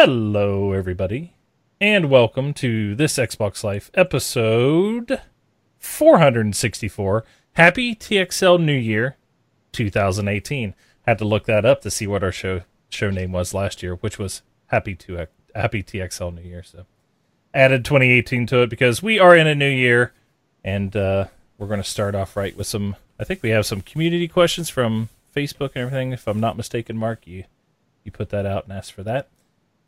Hello, everybody, and welcome to this Xbox Life episode 464. Happy TXL New Year 2018. Had to look that up to see what our show show name was last year, which was Happy to Happy TXL New Year. So added 2018 to it because we are in a new year, and uh, we're going to start off right with some. I think we have some community questions from Facebook and everything. If I'm not mistaken, Mark, you you put that out and asked for that.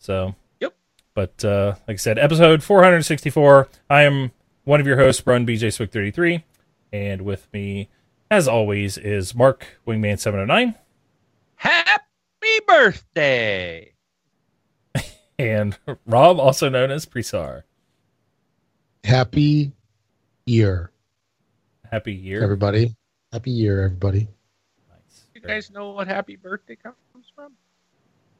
So Yep. But uh, like I said, episode 464. I am one of your hosts, Brun BJ Swick 33, and with me, as always, is Mark Wingman 709 Happy birthday! and Rob, also known as Presar. Happy year, Happy year, everybody. Happy year, everybody. Nice. You guys know what happy birthday comes from?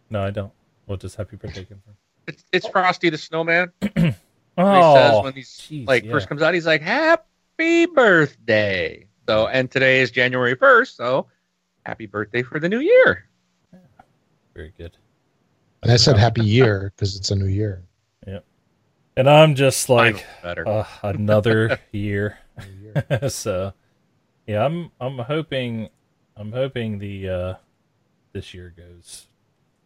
No, I don't. What does happy birthday come from? It's, it's Frosty the Snowman. Oh, he says when he's jeez, like yeah. first comes out, he's like, "Happy birthday!" So, and today is January first, so happy birthday for the new year. very good. And I said happy year because it's a new year. Yeah. And I'm just like uh, another year. Year. so yeah, I'm I'm hoping I'm hoping the uh this year goes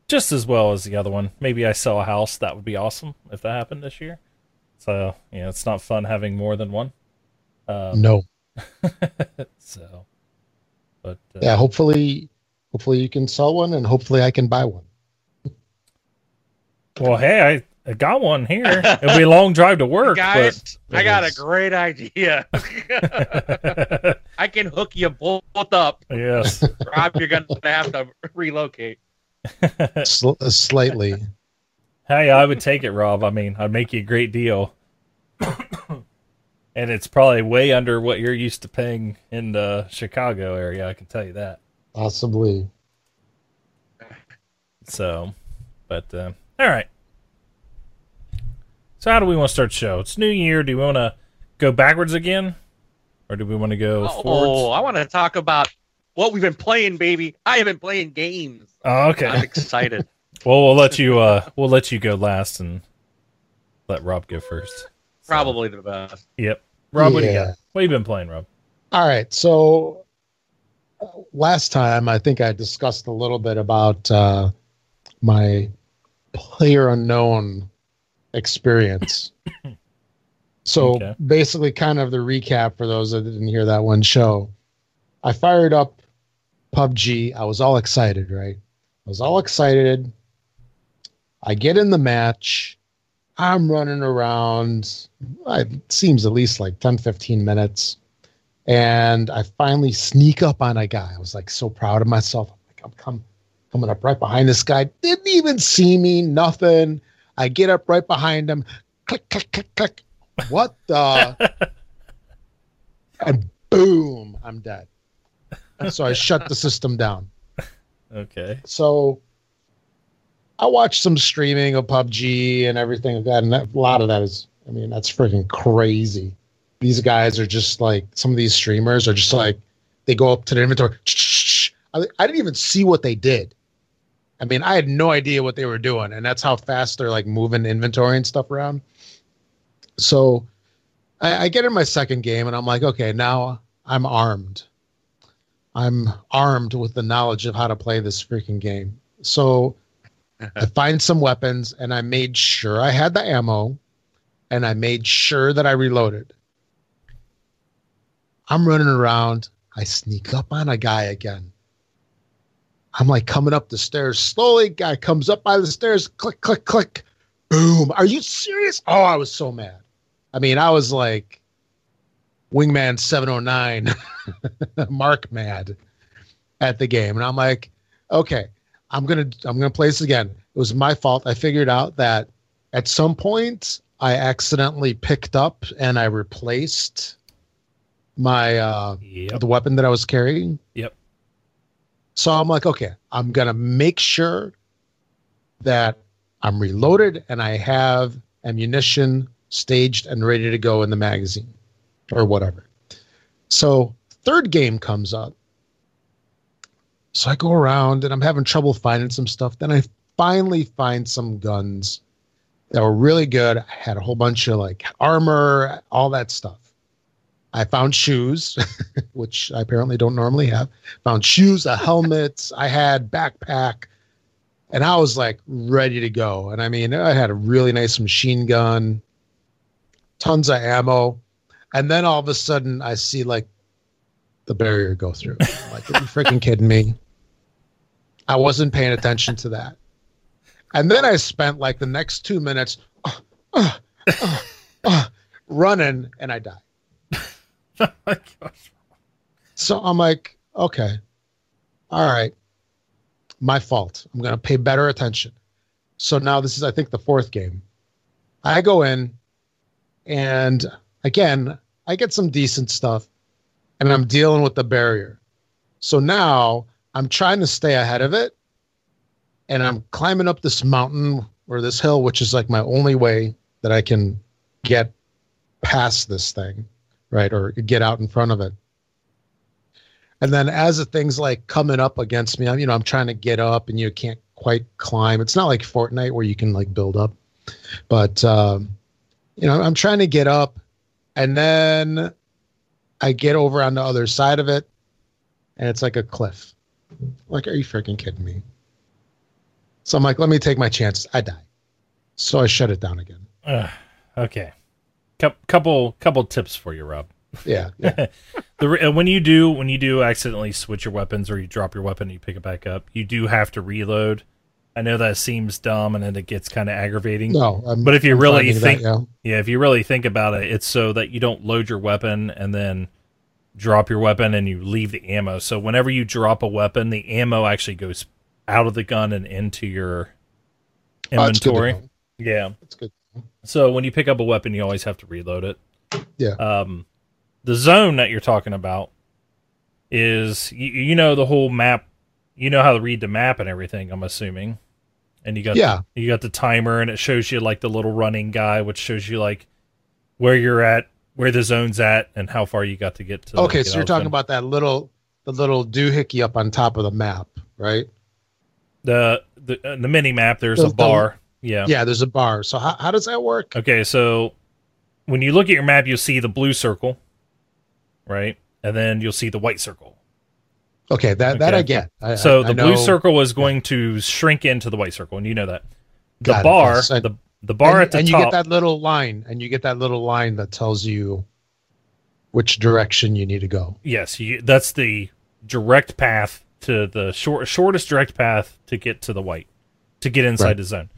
just as well as the other one. Maybe I sell a house. That would be awesome if that happened this year. So yeah, it's not fun having more than one. Um, no. so, but uh, Yeah. Hopefully, hopefully you can sell one, and hopefully I can buy one. well, hey, I, I got one here. It'll be a long drive to work, Guys, but- I got a great idea. I can hook you both up. yes. Rob, you're gonna have to relocate. Sl- uh, slightly. Hey, I would take it, Rob. I mean, I'd make you a great deal. and it's probably way under what you're used to paying in the Chicago area, I can tell you that. Possibly. So, but uh, all right. So, how do we want to start the show? It's New Year. Do we want to go backwards again, or do we want to go forward? Oh, forwards? I want to talk about what we've been playing, baby. I have been playing games. Oh, okay. I'm excited. Well, we'll let you. Uh, we'll let you go last, and let Rob go first. So, Probably the best. Yep. Rob, what do you got? What have you been playing, Rob? All right. So uh, last time, I think I discussed a little bit about uh, my player unknown experience. so Okay. basically, kind of the recap for those that didn't hear that one show. I fired up PUBG. I was all excited, right? I was all excited. I get in the match. I'm running around. It seems at least like 10, 15 minutes and I finally sneak up on a guy. I was like so proud of myself. I'm like, I'm come, coming up right behind this guy. Didn't even see me, nothing. I get up right behind him. Click, click, click, click. What the? and boom, I'm dead. So I shut the system down. Okay. So I watched some streaming of PUBG and everything like that, and that, a lot of that is, I mean, that's freaking crazy. These guys are just like some of these streamers are just like they go up to the inventory. I, I didn't even see what they did. I mean, I had no idea what they were doing, and that's how fast they're like moving inventory and stuff around. So I, I get in my second game, and I'm like, okay, now I'm armed. I'm armed with the knowledge of how to play this freaking game. So I find some weapons and I made sure I had the ammo and I made sure that I reloaded. I'm running around. I sneak up on a guy again. I'm like coming up the stairs slowly. Guy comes up by the stairs. Click, click, click. Boom. Are you serious? Oh, I was so mad. I mean, I was like Wingman 709 Mark mad at the game. And I'm like, okay, I'm gonna I'm gonna play this again. It was my fault. I figured out that at some point I accidentally picked up and I replaced my uh Yep. the weapon that I was carrying. Yep. So I'm like, okay, I'm gonna make sure that I'm reloaded and I have ammunition staged and ready to go in the magazine or whatever. So third game comes up. So I go around and I'm having trouble finding some stuff. Then I finally find some guns that were really good. I had a whole bunch of like armor, all that stuff. I found shoes, which I apparently don't normally have. Found shoes, a helmet. I had backpack, and I was like ready to go. And I mean, I had a really nice machine gun, tons of ammo, and then all of a sudden, I see like the barrier go through. I'm like, are you freaking kidding me? I wasn't paying attention to that. And then I spent like the next two minutes uh, uh, uh, uh running, and I died. oh my gosh. So I'm like, okay, all right, my fault. I'm going to pay better attention. So now this is, I think, the fourth game. I go in, and again, I get some decent stuff, and I'm dealing with the barrier. So now I'm trying to stay ahead of it, and I'm climbing up this mountain or this hill, which is like my only way that I can get past this thing right? Or get out in front of it. And then as the thing's like coming up against me, I'm, you know, I'm trying to get up and you can't quite climb. It's not like Fortnite where you can like build up, but, um, you know, I'm trying to get up and then I get over on the other side of it and it's like a cliff. Like, are you freaking kidding me? So I'm like, let me take my chances. I die. So I shut it down again. Uh, okay couple couple tips for you, Rob. Yeah. yeah. the uh, when you do when you do accidentally switch your weapons or you drop your weapon and you pick it back up, you do have to reload. I know that seems dumb and then it gets kind of aggravating. No, I'm, but if you I'm really think, that, yeah. yeah, if you really think about it, it's so that you don't load your weapon and then drop your weapon and you leave the ammo. So whenever you drop a weapon, the ammo actually goes out of the gun and into your oh, inventory. Oh, yeah, that's good. So when you pick up a weapon, you always have to reload it. Yeah. Um, the zone that you're talking about is you, you know the whole map. You know how to read the map and everything. I'm assuming. And you got yeah. The, you got the timer, and it shows you like the little running guy, which shows you like where you're at, where the zone's at, and how far you got to get to. Okay, so you're talking about that little the little doohickey up on top of the map, right? The the uh, the mini map. There's the, a bar. Yeah. Yeah, there's a bar. So how, how does that work? Okay, so when you look at your map, you'll see the blue circle, right? And then you'll see the white circle. Okay, that okay. that I get. I, so I, the I blue circle is going to shrink into the white circle, and you know that. The Got bar, yes. the the bar and, at the and top, you get that little line, and you get that little line that tells you which direction you need to go. Yes, you, that's the direct path to the short shortest direct path to get to the white, to get inside right. the zone.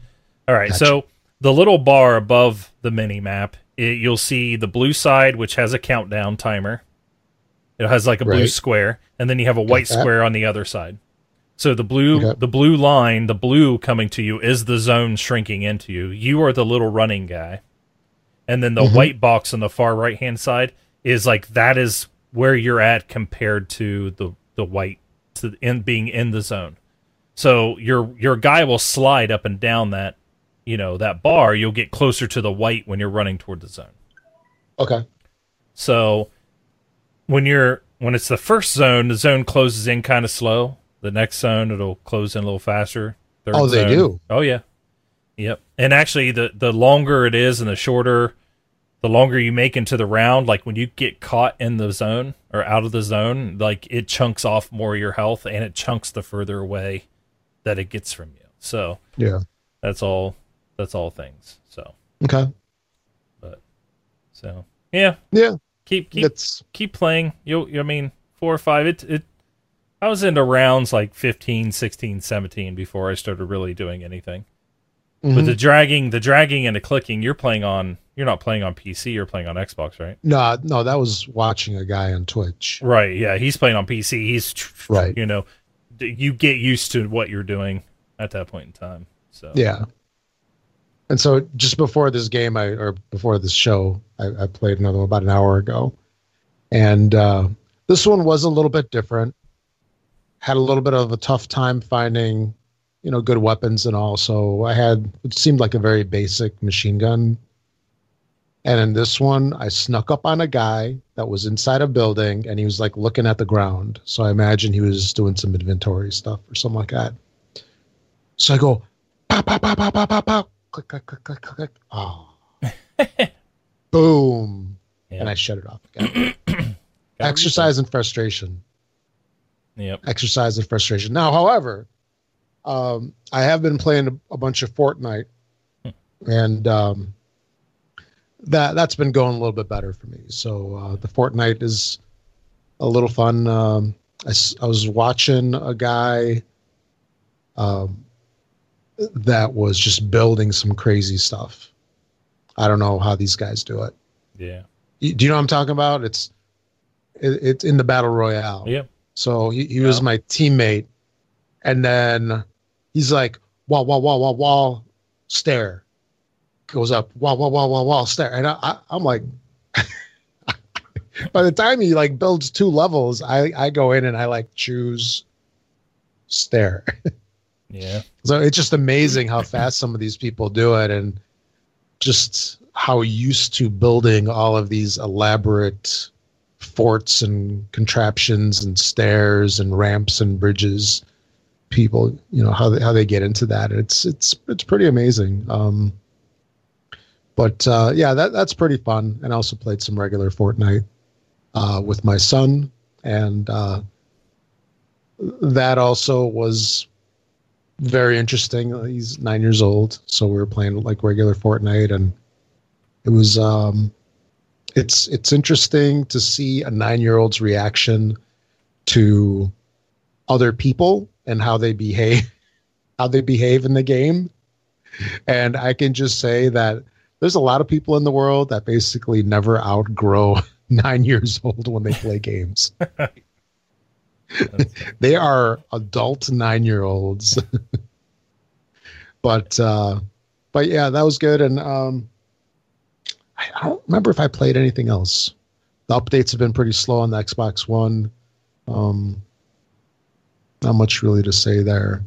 All right, gotcha. so the little bar above the mini map, it, you'll see the blue side, which has a countdown timer. It has like a right. blue square, and then you have a white square on the other side. So the blue, okay. the blue line, the blue coming to you is the zone shrinking into you. You are the little running guy, and then the mm-hmm. white box on the far right hand side is like that is where you're at compared to the the white to in being in the zone. So your your guy will slide up and down that you know that bar, you'll get closer to the white when you're running toward the zone. Okay. So when you're when it's the first zone, the zone closes in kind of slow. The next zone it'll close in a little faster. Third oh, they zone, do. Oh yeah. Yep. And actually the the longer it is and the shorter the longer you make into the round, like when you get caught in the zone or out of the zone, like it chunks off more of your health and it chunks the further away that it gets from you. So Yeah. That's all that's all things. So okay, but so yeah, yeah. Keep keep it's... keep playing. You I mean four or five. It it. I was into rounds like 15, 16, 17 before I started really doing anything. Mm-hmm. But the dragging, the dragging and the clicking, you're playing on. You're not playing on PC. You're playing on Xbox, right? No, no, that was watching a guy on Twitch. Right. Yeah, he's playing on PC. He's right. You know, you get used to what you're doing at that point in time. So yeah, and so just before this game, I or before this show, I, I played another one about an hour ago, and uh, this one was a little bit different. Had a little bit of a tough time finding, you know, good weapons, and all. So I had it seemed like a very basic machine gun. And in this one, I snuck up on a guy that was inside a building, and he was like looking at the ground. So I imagine he was doing some inventory stuff or something like that. So I go, pow, pow, pow, pow, pow, pow, pow. Click, click, click, click, click. Oh. Boom. Yeah. And I shut it off again. Exercise and frustration. Yep. Exercise and frustration. Now, however, um, I have been playing a, a bunch of Fortnite, and um, that that's been going a little bit better for me. So uh, the Fortnite is a little fun. Um, I, I was watching a guy um, that was just building some crazy stuff. I don't know how these guys do it. Yeah. Do you know what I'm talking about? It's it, it's in the battle royale. Yeah. So he, he was my teammate, and then he's like, "Wall, wall, wall, wall, wall, stair." Goes up, wall, wall, wall, wall, wall, stair, and I, I I'm like, by the time he like builds two levels, I I go in and I like choose stair. Yeah. So it's just amazing how fast some of these people do it and just how used to building all of these elaborate forts and contraptions and stairs and ramps and bridges. People you know how they, how they get into that. It's it's it's pretty amazing. Um but uh yeah that that's pretty fun. And I also played some regular Fortnite uh with my son. And uh that also was very interesting. He's nine years old, so we were playing like regular Fortnite, and it was um, it's it's interesting to see a nine year old's reaction to other people and how they behave, how they behave in the game, and I can just say that there's a lot of people in the world that basically never outgrow nine years old when they play games. they are adult nine year olds but uh but yeah that was good. And um I, don't remember if i played anything else. The updates have been pretty slow on the xbox one. Um not much really to say there.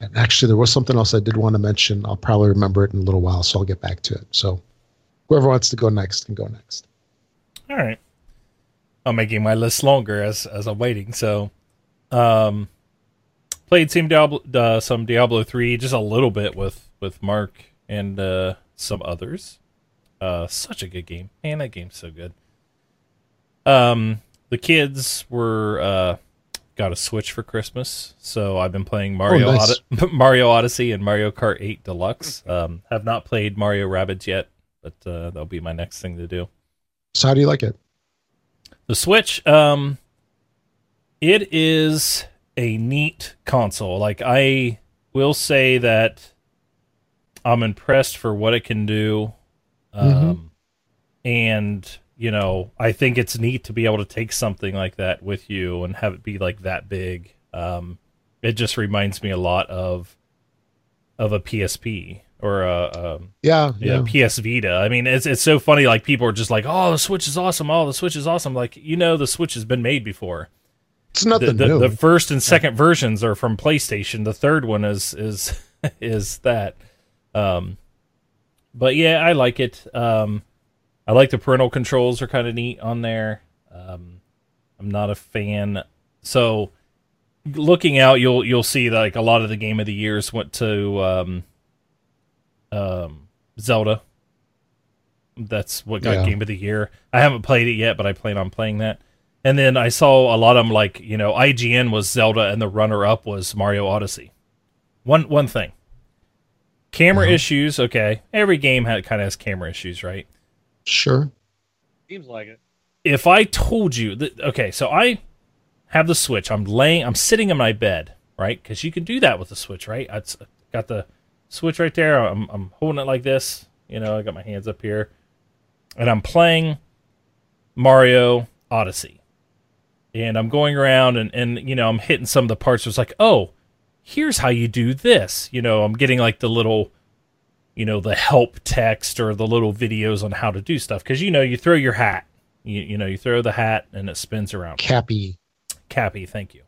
And actually there was something else i did want to mention. I'll probably remember it in a little while so i'll get back to it. So whoever wants to go next can go next. All right. I'm making my list longer as as I'm waiting. So, um, played some Diablo, uh, some Diablo three, just a little bit with with Mark and uh, some others. Uh, such a good game, man. That game's so good. Um, the kids were uh got a Switch for Christmas, so I've been playing Mario nice. Od- Mario Odyssey and Mario Kart Eight Deluxe. Um, have not played Mario Rabbids yet, but uh, that'll be my next thing to do. so how do you like it The Switch, um, it is a neat console. Like I will say that I'm impressed for what it can do, um, and you know I think it's neat to be able to take something like that with you and have it be like that big. Um, it just reminds me a lot of of a PSP or a um, yeah yeah, yeah PS Vita. I mean, it's it's so funny. Like people are just like, "Oh, the Switch is awesome! Oh, the Switch is awesome!" Like you know, the Switch has been made before. it's The, nothing the, new the first and second versions are from PlayStation. The third one is is is that. Um, but yeah, I like it. Um, I like the parental controls are kind of neat on there. Um, I'm not a fan. So looking out, you'll you'll see like a lot of the game of the years went to um, um, Zelda. That's what got Yeah. game of the year. I haven't played it yet, but I plan on playing that. And then I saw a lot of them like you know IGN was Zelda and the runner up was Mario Odyssey. One one thing. Camera Uh-huh. issues, okay. Every game had kind of has camera issues, right? sure Seems like it. if I told you that, okay, so I have the Switch. I'm laying, I'm sitting in my bed, right? Because you can do that with the Switch, right? I got the Switch right there. I'm, I'm holding it like this. You know, I got my hands up here, and I'm playing Mario Odyssey, and I'm going around and and you know I'm hitting some of the parts. Where it's like, oh, here's how you do this. You know, I'm getting like the little you know the help text or the little videos on how to do stuff because you know you throw your hat you, you know you throw the hat and it spins around cappy cappy thank you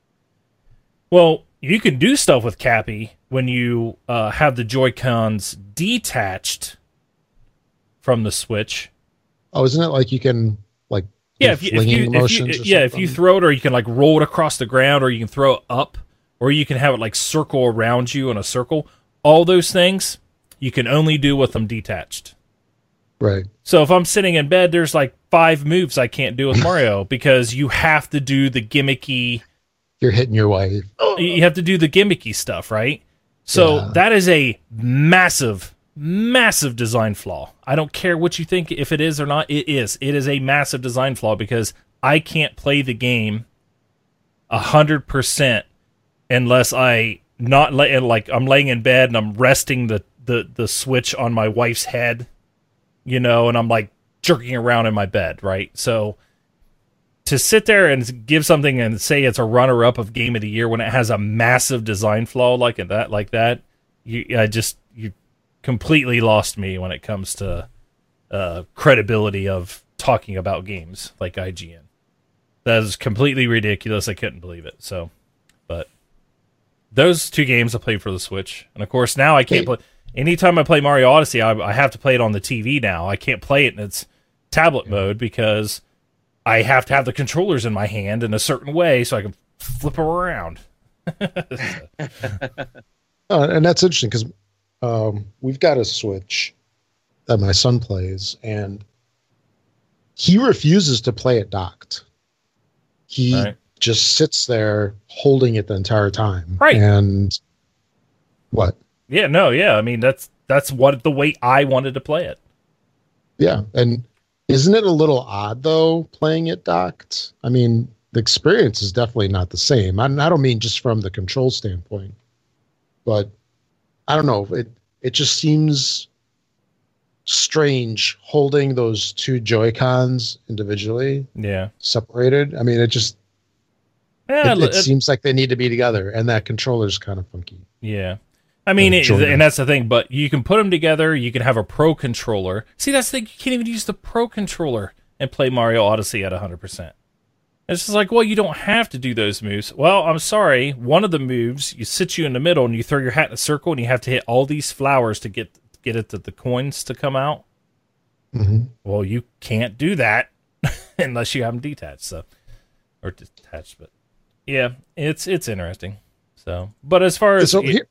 well you can do stuff with cappy when you uh, have the joy cons detached from the switch Oh, isn't it like you can like yeah if you, if you, if you yeah if you throw it or you can like roll it across the ground or you can throw it up or you can have it like circle around you in a circle all those things you can only do with them detached. Right. So if I'm sitting in bed, there's like five moves I can't do with Mario because you have to do the gimmicky. You're hitting your wife. Oh. You have to do the gimmicky stuff, right? So Yeah. that is a massive, massive design flaw. I don't care what you think if it is or not. It is. It is a massive design flaw because I can't play the game a hundred percent unless I not lay, like I'm laying in bed and I'm resting the the the switch on my wife's head, you know, and I'm like jerking around in my bed, right? So to sit there and give something and say it's a runner up of game of the year when it has a massive design flaw like that like that, you I just you completely lost me when it comes to uh, credibility of talking about games like IGN. That is completely ridiculous. I couldn't believe it. So, but those two games I played for the Switch, and of course now I can't Hey. play. Anytime I play Mario Odyssey, I, I have to play it on the TV now. I can't play it in its tablet mode because I have to have the controllers in my hand in a certain way so I can flip them around. Uh, and that's interesting because um, we've got a Switch that my son plays, and he refuses to play it docked. He Right. just sits there holding it the entire time. Right. And what? Yeah, no, yeah. I mean, that's that's what the way I wanted to play it. Yeah. And isn't it a little odd though playing it docked? I mean, the experience is definitely not the same. I, I don't mean just from the control standpoint, but I don't know. It it just seems strange holding those two Joy Cons individually Yeah, separated. I mean, it just yeah, it, it- it seems like they need to be together, and that controller's kind of funky. yeah. I mean, it, and that's the thing. But you can put them together. You can have a pro controller. See, that's the thing. You can't even use the pro controller and play Mario Odyssey at hundred percent. It's just like, well, you don't have to do those moves. Well, I'm sorry. One of the moves, you sit you in the middle and you throw your hat in a circle, and you have to hit all these flowers to get get it to the coins to come out. hmm Well, you can't do that unless you have them detached, so or detached. But yeah, it's it's interesting. So, but as far as So here,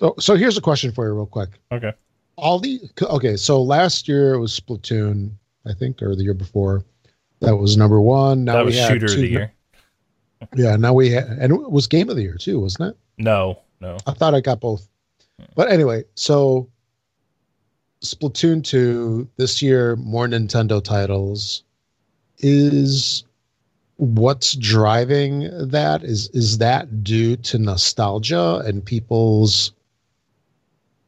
so so here's a question for you, real quick. okay, all the okay so last year it was splatoon i think or the year before that was number one now that was shooter of the year. yeah now we ha- and it was game of the year too wasn't it No, no. i thought i got both but anyway so splatoon 2 this year more nintendo titles is what's driving that is is that due to nostalgia and people's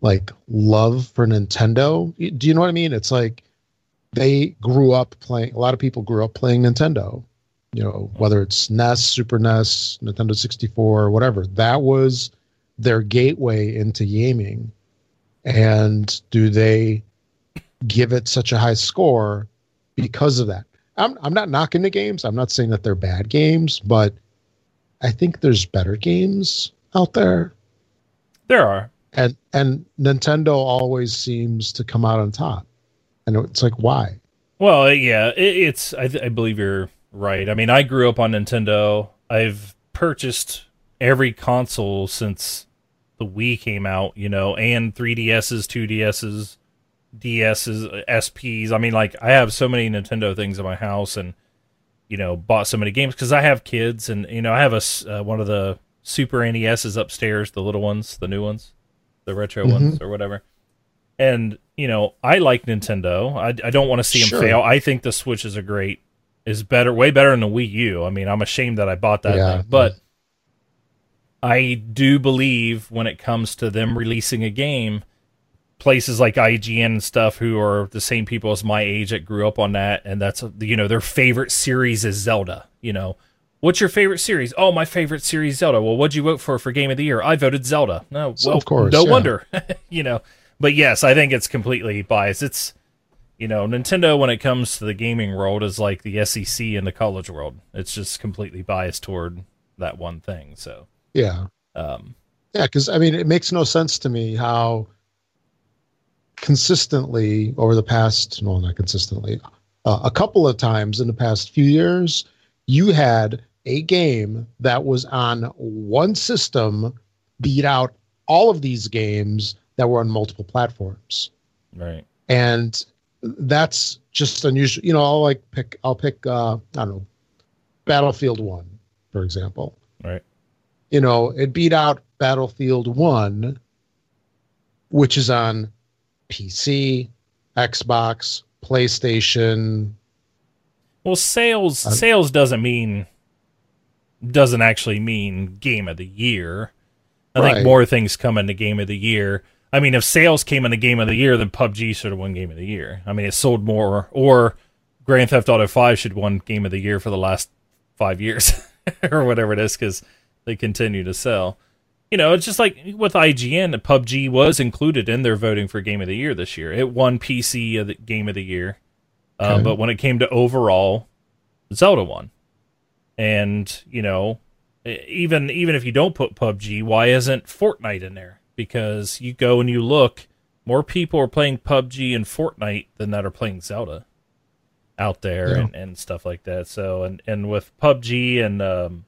like love for Nintendo. Do you know what I mean? It's like they grew up playing. A lot of people grew up playing Nintendo. You know, whether it's NES, Super NES, Nintendo 64, whatever. That was their gateway into gaming. And do they give it such a high score because of that? I'm I'm not knocking the games. I'm not saying that they're bad games, but I think there's better games out there There are. And and Nintendo always seems to come out on top. And it's like, why? Well, yeah, it, it's. I, I believe you're right. I mean, I grew up on Nintendo. I've purchased every console since the Wii came out. You know, and 3DSs, 2DSs, DSs, SPs. I mean, like I have so many Nintendo things in my house, and you know, bought so many games because I have kids, and you know, I have a uh, one of the Super NESs upstairs, the little ones, the new ones, the retro Mhm. ones, or whatever. And you know, I like Nintendo. I, I don't want to see them Sure. fail. I think the Switch is a great, is better, way better than the Wii U. I mean, I'm ashamed that I bought that Yeah. thing, but I do believe when it comes to them releasing a game, places like IGN and stuff, who are the same people as my age that grew up on that, and that's you know their favorite series is Zelda. You know, what's your favorite series? Oh, my favorite series Zelda. Well, what'd you vote for for Game of the Year? I voted Zelda. No, well, of course, no yeah. wonder. you know, but yes, I think it's completely biased. It's you know, Nintendo when it comes to the gaming world is like the SEC in the college world. It's just completely biased toward that one thing. So, Yeah. um, Yeah, because I mean, it makes no sense to me how consistently over the past, well, not consistently, uh, a couple of times in the past few years, you had a game that was on one system beat out all of these games that were on multiple platforms. Right. And that's just unusual. You know, I'll like pick I'll pick uh I don't know, Battlefield 1, for example. Right. You know, it beat out Battlefield 1 which is on PC, Xbox, PlayStation. Well, sales Uh, sales doesn't mean doesn't actually mean game of the year. I Right. think more things come into game of the year. I mean, if sales came in the game of the year, then PUBG should have won game of the year. I mean, it sold more, or Grand Theft Auto Five should won game of the year for the last five years, or whatever it is, because they continue to sell. You know, it's just like with IGN, PUBG was included in their voting for game of the year this year. It won PC of the game of the year, uh, but when it came to overall, Zelda won. And you know, even even if you don't put PUBG, why isn't Fortnite in there? Because you go and you look, more people are playing PUBG and Fortnite than that are playing Zelda out there Yeah. and, and stuff like that. So and and with PUBG and um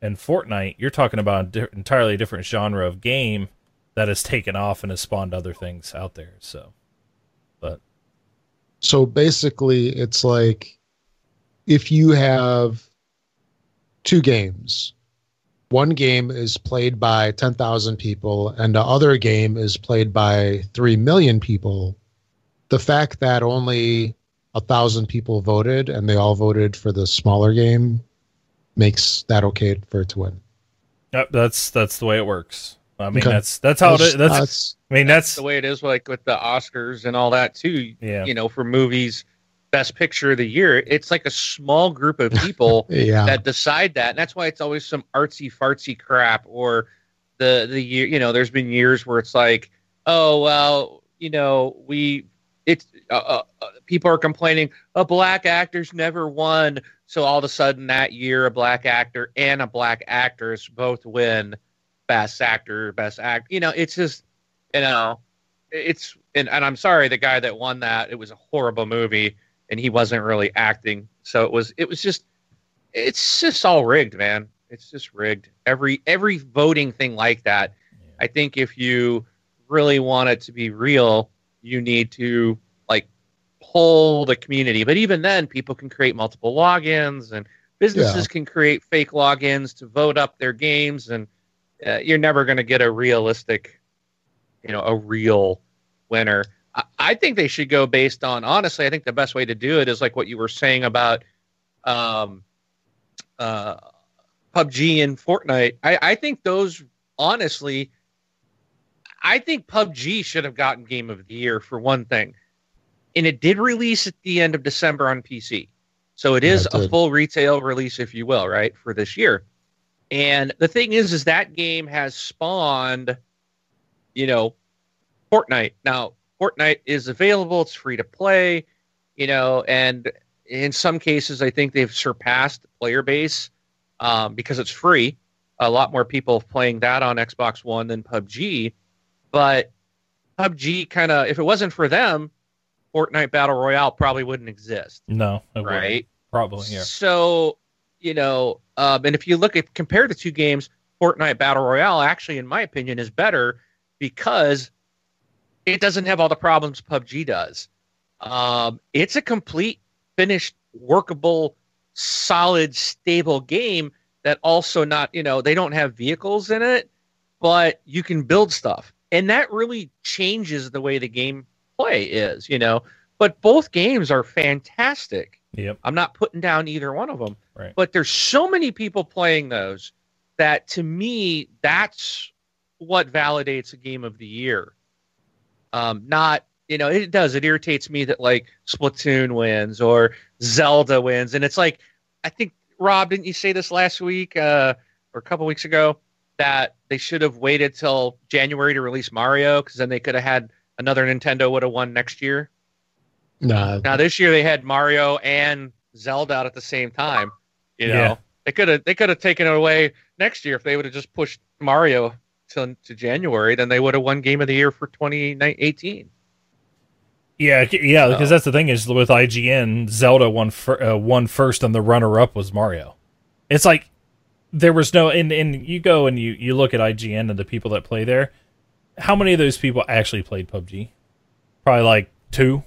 and Fortnite, you're talking about a di- entirely different genre of game that has taken off and has spawned other things out there. So, but So basically, it's like if you have two games, one game is played by 10,000 people and the other game is played by 3 million people, the fact that only a thousand people voted and they all voted for the smaller game makes that okay for it to win. Yep, that's that's the way it works. I mean, Okay. that's that's how it is. That's, that's- I mean, that's the way it is like with the Oscars and all that too. yeah, You know, for movies, best picture of the year, it's like a small group of people yeah. that decide that. And that's why it's always some artsy fartsy crap or the the year you know, there's been years where it's like, oh well, you know, we it's uh, uh, uh, people are complaining a black actor's never won, so all of a sudden that year a black actor and a black actress both win best actor, best act. You know, it's just you know, it's and, and I'm sorry the guy that won that, it was a horrible movie and he wasn't really acting. So it was it was just it's just all rigged, man. It's just rigged. Every every voting thing like that. I think if you really want it to be real, you need to like pull the community. But even then, people can create multiple logins, and businesses can create fake logins to vote up their games, and uh, you're never going to get a realistic, you know, a real winner. I, think they should go based on honestly. I think the best way to do it is like what you were saying about um, uh, PUBG and Fortnite. I, I think those honestly. I think PUBG should have gotten Game of the Year for one thing. And it did release at the end of December on PC. So it is Yeah, it a full retail release, if you will, right, for this year. And the thing is, is that game has spawned, you know, Fortnite. Now, Fortnite is available, it's free to play, you know, and in some cases, I think they've surpassed the player base um, because it's free. A lot more people playing that on Xbox One than PUBG. But PUBG kind of, if it wasn't for them, Fortnite Battle Royale probably wouldn't exist, no, it wouldn't. right? Probably, yeah. So, you know, um, and if you look at compare the two games, Fortnite Battle Royale actually, in my opinion, is better because it doesn't have all the problems PUBG does. Um, it's a complete, finished, workable, solid, stable game that also not, you know, they don't have vehicles in it, but you can build stuff. And that really changes the way the game play is, you know. But both games are fantastic. Yep. I'm not putting down either one of them. Right. But there's so many people playing those that to me, that's what validates a game of the year. Um, not, you know, it does. It irritates me that like Splatoon wins or Zelda wins. And it's like, I think, Rob, didn't you say this last week uh, or a couple weeks ago that they should have waited till January to release Mario because then they could have had another Nintendo would have won next year? Nah, Now this year they had Mario and Zelda out at the same time. You know, Yeah. they could have they could have taken it away next year if they would have just pushed Mario to, to January. Then they would have won Game of the Year for 2018. Yeah, yeah, because that's the thing is with IGN, Zelda won fir- uh, won first, and the runner up was Mario. It's like there was no, and and you go and you you look at IGN and the people that play there. how many of those people actually played PUBG? Probably like two.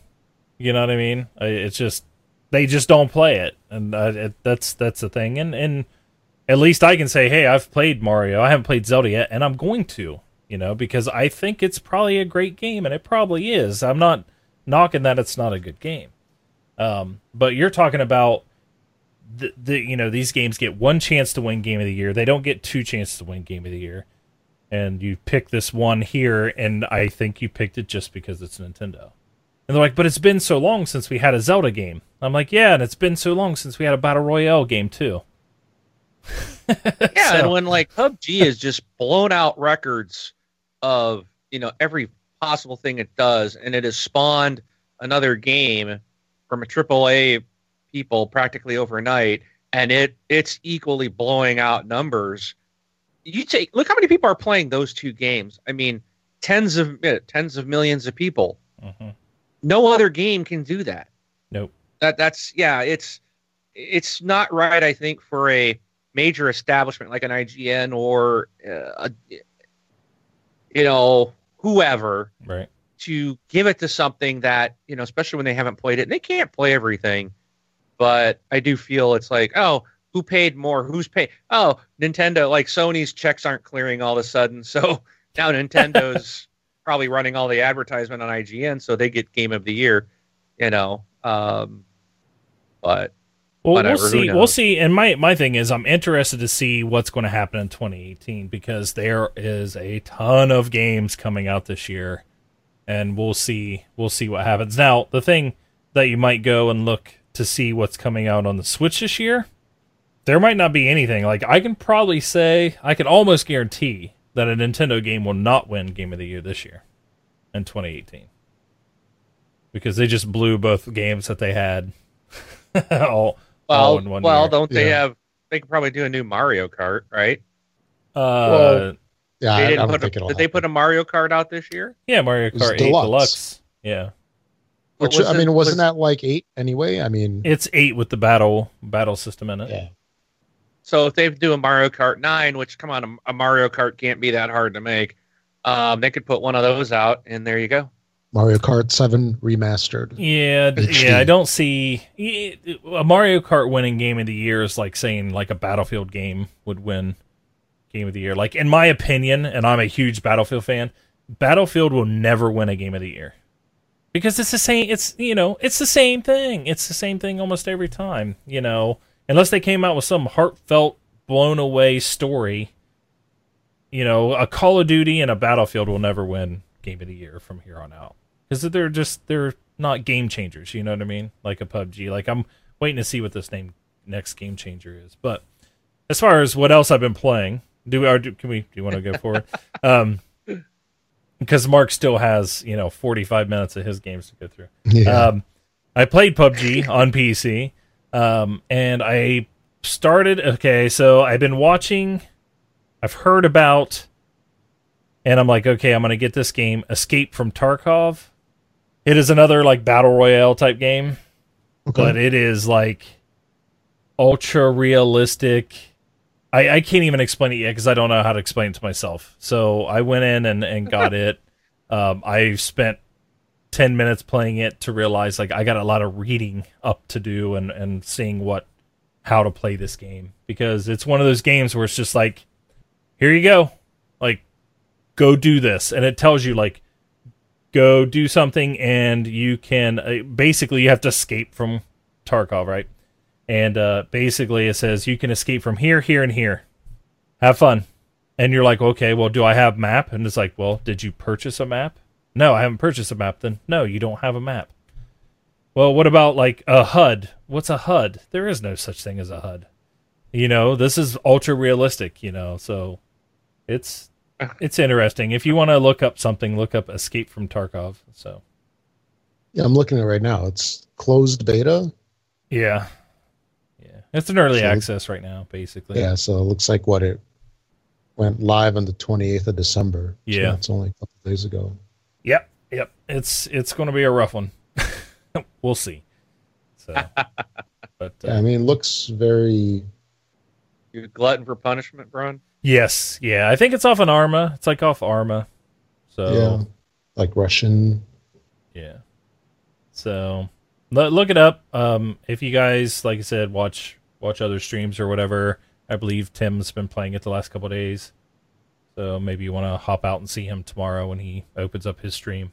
You know what I mean? It's just they just don't play it, and uh, it, that's that's the thing. And and at least I can say, hey, I've played Mario. I haven't played Zelda yet, and I'm going to. You know, because I think it's probably a great game, and it probably is. I'm not knocking that it's not a good game. Um, but you're talking about the, the you know these games get one chance to win game of the year. They don't get two chances to win game of the year. And you pick this one here, and I think you picked it just because it's Nintendo. And they're like, but it's been so long since we had a Zelda game. I'm like, yeah, and it's been so long since we had a Battle Royale game too. Yeah, So- and when like PUBG is just blown out records of you know every possible thing it does, and it has spawned another game from a AAA people practically overnight, and it it's equally blowing out numbers. You take look how many people are playing those two games. I mean, tens of tens of millions of people. Mhm. No other game can do that. Nope. That that's yeah. It's it's not right. I think for a major establishment like an IGN or uh, a, you know whoever Right. to give it to something that you know, especially when they haven't played it, and they can't play everything. But I do feel it's like, oh, who paid more? Who's paid? Oh, Nintendo. Like Sony's checks aren't clearing all of a sudden, so now Nintendo's probably running all the advertisement on IGN, so they get Game of the Year. You know, um, but Well, Whatever, we'll see. We'll see. And my my thing is, I'm interested to see what's going to happen in 2018 because there is a ton of games coming out this year, and we'll see. We'll see what happens. Now, the thing that you might go and look to see what's coming out on the Switch this year, there might not be anything. Like I can probably say, I can almost guarantee that a Nintendo game will not win Game of the Year this year in 2018 because they just blew both games that they had. all all well, in one well, year. don't they Yeah. have? They could probably do a new Mario Kart, right? Uh, Well, Yeah, They I, I didn't don't put a, think it'll. did they put a Mario Kart out this year? yeah, Mario was Kart 8 deluxe. Deluxe. Yeah, But Which was I it- mean, wasn't was- that like eight anyway? I mean, it's eight with the battle battle system in it. yeah. So if they do a Mario Kart nine, which come on, a, a Mario Kart can't be that hard to make. Um, they could put one of those out, and there you go. Mario Kart Seven remastered. Yeah, HD. yeah. I don't see a Mario Kart winning game of the year is like saying like a Battlefield game would win game of the year. Like in my opinion, and I'm a huge Battlefield fan, Battlefield will never win a game of the year because it's the same. It's you know it's the same thing. It's the same thing almost every time. You know, unless they came out with some heartfelt, blown away story. You know, a Call of Duty and a Battlefield will never win game of the year from here on out because they're just they're not game changers. You know what I mean? Like a PUBG. Like I'm waiting to see what this name next game changer is. But as far as what else I've been playing, do we? Or do, can we? Do you want to go forward? Um, because Mark still has you know 45 minutes of his games to go through. Yeah. Um, I played PUBG on PC, um, and I started. Okay, so I've been watching. I've heard about, and I'm like, okay, I'm gonna get this game, Escape from Tarkov. It is another like battle royale type game, okay. but it is like ultra realistic. I, I can't even explain it yet because I don't know how to explain it to myself. So I went in and, and got it. Um, I spent 10 minutes playing it to realize like I got a lot of reading up to do and, and seeing what how to play this game because it's one of those games where it's just like here you go like go do this and it tells you like go do something and you can uh, basically you have to escape from Tarkov right and uh, basically it says you can escape from here here and here have fun and you're like okay well do I have map and it's like well did you purchase a map no, I haven't purchased a map. Then no, you don't have a map. Well, what about like a HUD? What's a HUD? There is no such thing as a HUD. You know, this is ultra realistic. You know, so it's it's interesting. If you want to look up something, look up Escape from Tarkov. So yeah, I'm looking at it right now. It's closed beta. yeah, yeah, it's an early So- access right now, basically. Yeah, so it looks like what it went live on the 28th of December. So Yeah. it's only a couple days ago. Yep, yep. It's it's going to be a rough one. we'll see. So, but uh, Yeah, I mean, it looks very. You glutton for punishment, Bron. Yes, yeah. I think it's off an Arma. It's like off Arma. So yeah, like Russian. Yeah. So lo- look it up. Um, if you guys, like I said, watch watch other streams or whatever. I believe Tim's been playing it the last couple days. So maybe you want to hop out and see him tomorrow when he opens up his stream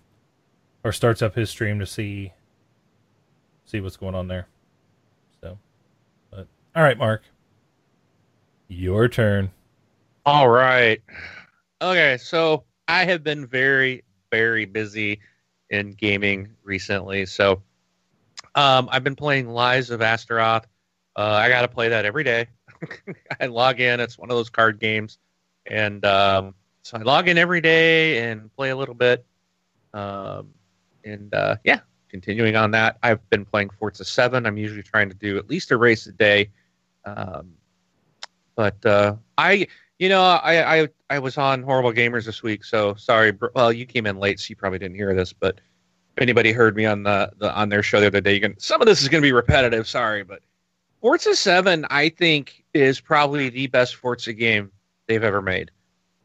or starts up his stream to see see what's going on there. So, but all right, Mark, your turn. All right. Okay, so I have been very, very busy in gaming recently. So um, I've been playing Lies of Astaroth. Uh, I got to play that every day. I log in. It's one of those card games, and um, so I log in every day and play a little bit. Um, and uh, yeah, continuing on that, I've been playing Forza Seven. I'm usually trying to do at least a race a day. Um, but uh, I, you know, I, I I was on Horrible Gamers this week, so sorry. Well, you came in late, so you probably didn't hear this. But if anybody heard me on the, the on their show the other day, can. Some of this is going to be repetitive. Sorry, but Forza Seven, I think, is probably the best Forza game they've ever made,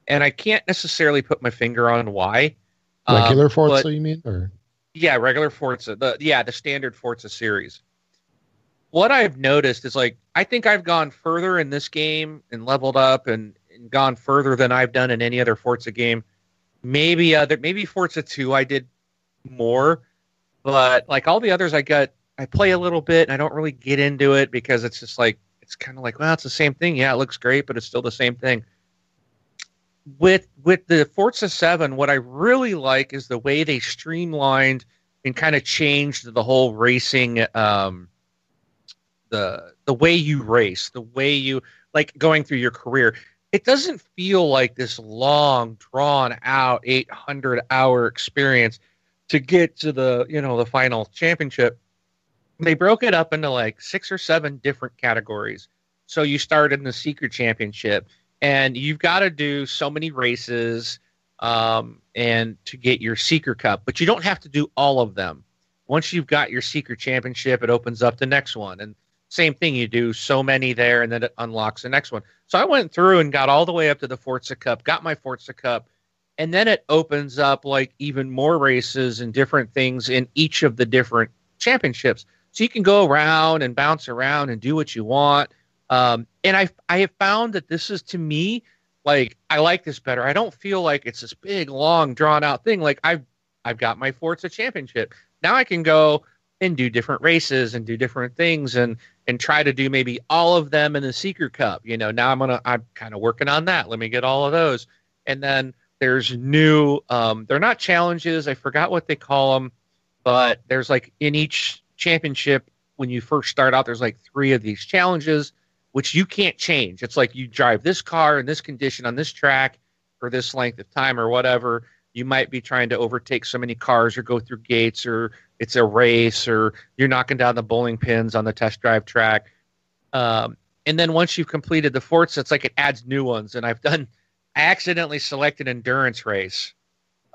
and I can't necessarily put my finger on why. Regular Um, Forza, but- you mean? Or yeah, regular Forza. The yeah, the standard Forza series. What I've noticed is like I think I've gone further in this game and leveled up and, and gone further than I've done in any other Forza game. Maybe other maybe Forza 2 I did more, but like all the others I got I play a little bit and I don't really get into it because it's just like it's kind of like well it's the same thing. Yeah, it looks great, but it's still the same thing with with the Forza 7 what I really like is the way they streamlined and kind of changed the whole racing um the the way you race the way you like going through your career it doesn't feel like this long drawn out 800 hour experience to get to the you know the final championship. They broke it up into like six or seven different categories. So you start in the Seeker championship and you've got to do so many races um, and to get your seeker cup but you don't have to do all of them. Once you've got your Seeker championship it opens up the next one and same thing you do so many there and then it unlocks the next one so i went through and got all the way up to the forza cup got my forza cup and then it opens up like even more races and different things in each of the different championships so you can go around and bounce around and do what you want um, and I I have found that this is to me like I like this better. I don't feel like it's this big, long, drawn out thing. Like I've I've got my Forza Championship. Now I can go and do different races and do different things and and try to do maybe all of them in the Seeker Cup. You know, now I'm gonna I'm kind of working on that. Let me get all of those. And then there's new. Um, they're not challenges. I forgot what they call them, but there's like in each championship when you first start out, there's like three of these challenges which you can't change. It's like you drive this car in this condition on this track for this length of time or whatever. You might be trying to overtake so many cars or go through gates or it's a race or you're knocking down the bowling pins on the test drive track. Um, and then once you've completed the forts, it's like it adds new ones. And I've done, I accidentally selected endurance race,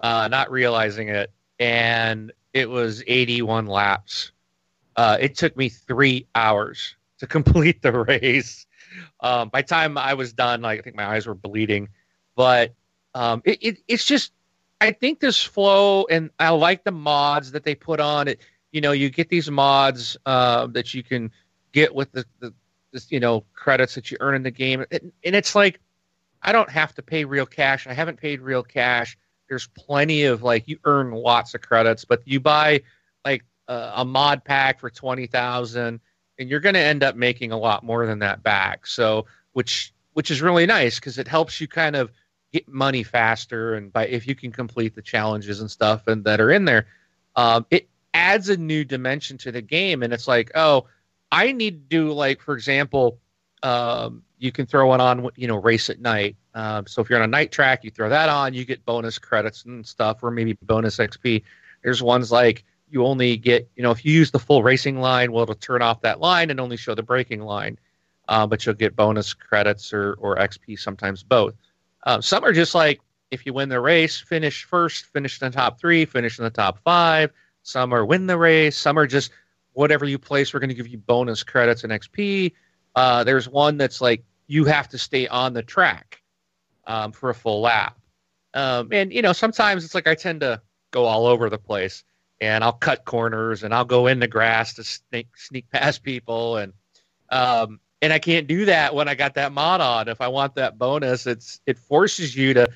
uh, not realizing it. And it was 81 laps. Uh, it took me three hours to complete the race. Um, by time I was done, like I think my eyes were bleeding, but um, it, it, it's just I think this flow and I like the mods that they put on it. You know, you get these mods uh, that you can get with the, the you know credits that you earn in the game, and, and it's like I don't have to pay real cash. I haven't paid real cash. There's plenty of like you earn lots of credits, but you buy like uh, a mod pack for twenty thousand and you're going to end up making a lot more than that back. So, which which is really nice because it helps you kind of get money faster, and by if you can complete the challenges and stuff and that are in there, um, it adds a new dimension to the game. And it's like, oh, I need to do like, for example, um, you can throw one on, you know, race at night. Um, so if you're on a night track, you throw that on, you get bonus credits and stuff, or maybe bonus XP. There's ones like you only get, you know, if you use the full racing line, well, it'll turn off that line and only show the braking line, uh, but you'll get bonus credits or, or XP, sometimes both. Uh, some are just like if you win the race, finish first, finish in the top three, finish in the top five. Some are win the race. Some are just whatever you place, we're going to give you bonus credits and XP. Uh, there's one that's like you have to stay on the track um, for a full lap. Um, and you know, sometimes it's like I tend to go all over the place, and I'll cut corners and I'll go in the grass to sneak sneak past people, and um, and I can't do that when I got that mod on. If I want that bonus, it's it forces you to,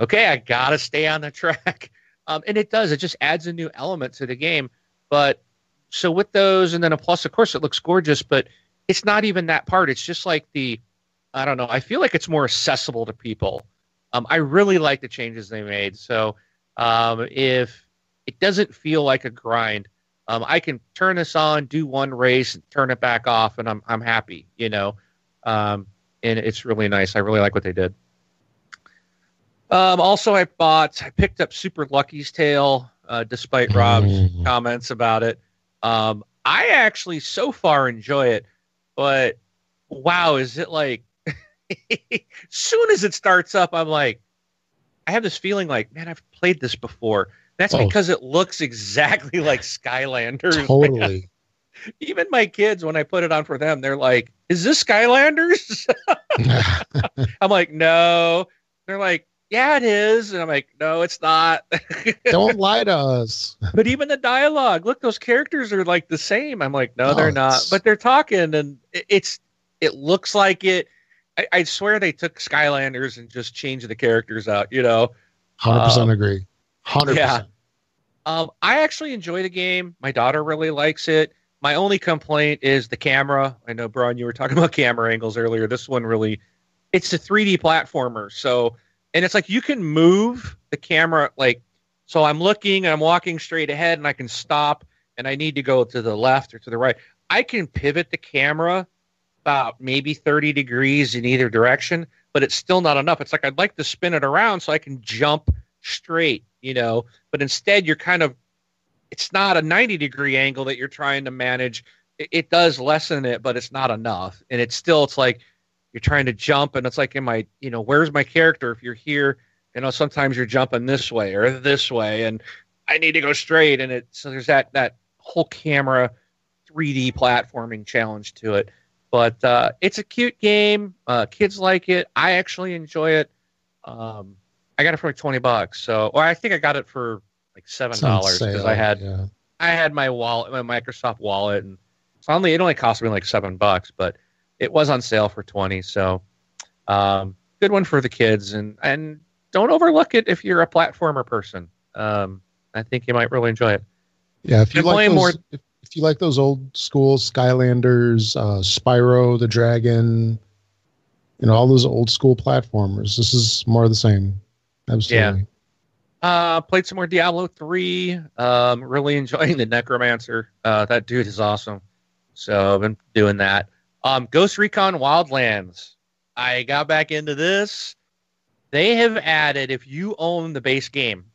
okay, I gotta stay on the track, um, and it does. It just adds a new element to the game. But so with those, and then a plus, of course, it looks gorgeous, but it's not even that part. It's just like the, I don't know. I feel like it's more accessible to people. Um, I really like the changes they made. So um, if it doesn't feel like a grind, um, I can turn this on, do one race, and turn it back off, and I'm I'm happy. You know, um, and it's really nice. I really like what they did. Um, also, I bought, I picked up Super Lucky's Tale, uh, despite Rob's Mm. comments about it. Um, I actually so far enjoy it, but wow, is it like? soon as it starts up, I'm like, I have this feeling like, man, I've played this before. That's Oh. because it looks exactly like Skylanders. Totally. Even my kids, when I put it on for them, they're like, "Is this Skylanders?" I'm like, "No." They're like, "Yeah, it is," and I'm like, "No, it's not." Don't lie to us. but even the dialogue, look, those characters are like the same. I'm like, no, Oh, they're not. But they're talking, and it- it's it looks like it. I, I swear they took Skylanders and just changed the characters out. You know, Hundred percent Um, agree. Hundred yeah. percent. Um, I actually enjoy the game. My daughter really likes it. My only complaint is the camera. I know, Braun, you were talking about camera angles earlier. This one really, it's a 3D platformer. So, and it's like you can move the camera, like, so I'm looking, and I'm walking straight ahead, and I can stop, and I need to go to the left or to the right. I can pivot the camera about maybe 30 degrees in either direction, but it's still not enough. It's like I'd like to spin it around so I can jump straight, you know, but instead you're kind of it's not a 90 degree angle that you're trying to manage. It, it does lessen it but it's not enough. And it's still it's like you're trying to jump and it's like am i you know where's my character? If you're here you know sometimes you're jumping this way or this way and i need to go straight. And it so there's that that whole camera 3d platforming challenge to it. But uh, it's a cute game. Uh, kids like it. I actually enjoy it. Um, i got it for like 20 bucks so or i think i got it for like seven dollars because i had yeah. I had my wallet, my Microsoft wallet, and it's only it only cost me like seven bucks, but it was on sale for twenty. So, um, good one for the kids, and and don't overlook it if you're a platformer person. Um, I think you might really enjoy it. Yeah, if you like those, more- if, if you like those old school Skylanders, uh, Spyro the Dragon, you know all those old school platformers, this is more of the same. Absolutely. Uh, played some more Diablo three. Um, really enjoying the Necromancer. Uh, that dude is awesome. So I've been doing that. Um, Ghost Recon Wildlands. I got back into this. They have added if you own the base game.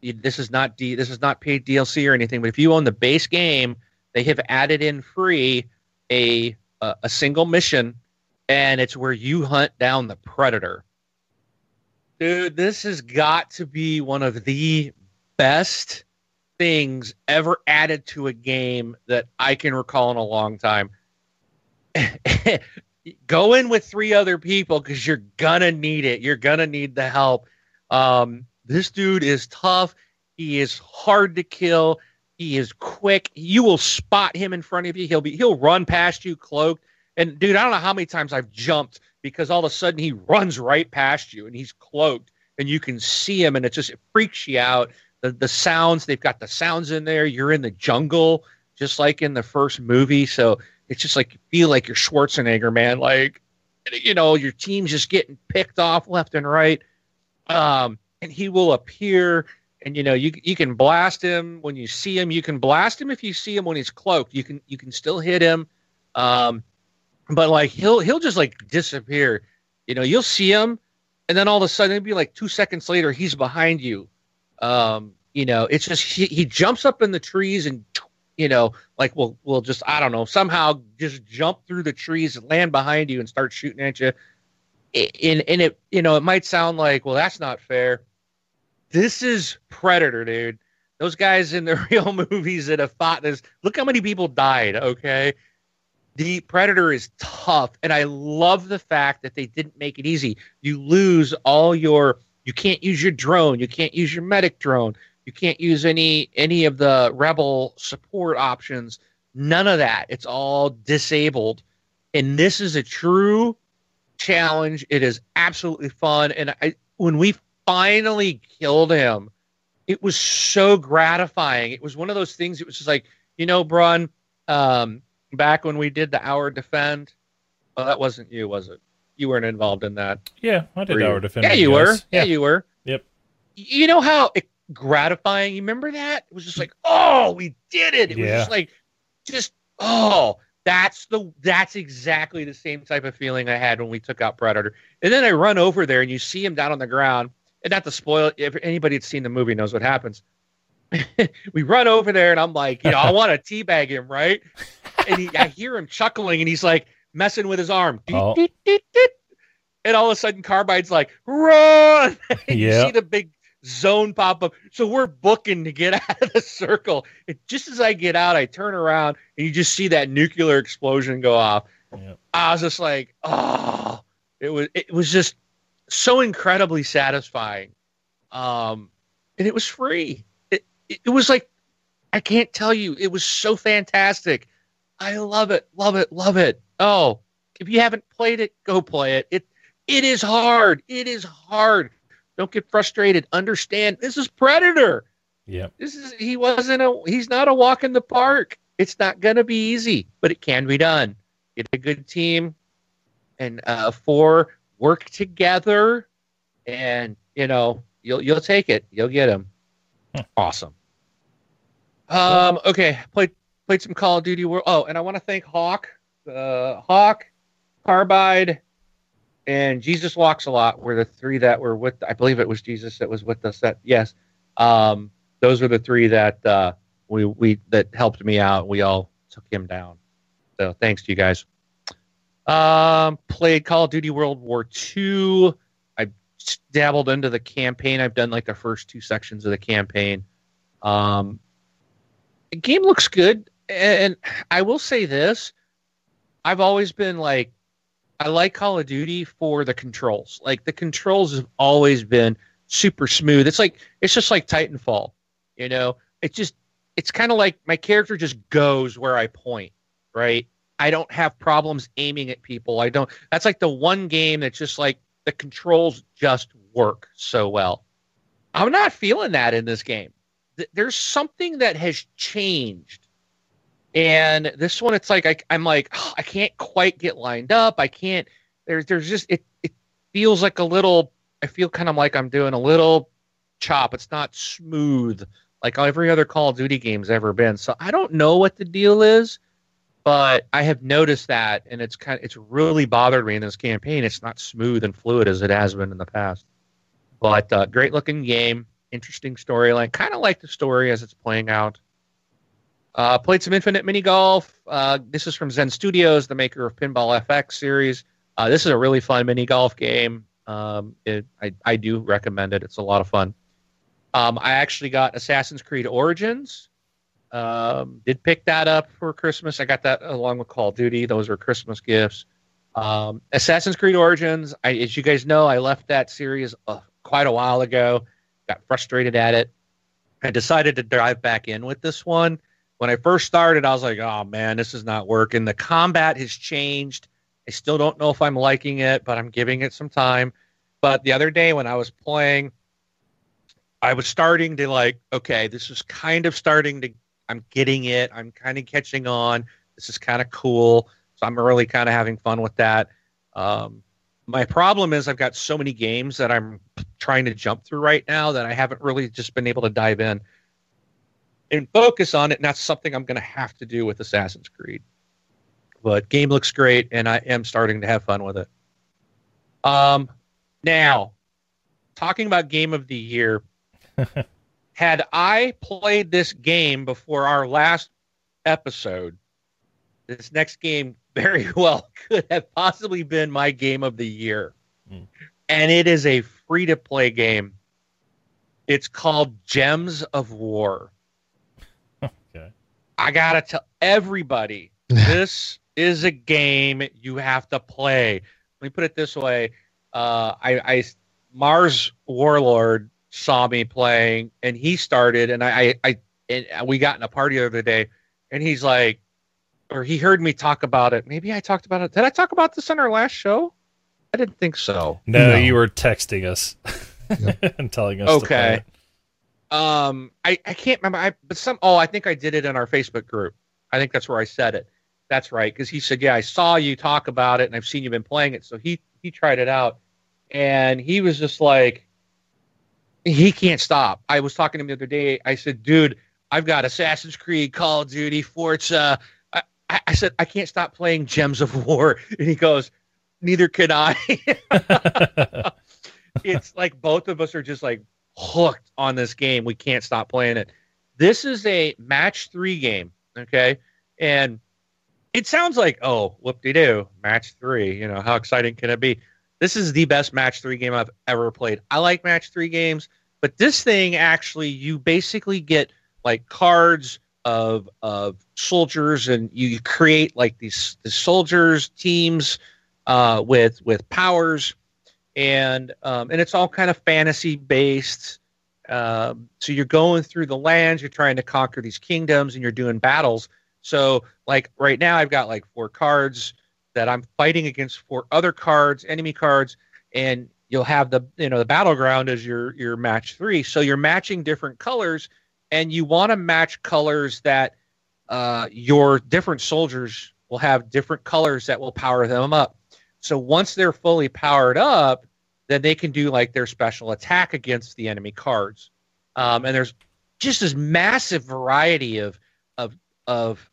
you- This is not D, this is not paid DLC or anything, but if you own the base game, they have added in free a a, a single mission, and it's where you hunt down the predator. Dude, this has got to be one of the best things ever added to a game that I can recall in a long time. Go in with three other people because you're gonna need it. You're gonna need the help. Um, this dude is tough. He is hard to kill. He is quick. You will spot him in front of you. He'll be he'll run past you cloaked. And dude, I don't know how many times I've jumped because all of a sudden he runs right past you and he's cloaked and you can see him and it just it freaks you out. The the sounds, they've got the sounds in there. You're in the jungle, just like in the first movie. So it's just like you feel like you're Schwarzenegger, man. Like you know, your team's just getting picked off left and right. Um, and he will appear and you know you you can blast him when you see him. You can blast him if you see him when he's cloaked. You can you can still hit him. Um, but like he'll he'll just like disappear. You know, you'll see him, and then all of a sudden it'll be like two seconds later he's behind you. Um, you know, it's just he, he jumps up in the trees and you know, like we'll we'll just I don't know somehow just jump through the trees and land behind you and start shooting at you. And and it you know it might sound like well that's not fair. This is Predator, dude. Those guys in the real movies that have fought this. Look how many people died. Okay, the Predator is tough, and I love the fact that they didn't make it easy. You lose all your You can't use your drone. You can't use your medic drone. You can't use any any of the rebel support options. None of that. It's all disabled. And this is a true challenge. It is absolutely fun. And I, when we finally killed him, it was so gratifying. It was one of those things. It was just like, you know, Brun, um, back when we did the hour defend. Oh, that wasn't you, was it? You weren't involved in that. Yeah, I did hour defend. Yeah, you were. Yeah, you were. Yep. You know how it gratifying? You remember that? It was just like, oh, we did it. It was just like, just oh, that's the that's exactly the same type of feeling I had when we took out Predator. And then I run over there and you see him down on the ground. And not to spoil, if anybody had seen the movie knows what happens. we run over there and I'm like, you know, I want to teabag him, right? And he, I hear him chuckling and he's like messing with his arm. Oh. And all of a sudden, Carbide's like, run! and you Yeah. see the big zone pop up. So we're booking to get out of the circle. And just as I get out, I turn around and you just see that nuclear explosion go off. Yep. I was just like, oh, it was it was just so incredibly satisfying. Um, and it was free. It, it it was like I can't tell you, it was so fantastic. I love it, love it, love it. Oh, if you haven't played it, go play it. It it is hard. It is hard. Don't get frustrated. Understand this is Predator. Yeah. This is he wasn't a he's not a walk in the park. It's not gonna be easy, but it can be done. Get a good team and uh four work together and you know you'll you'll take it. You'll get him. Awesome. Um okay, played played some Call of Duty World. Oh, and I want to thank Hawk, uh Hawk, Carbide, and Jesus Walks a Lot were the three that were with I believe it was Jesus that was with us that yes. Um those were the three that uh we we that helped me out. We all took him down. So thanks to you guys. Um, played Call of Duty World War II. I dabbled into the campaign. I've done like the first two sections of the campaign. Um, the game looks good, and I will say this: I've always been like, I like Call of Duty for the controls. Like the controls have always been super smooth. It's like it's just like Titanfall. You know, it's just it's kind of like my character just goes where I point, right? I don't have problems aiming at people. I don't. That's like the one game that's just like the controls just work so well. I'm not feeling that in this game. There's something that has changed, and this one, it's like I, I'm like "Oh, I can't quite get lined up. I can't. There's there's just it. It feels like a little. I feel kind of like I'm doing a little chop. It's not smooth like every other Call of Duty game's ever been. So I don't know what the deal is, but I have noticed that, and it's kind of it's really bothered me in this campaign. It's not smooth and fluid as it has been in the past. But uh, great looking game, interesting storyline. Kind of like the story as it's playing out. Uh, played some Infinite Mini Golf. Uh, this is from Zen Studios, the maker of Pinball FX series. Uh, this is a really fun mini golf game. Um, it, I, I do recommend it. It's a lot of fun. Um, I actually got Assassin's Creed Origins. Um, did pick that up for Christmas. I got that along with Call of Duty. Those are Christmas gifts. Um, Assassin's Creed Origins. I, as you guys know, I left that series uh, quite a while ago. Got frustrated at it. I decided to dive back in with this one. When I first started, I was like, "Oh man, this is not working." The combat has changed. I still don't know if I'm liking it, but I'm giving it some time. But the other day when I was playing, I was starting to like, okay, this is kind of starting to, I'm getting it. I'm kind of catching on. This is kind of cool. So I'm really kind of having fun with that. Um, my problem is I've got so many games that I'm trying to jump through right now that I haven't really just been able to dive in and focus on it. And that's something I'm going to have to do with Assassin's Creed. But game looks great, and I am starting to have fun with it. Um, now, talking about game of the year, had I played this game before our last episode, this next game very well could have possibly been my game of the year. Mm. And it is a free to play game. It's called Gems of War. Okay. I got to tell everybody this is a game you have to play. Let me put it this way. Uh, I, I Mars Warlord saw me playing, and he started, and I, I, I and we got in a party the other day, and he's like, or he heard me talk about it. Maybe I talked about it. Did I talk about this on our last show? I didn't think so. No, No. you were texting us and telling us. to play Okay. Um, I, I can't remember. I but some. Oh, I think I did it in our Facebook group. I think that's where I said it. That's right, because he said, "Yeah, I saw you talk about it, and I've seen you've been playing it." So he he tried it out, and he was just like, he can't stop. I was talking to him the other day. I said, "Dude, I've got Assassin's Creed, Call of Duty, Forza." I, I, I said, "I can't stop playing Gems of War," and he goes, "Neither can I." it's like both of us are just like hooked on this game. We can't stop playing it. This is a match three game, okay? And it sounds like, oh, whoop de doo, match three. You know, how exciting can it be? This is the best match three game I've ever played. I like match three games, but this thing actually, you basically get like cards of of soldiers, and you create like these the soldiers teams uh, with with powers and um, and it's all kind of fantasy based. Um, so you're going through the lands, you're trying to conquer these kingdoms, and you're doing battles. So like right now, I've got like four cards that I'm fighting against four other cards, enemy cards, and you'll have the you know the battleground as your your match three. So you're matching different colors, and you want to match colors that uh, your different soldiers will have different colors that will power them up. So once they're fully powered up, then they can do like their special attack against the enemy cards. Um, and there's just this massive variety of of of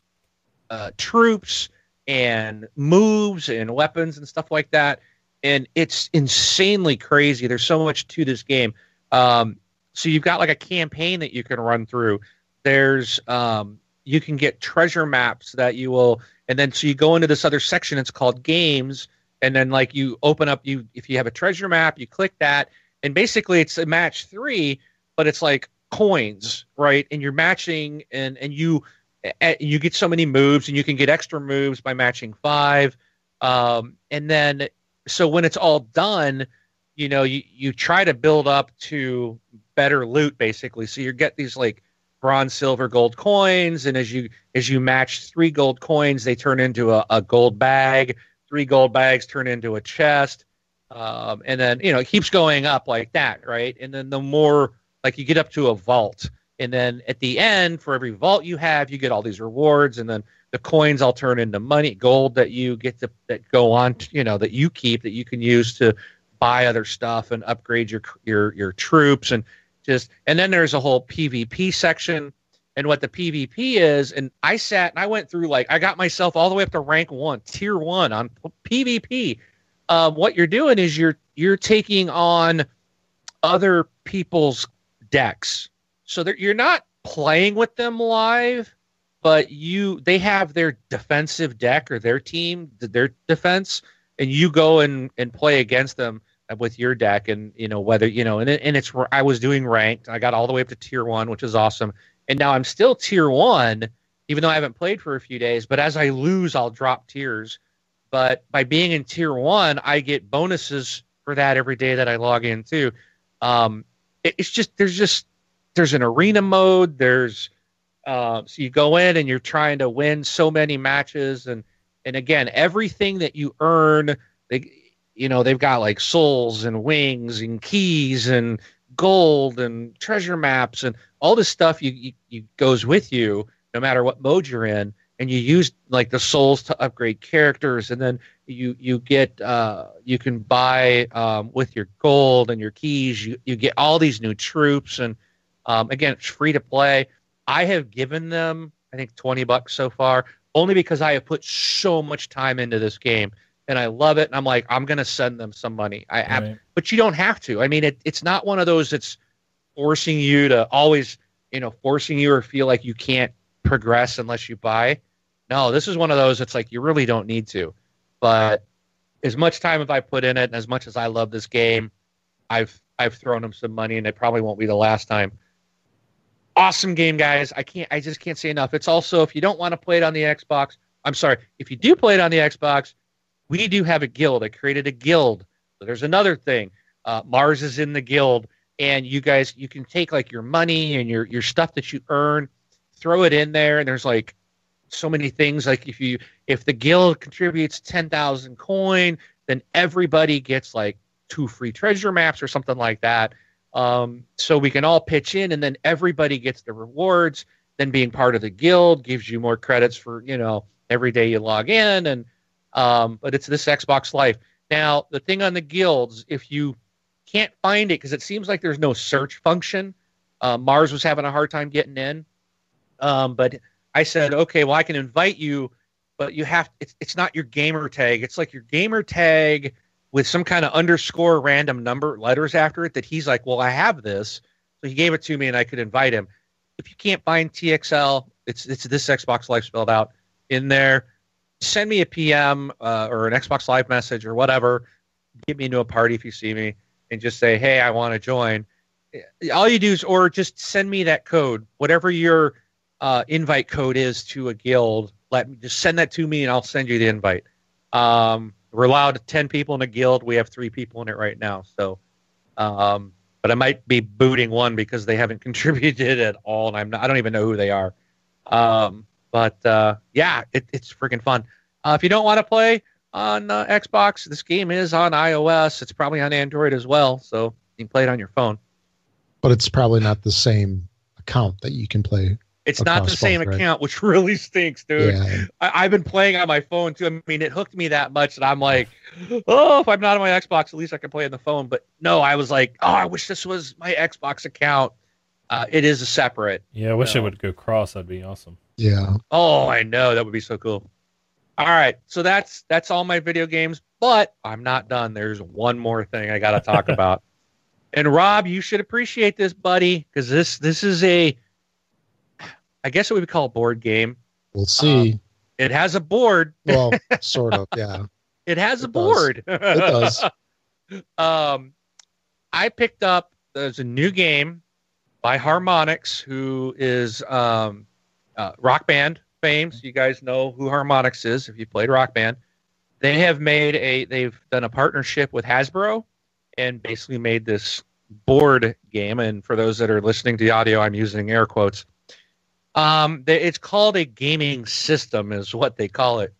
uh, troops and moves and weapons and stuff like that. And it's insanely crazy. There's so much to this game. Um, so you've got like a campaign that you can run through. There's um, you can get treasure maps that you will, and then so you go into this other section. It's called games, and then like you open up you if you have a treasure map, you click that, and basically it's a match three, but it's like coins, right? And you're matching, and and you eh, you get so many moves, and you can get extra moves by matching five, um, and then so when it's all done, you know you you try to build up to better loot basically. So you get these like bronze, silver, gold coins, and as you as you match three gold coins, they turn into a, a gold bag. Three gold bags turn into a chest, um, and then you know it keeps going up like that, right? And then the more like you get up to a vault, and then at the end, for every vault you have, you get all these rewards, and then the coins all turn into money, gold that you get to that go on, to, you know, that you keep that you can use to buy other stuff and upgrade your your your troops and just and then there's a whole PvP section and what the PvP is and I sat and I went through like I got myself all the way up to rank 1 tier 1 on PvP um, what you're doing is you're you're taking on other people's decks. So that you're not playing with them live but you they have their defensive deck or their team their defense and you go and and play against them with your deck and you know whether you know and, and it's i was doing ranked. I got all the way up to tier one which is awesome and now i'm still tier one even though i haven't played for a few days but as i lose i'll drop tiers. But by being in tier one i get bonuses for that every day that i log in too. Um, it, it's just there's just there's an arena mode. There's uh, so you go in and you're trying to win so many matches. And and again everything that you earn they you know they've got like souls and wings and keys and gold and treasure maps and all this stuff you, you, you goes with you no matter what mode you're in and you use like the souls to upgrade characters and then you you get uh, you can buy um, with your gold and your keys you, you get all these new troops and um, again it's free to play. I have given them i think 20 bucks so far only because i have put so much time into this game and I love it. And I'm like, I'm going to send them some money. I, Right. but you don't have to. I mean, it, it's not one of those that's forcing you to always, you know, forcing you or feel like you can't progress unless you buy. No, this is one of those that's like you really don't need to. But as much time as I put in it, and as much as I love this game, I've I've thrown them some money, and it probably won't be the last time. Awesome game, guys! I can't, I just can't say enough. It's also if you don't want to play it on the Xbox, I'm sorry, if you do play it on the Xbox, we do have a guild. I created a guild. There's another thing. uh, Mars is in the guild, and you guys you can take like your money and your your stuff that you earn, throw it in there, and there's like so many things. Like if you if the guild contributes ten thousand coin, then everybody gets like two free treasure maps or something like that. Um, so we can all pitch in, and then everybody gets the rewards. Then being part of the guild gives you more credits for you know every day you log in, and um, but it's this Xbox Live. Now the thing on the guilds, if you can't find it because it seems like there's no search function. Uh, Mars was having a hard time getting in, um, but I said, okay, well I can invite you, but you have it's it's not your gamer tag. It's like your gamer tag with some kind of underscore random number letters after it that he's like, well, I have this. So he gave it to me and I could invite him. If you can't find TXL, it's it's this Xbox Live spelled out in there. Send me a PM uh, or an Xbox Live message or whatever. Get me into a party if you see me and just say, hey, I want to join. All you do is, or just send me that code, whatever your uh, invite code is to a guild. Let me just send that to me and I'll send you the invite. Um, we're allowed 10 people in a guild. We have three people in it right now. So, um, but I might be booting one because they haven't contributed at all. And I'm not, I don't even know who they are. Um, but, uh, yeah, it, it's freaking fun. Uh, if you don't want to play on uh, Xbox, this game is on iOS. It's probably on Android as well. So you can play it on your phone. But it's probably not the same account that you can play it's not the same both, account, right? which really stinks, dude. Yeah. I, have been playing on my phone too. I mean, it hooked me that much that I'm like, oh, if I'm not on my Xbox, at least I can play on the phone. But no, I was like, oh, I wish this was my Xbox account. Uh, it is a separate. Yeah, I wish it would go cross. That'd be awesome. Yeah. Oh, I know that would be so cool. All right, so that's that's all my video games, but I'm not done. There's one more thing I got to talk about. And Rob, you should appreciate this, buddy, because this this is a I guess it would be called a board game. We'll see. Um, it has a board. Well, sort of, yeah. it has it a board. It does. um, I picked up. There's a new game by Harmonix, who is um, uh, rock band fame. So you guys know who Harmonix is if you played rock band. They have made a. They've done a partnership with Hasbro, and basically made this board game. And for those that are listening to the audio, I'm using air quotes. Um, it's called a gaming system, is what they call it.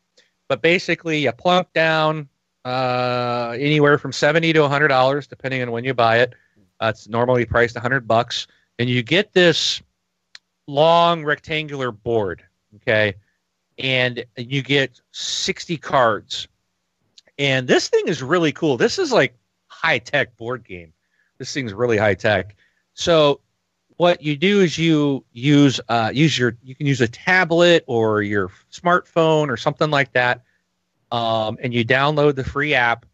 But basically, you plunk down uh, anywhere from seventy to hundred dollars, depending on when you buy it. Uh, it's normally priced hundred bucks, and you get this long rectangular board. Okay, and you get sixty cards. And this thing is really cool. This is like high tech board game. This thing's really high tech. So what you do is you use uh, use your you can use a tablet or your smartphone or something like that, um, and you download the free app.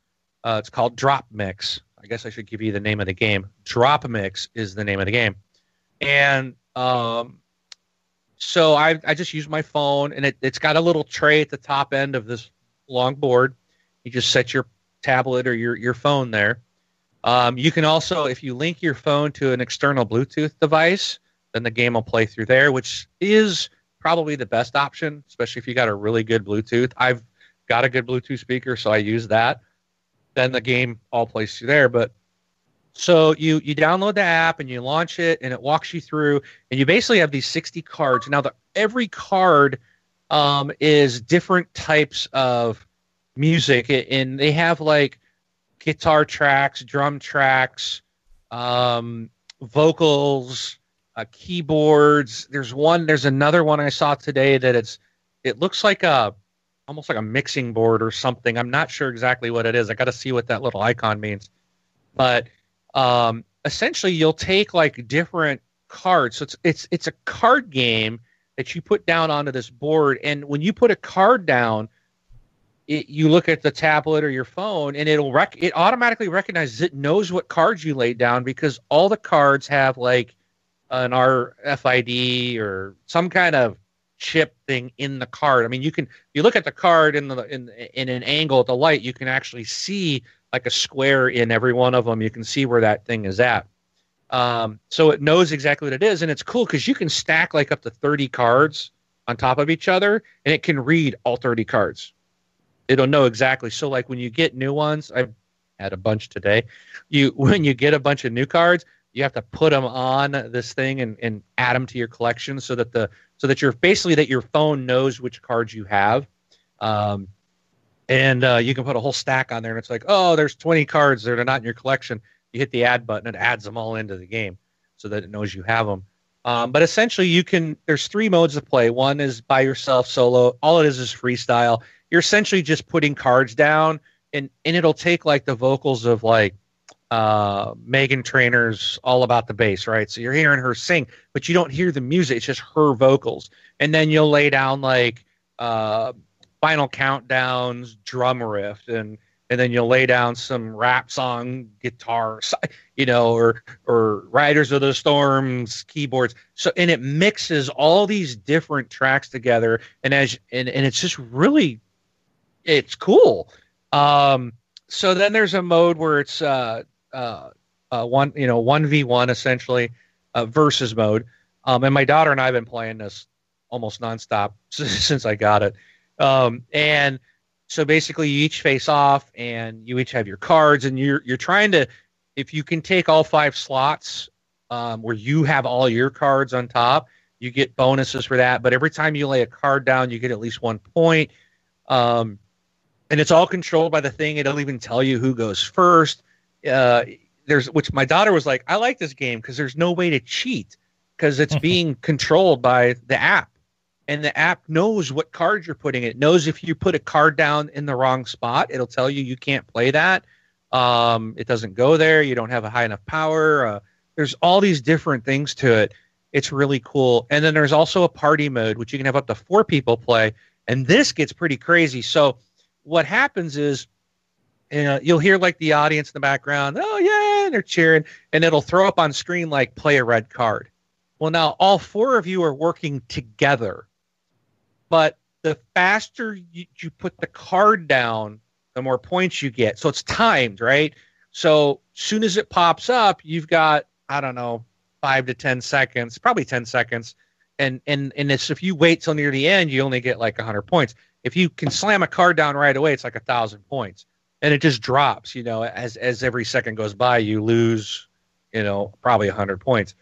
Uh, it's called DropMix. I guess I should give you the name of the game. DropMix is the name of the game, and um, so I I just use my phone, and it, it's got a little tray at the top end of this long board. You just set your tablet or your your phone there um, you can also, if you link your phone to an external Bluetooth device, then the game will play through there, which is probably the best option, especially if you got a really good Bluetooth. I've got a good Bluetooth speaker, so I use that. Then the game all plays through there. But so you you download the app and you launch it, and it walks you through, and you basically have these sixty cards. Now, the every card um, is different types of music, and they have like guitar tracks, drum tracks, um, vocals, uh, keyboards. There's one. There's another one I saw today that it's. It looks like a almost like a mixing board or something. I'm not sure exactly what it is. I got to see what that little icon means. But um, essentially, you'll take like different cards. So it's it's it's a card game that you put down onto this board, and when you put a card down it, you look at the tablet or your phone and it'll rec- it automatically recognizes it knows what cards you laid down because all the cards have like an RFID or some kind of chip thing in the card. I mean, you can you look at the card in the in in an angle at the light, you can actually see like a square in every one of them. You can see where that thing is at. Um, so it knows exactly what it is, and it's cool because you can stack like up to thirty cards on top of each other, and it can read all thirty cards it'll know exactly. So like when you get new ones, I had a bunch today. You when you get a bunch of new cards, you have to put them on this thing and, and add them to your collection so that the so that you're basically that your phone knows which cards you have. Um, and uh, you can put a whole stack on there, and it's like, oh, there's 20 cards that are not in your collection. You hit the add button, it adds them all into the game so that it knows you have them. Um, but essentially, you can. There's three modes of play. One is by yourself, solo. All it is is freestyle. You're essentially just putting cards down, and and it'll take like the vocals of like uh, Meghan Trainor's "All About the Bass," right? So you're hearing her sing, but you don't hear the music. It's just her vocals, and then you'll lay down like uh, Final Countdown's drum riff, and and then you'll lay down some rap song guitar, you know, or or Riders of the Storms keyboards. So and it mixes all these different tracks together, and as and and it's just really, it's cool. Um, so then there's a mode where it's uh uh, uh one you know one v one essentially uh, versus mode. Um, and my daughter and I have been playing this almost nonstop since I got it. Um, and so basically, you each face off, and you each have your cards, and you're you're trying to, if you can take all five slots um, where you have all your cards on top, you get bonuses for that. But every time you lay a card down, you get at least one point. Um, and it's all controlled by the thing. It'll even tell you who goes first. Uh, there's which my daughter was like, I like this game because there's no way to cheat because it's being controlled by the app and the app knows what cards you're putting. It knows if you put a card down in the wrong spot, it'll tell you you can't play that. Um, it doesn't go there. You don't have a high enough power. Uh, there's all these different things to it. It's really cool. And then there's also a party mode, which you can have up to four people play. And this gets pretty crazy. So what happens is uh, you'll hear like the audience in the background, oh yeah, and they're cheering, and it'll throw up on screen like play a red card. Well, now all four of you are working together but the faster you, you put the card down, the more points you get. So it's timed, right? So soon as it pops up, you've got I don't know five to ten seconds, probably ten seconds, and and and it's if you wait till near the end, you only get like hundred points. If you can slam a card down right away, it's like a thousand points, and it just drops. You know, as as every second goes by, you lose, you know, probably hundred points.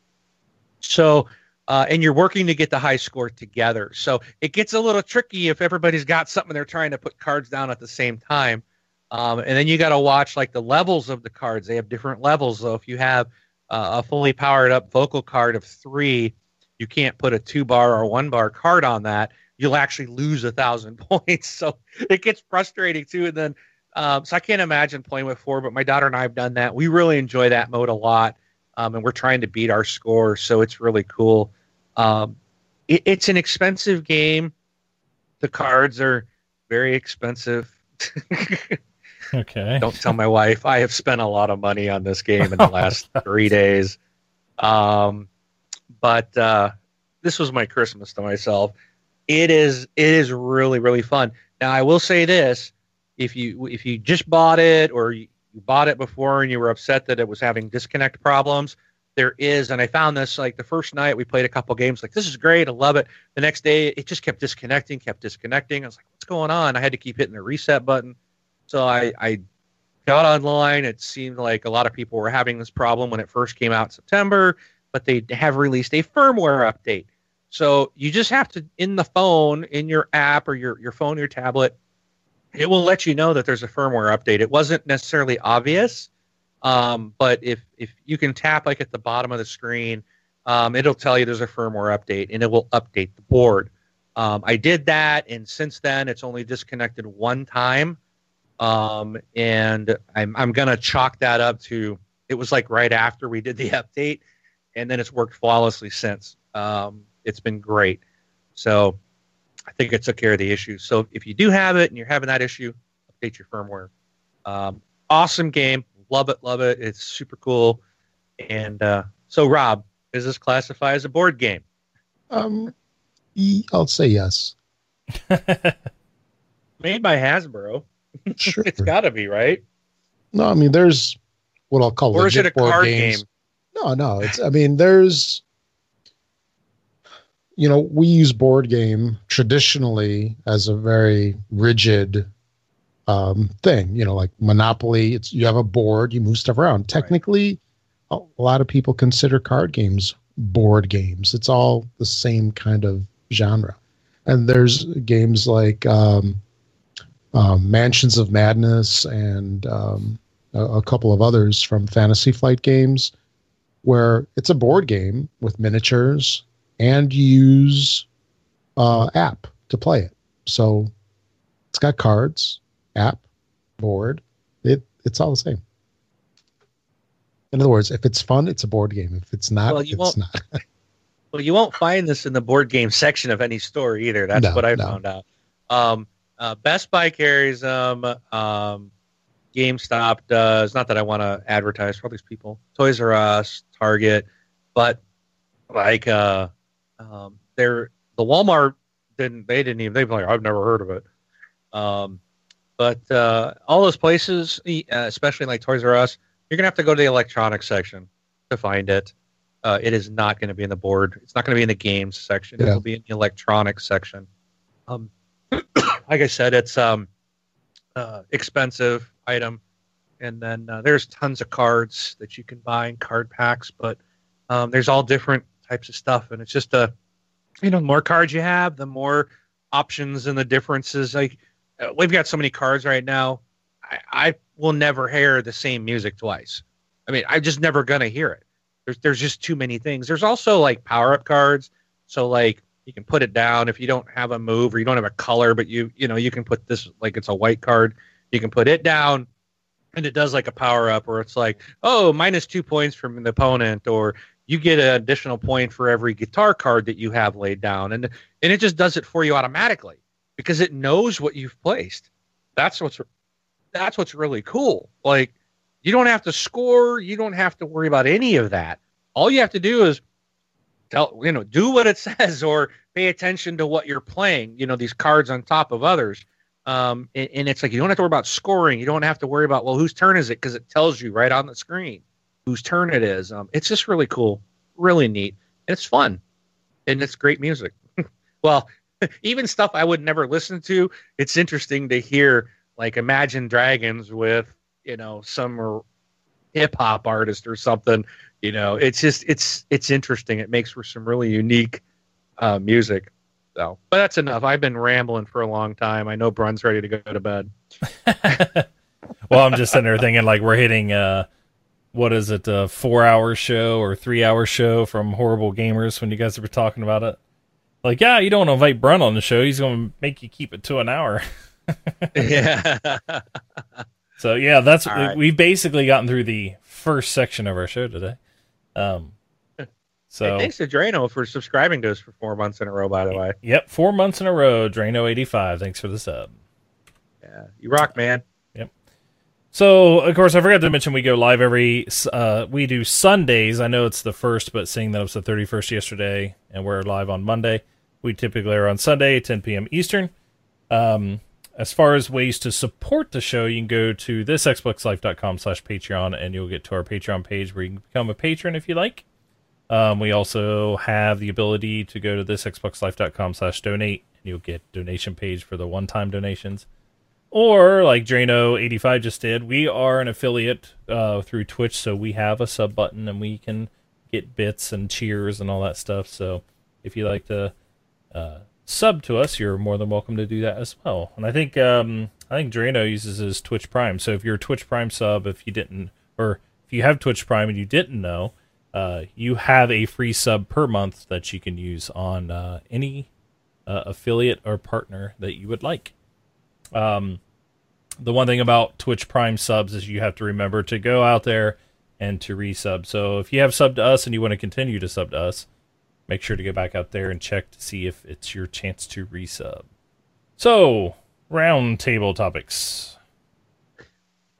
So uh, and you're working to get the high score together. So it gets a little tricky if everybody's got something they're trying to put cards down at the same time. Um, and then you got to watch like the levels of the cards. They have different levels. So if you have uh, a fully powered up vocal card of three, you can't put a two bar or one bar card on that. You'll actually lose a thousand points. So it gets frustrating too. And then, um, so I can't imagine playing with four, but my daughter and I have done that. We really enjoy that mode a lot. Um, and we're trying to beat our score. So it's really cool. Um, it, it's an expensive game. The cards are very expensive. okay. Don't tell my wife. I have spent a lot of money on this game in the last three days. Um, but uh, this was my Christmas to myself. It is it is really really fun. Now I will say this: if you if you just bought it or you, you bought it before and you were upset that it was having disconnect problems, there is, and I found this like the first night we played a couple games, like this is great, I love it. The next day it just kept disconnecting, kept disconnecting. I was like, what's going on? I had to keep hitting the reset button. So I, I got online. It seemed like a lot of people were having this problem when it first came out in September, but they have released a firmware update. So you just have to in the phone, in your app or your, your phone, your tablet, it will let you know that there's a firmware update. It wasn't necessarily obvious um, but if if you can tap like at the bottom of the screen, um, it'll tell you there's a firmware update and it will update the board. Um, I did that, and since then it's only disconnected one time. Um, and I'm I'm gonna chalk that up to it was like right after we did the update, and then it's worked flawlessly since. Um, it's been great. So I think it took care of the issue. So if you do have it and you're having that issue, update your firmware. Um, awesome game love it, love it. It's super cool. And uh, so, Rob, is this classified as a board game? Um, I'll say yes. Made by Hasbro. Sure. it's got to be right. No, I mean there's what I'll call or is it a board card games. game? No, no. It's I mean there's you know we use board game traditionally as a very rigid um, thing. You know, like Monopoly. It's you have a board, you move stuff around. Technically, a lot of people consider card games board games. It's all the same kind of genre. And there's games like um, um, Mansions of Madness and um, a, a couple of others from Fantasy Flight games where it's a board game with miniatures and use uh, app to play it. So it's got cards, app, board. It it's all the same. In other words, if it's fun, it's a board game. If it's not, Well, you it's won't- not. Well, you won't find this in the board game section of any store either. That's No, what I no. found out. Um, uh, Best Buy carries them. Um, GameStop does. Not that I want to advertise for all these people. Toys R Us, Target, but like uh, um, they're the Walmart didn't. They didn't even. They were like, I've never heard of it. Um, but uh, all those places, uh, especially like Toys R Us, you're gonna have to go to the electronics section to find it. Uh, it is not going to be in the board. It's not going to be in the games section. Yeah. It'll be in the electronics section. Um, like I said, it's um, uh, expensive item, and then uh, there's tons of cards that you can buy in card packs. But um, there's all different types of stuff, and it's just a, you know, the more cards you have, the more options and the differences. Like uh, we've got so many cards right now, I, I will never hear the same music twice. I mean, I'm just never gonna hear it. There's there's just too many things. There's also like power up cards. So like you can put it down if you don't have a move or you don't have a color, but you you know you can put this like it's a white card. You can put it down, and it does like a power up where it's like oh minus two points from the opponent, or you get an additional point for every guitar card that you have laid down, and and it just does it for you automatically because it knows what you've placed. That's what's that's what's really cool. Like you don't have to score. You don't have to worry about any of that. All you have to do is tell, you know, do what it says or pay attention to what you're playing. You know, these cards on top of others. Um, and, and it's like you don't have to worry about scoring. You don't have to worry about well, whose turn is it because it tells you right on the screen whose turn it is. Um, it's just really cool, really neat. And it's fun, and it's great music. well, even stuff I would never listen to. It's interesting to hear like Imagine Dragons with you know some hip hop artist or something. You know, it's just it's it's interesting. It makes for some really unique uh, music. So, but that's enough. I've been rambling for a long time. I know Brun's ready to go to bed. well, I'm just sitting there thinking like we're hitting uh what is it, a four hour show or three hour show from Horrible Gamers when you guys were talking about it. Like, yeah, you don't want to invite Brun on the show. He's going to make you keep it to an hour. yeah. So yeah, that's right. we've basically gotten through the first section of our show today. Um, so Hey, thanks to Drano for subscribing to us for four months in a row. By the way, yep, four months in a row. Drano eighty five. Thanks for the sub. yeah, you rock, man. So of course I forgot to mention we go live every uh we do Sundays. I know it's the first, but seeing that it was the thirty first yesterday and we're live on Monday, we typically are on Sunday, ten PM Eastern. Um as far as ways to support the show, you can go to thisxboxlife.com slash Patreon and you'll get to our Patreon page where you can become a patron if you like. Um, we also have the ability to go to thisxboxlife.com slash donate and you'll get donation page for the one time donations. Or like Drano85 just did, we are an affiliate uh, through Twitch, so we have a sub button and we can get bits and cheers and all that stuff. So if you like to uh, sub to us, you're more than welcome to do that as well. And I think um, I think Drano uses his Twitch Prime. So if you're a Twitch Prime sub, if you didn't, or if you have Twitch Prime and you didn't know, uh, you have a free sub per month that you can use on uh, any uh, affiliate or partner that you would like. Um, the one thing about Twitch Prime subs is you have to remember to go out there and to resub. So if you have subbed to us and you want to continue to sub to us, make sure to go back out there and check to see if it's your chance to resub. So, round table topics.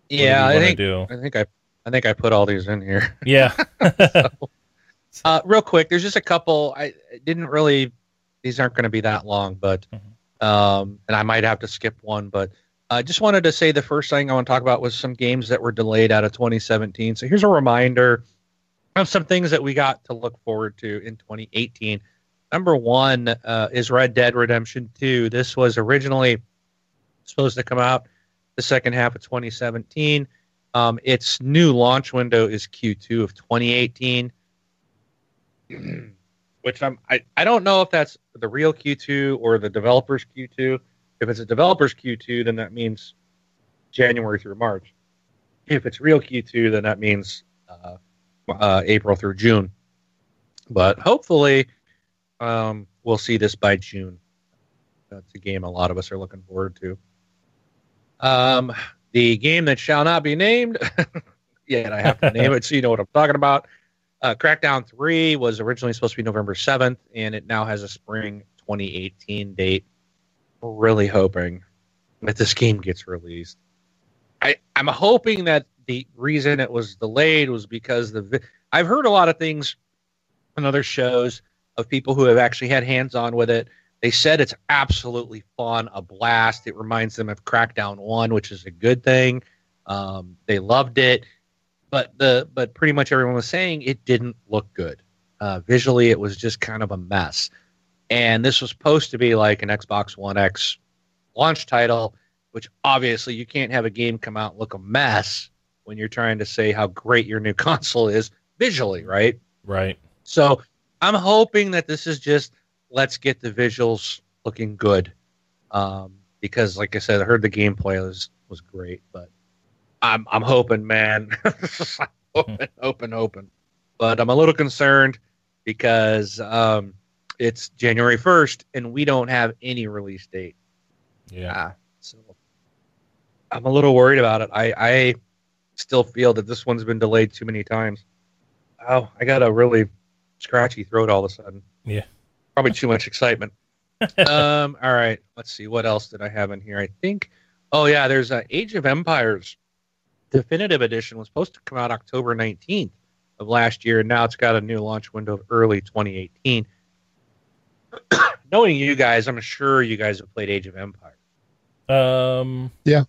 Yeah, I think do? I think I I think I put all these in here. Yeah. Uh, real quick, there's just a couple. I didn't really. These aren't going to be that long, but Mhm. Um, and I might have to skip one. But I just wanted to say the first thing I want to talk about was some games that were delayed out of 2017. So here's a reminder of some things that we got to look forward to in 2018. Number one uh, is Red Dead Redemption 2. This was originally supposed to come out the second half of 2017. Um, its new launch window is Q2 of 2018, which I'm I, I don't know if that's the real Q2 or the developers Q2. If it's a developers Q2, then that means January through March. If it's real Q2, then that means uh, uh, April through June. But hopefully, um, we'll see this by June. That's a game a lot of us are looking forward to. Um, the game that shall not be named, yet I have to name it so you know what I'm talking about. Uh, Crackdown 3 was originally supposed to be November 7th, and it now has a spring 2018 date. Really hoping that this game gets released. I, I'm hoping that the reason it was delayed was because the I've heard a lot of things on other shows of people who have actually had hands on with it. They said it's absolutely fun, a blast. It reminds them of Crackdown One, which is a good thing. Um, they loved it, but the but pretty much everyone was saying it didn't look good. Uh, visually, it was just kind of a mess. And this was supposed to be like an Xbox One X launch title, which obviously you can't have a game come out and look a mess when you're trying to say how great your new console is visually, right? Right. So I'm hoping that this is just let's get the visuals looking good. Um, because like I said, I heard the gameplay was was great, but I'm I'm hoping, man, open, open, open. But I'm a little concerned because um, it's January 1st and we don't have any release date. Yeah. Ah, so I'm a little worried about it. I, I still feel that this one's been delayed too many times. Oh, I got a really scratchy throat all of a sudden. Yeah. Probably too much excitement. um, all right. Let's see. What else did I have in here? I think. Oh yeah, there's a Age of Empires definitive edition was supposed to come out October 19th of last year, and now it's got a new launch window of early 2018. Knowing you guys, I'm sure you guys have played Age of Empires. Um. Yeah.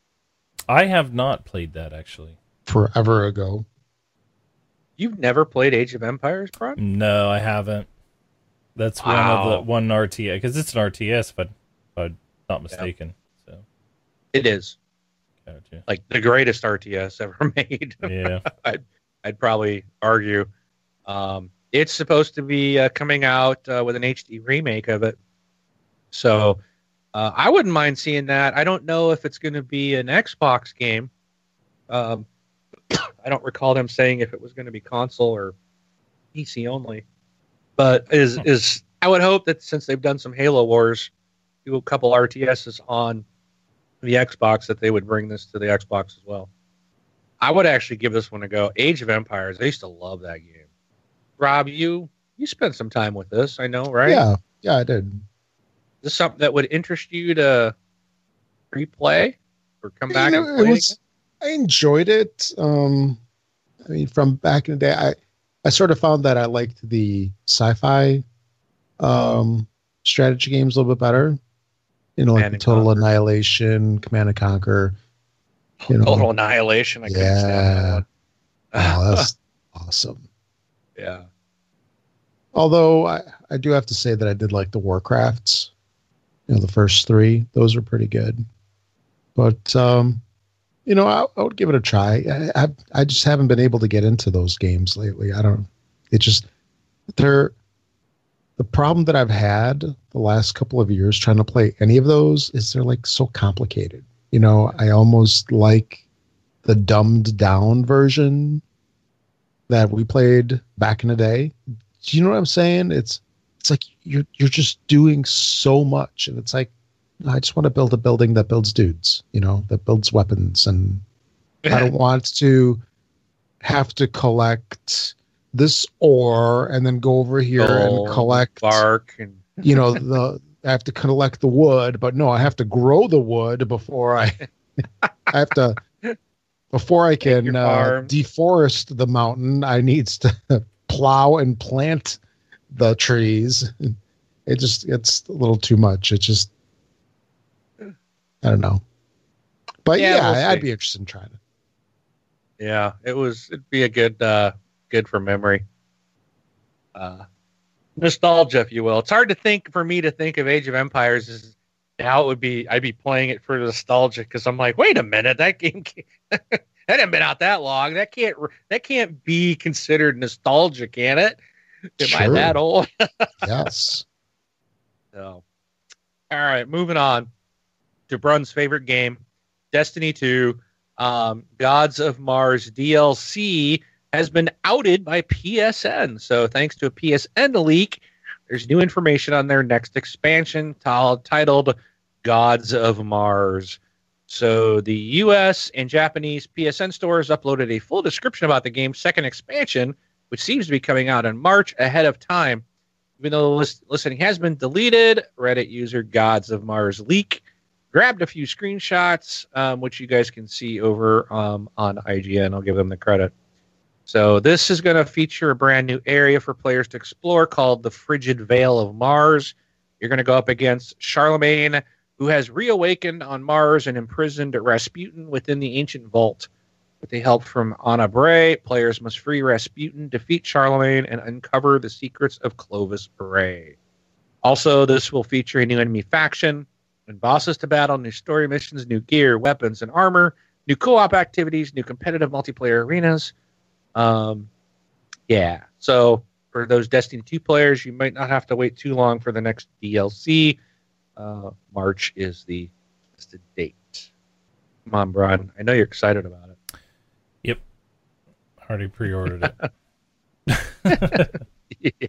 I have not played that actually. forever ago. You've never played Age of Empires, Bron? No, I haven't. That's one of the Wow. one RTS because it's an RTS, but if I'm not mistaken. So It is gotcha. like the greatest RTS ever made. Yeah. I'd, I'd probably argue. Um, it's supposed to be uh, coming out uh, with an HD remake of it. So uh, I wouldn't mind seeing that. I don't know if it's going to be an Xbox game. Um, I don't recall them saying if it was going to be console or PC only. But is is I would hope that since they've done some Halo Wars, do a couple RTSs on the Xbox, that they would bring this to the Xbox as well. I would actually give this one a go. Age of Empires. I used to love that game. Rob, you you spent some time with this, I know, right? Yeah, yeah, I did. Is this something that would interest you to replay or come back You and know, play? it was, I enjoyed it. Um, I mean, from back in the day, I I sort of found that I liked the sci-fi um, strategy games a little bit better. You know, like Command the and Total Conquer. Annihilation, Command and Conquer. you know. Total Annihilation. I Yeah. Oh, that's awesome. yeah. Although I, I do have to say that I did like the Warcrafts. You know, the first three; those are pretty good. But um, you know, I, I would give it a try. I, I I just haven't been able to get into those games lately. I don't. It just they're the problem that I've had the last couple of years trying to play any of those is they're like so complicated. You know, I almost like the dumbed down version that we played back in the day. Do you know what I'm saying? It's it's like you're you're just doing so much, and it's like I just want to build a building that builds dudes, you know, that builds weapons, and I don't want to have to collect this ore and then go over here and collect bark and you know the I have to collect the wood, but no, I have to grow the wood before I I have to before I can uh, deforest the mountain. I needs to plow and plant the trees. It just it's a little too much. It just I don't know, but Yeah, yeah, we'll I'd be interested in trying it. Yeah, it was. It'd be a good, uh, good for memory. Uh, nostalgia, if you will. It's hard to think for me to think of Age of Empires as now it would be I'd be playing it for nostalgia because I'm like, wait a minute, that game that hasn't been out that long. That can't that can't be considered nostalgia, can it? Am sure. I that old? yes. So, all right, moving on to Brun's favorite game, Destiny 2. Um, Gods of Mars DLC has been outed by PSN. So, thanks to a PSN leak, there's new information on their next expansion t- titled Gods of Mars. So, the US and Japanese PSN stores uploaded a full description about the game's second expansion, which seems to be coming out in March ahead of time. Even though the list- listing has been deleted, Reddit user Gods of Mars leak grabbed a few screenshots, um, which you guys can see over um, on IGN. I'll give them the credit. So this is going to feature a brand new area for players to explore called the Frigid Vale of Mars. You're going to go up against Charlemagne, who has reawakened on Mars and imprisoned Rasputin within the ancient vault. With the help from Anna Bray, players must free Rasputin, defeat Charlemagne, and uncover the secrets of Clovis Bray. Also, this will feature a new enemy faction, and bosses to battle, new story missions, new gear, weapons, and armor, new co-op activities, new competitive multiplayer arenas. Um, yeah. So for those Destiny 2 players, you might not have to wait too long for the next DLC. Uh, March is the, is the date. Come on, Brian. I know you're excited about it. Yep. Already pre-ordered it. yeah,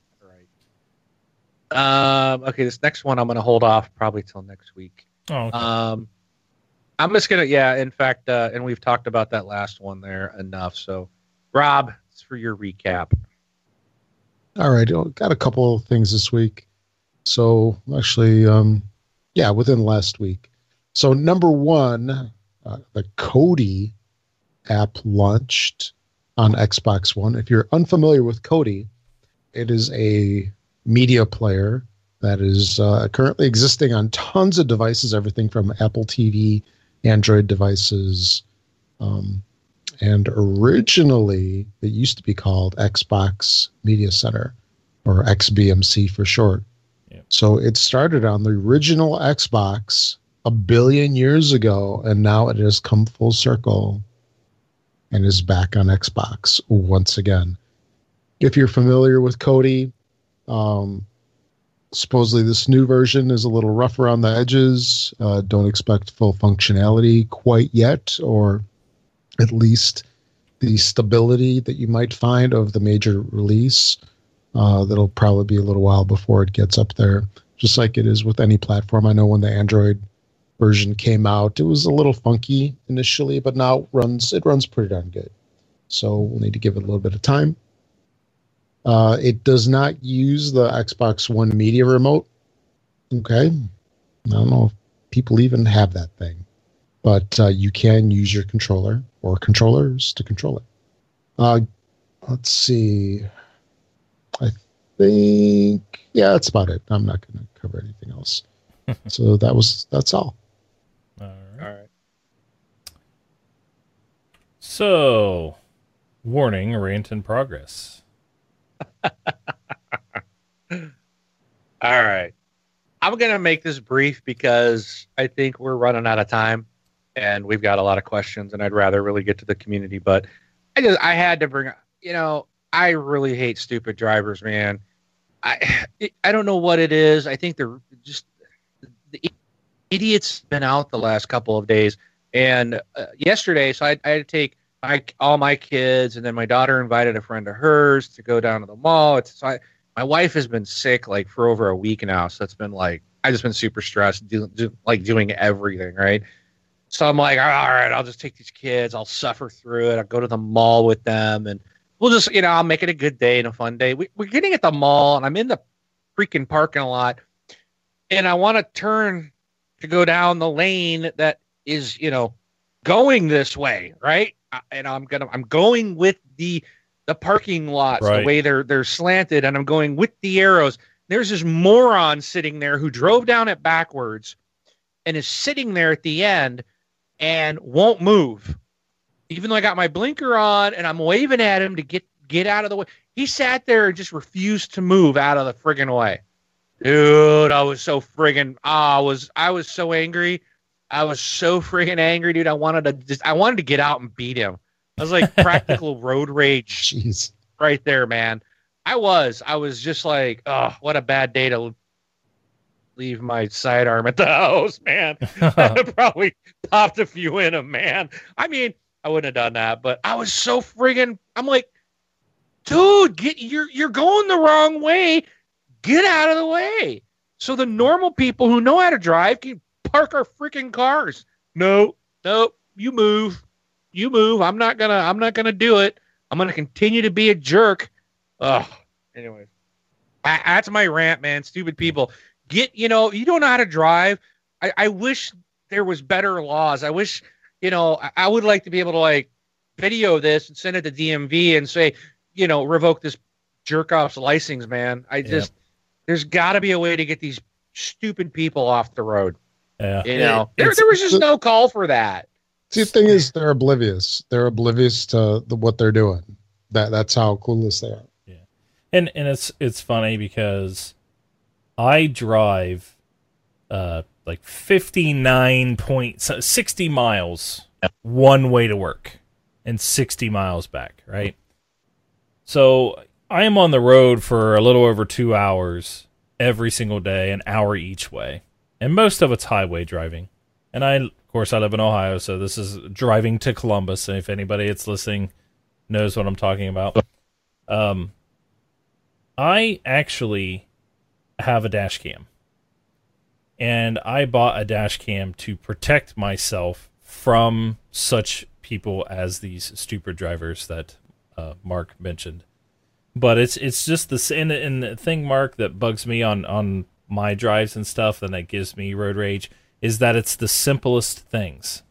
right. Um, okay, this next one I'm going to hold off probably till next week. Oh, okay. Um, I'm just gonna, yeah. In fact, uh, and we've talked about that last one there enough. So Rob, it's for your recap. All right, got a couple of things this week. So actually, um, yeah, within last week. So number one, uh, the Kodi app launched on Xbox One. If you're unfamiliar with Kodi, it is a media player that is uh, currently existing on tons of devices, everything from Apple TV, Android devices, um, and originally it used to be called Xbox Media Center or XBMC for short. Yep. So it started on the original Xbox a billion years ago, and now it has come full circle and is back on Xbox once again. If you're familiar with Kodi, um, supposedly this new version is a little rough around the edges. Uh, don't expect full functionality quite yet, or at least the stability that you might find of the major release. Uh, that'll probably be a little while before it gets up there, just like it is with any platform. I know when the Android version came out, it was a little funky initially, but now it runs it runs pretty darn good. So we'll need to give it a little bit of time. Uh, it does not use the Xbox One media remote. Okay. I don't know if people even have that thing but uh, you can use your controller or controllers to control it. Uh, let's see. I think yeah, that's about it. I'm not going to cover anything else. so that was that's all. All right. All right. So, warning: rant in progress. all right. I'm going to make this brief because I think we're running out of time and we've got a lot of questions, and I'd rather really get to the community. But I just I had to bring, you know, I really hate stupid drivers, man. I I don't know what it is. I think they're just the idiots been out the last couple of days, and uh, yesterday, so I, I had to take my all my kids, and then my daughter invited a friend of hers to go down to the mall. It's so I, my wife has been sick like for over a week now, so it's been like I just been super stressed, do, do, like doing everything right. So I'm like, all right, I'll just take these kids. I'll suffer through it. I'll go to the mall with them, and we'll just, you know, I'll make it a good day and a fun day. We, we're getting at the mall, and I'm in the freaking parking lot, and I want to turn to go down the lane that is, you know, going this way, right? And I'm gonna, I'm going with the the parking lots right. the way they're they're slanted, and I'm going with the arrows. There's this moron sitting there who drove down it backwards and is sitting there at the end and won't move. Even though I got my blinker on and I'm waving at him to get get out of the way, he sat there and just refused to move out of the friggin' way. dude, I was so friggin' ah, I was I was so angry. I was so friggin' angry, dude. I wanted to just I wanted to get out and beat him. I was like practical road rage Jeez. right there, man. I was. I was just like, oh, what a bad day to leave my sidearm at the house, man. I'd probably popped a few in him, man. I mean, I wouldn't have done that, but I was so friggin' I'm like, dude, get you're you're going the wrong way. Get out of the way. So the normal people who know how to drive can park our freaking cars. No, no, you move. You move. I'm not gonna I'm not gonna do it. I'm gonna continue to be a jerk. Ugh. Anyways. I, that's my rant, man. Stupid people. Get you know, you don't know how to drive. I, I wish there was better laws. I wish, you know, I, I would like to be able to like video this and send it to DMV and say, you know, revoke this jerk off's license, man. I just there's got to be a way to get these stupid people off the road. yeah. You know, It- there, there was just no call for that. See, the thing is, they're oblivious. They're oblivious to the, what they're doing. That that's how clueless they are. Yeah, and and it's it's funny because I drive uh like 59 point so 60 miles one way to work and 60 miles back, right? So I am on the road for a little over 2 hours every single day, an hour each way. And most of it's highway driving. And I of course I live in Ohio, so this is driving to Columbus, and if anybody that's listening knows what I'm talking about. Um I actually have a dash cam. And I bought a dash cam to protect myself from such people as these stupid drivers that uh, Mark mentioned. But it's it's just the and, and the thing, Mark, that bugs me on on my drives and stuff, and that gives me road rage is that it's the simplest things.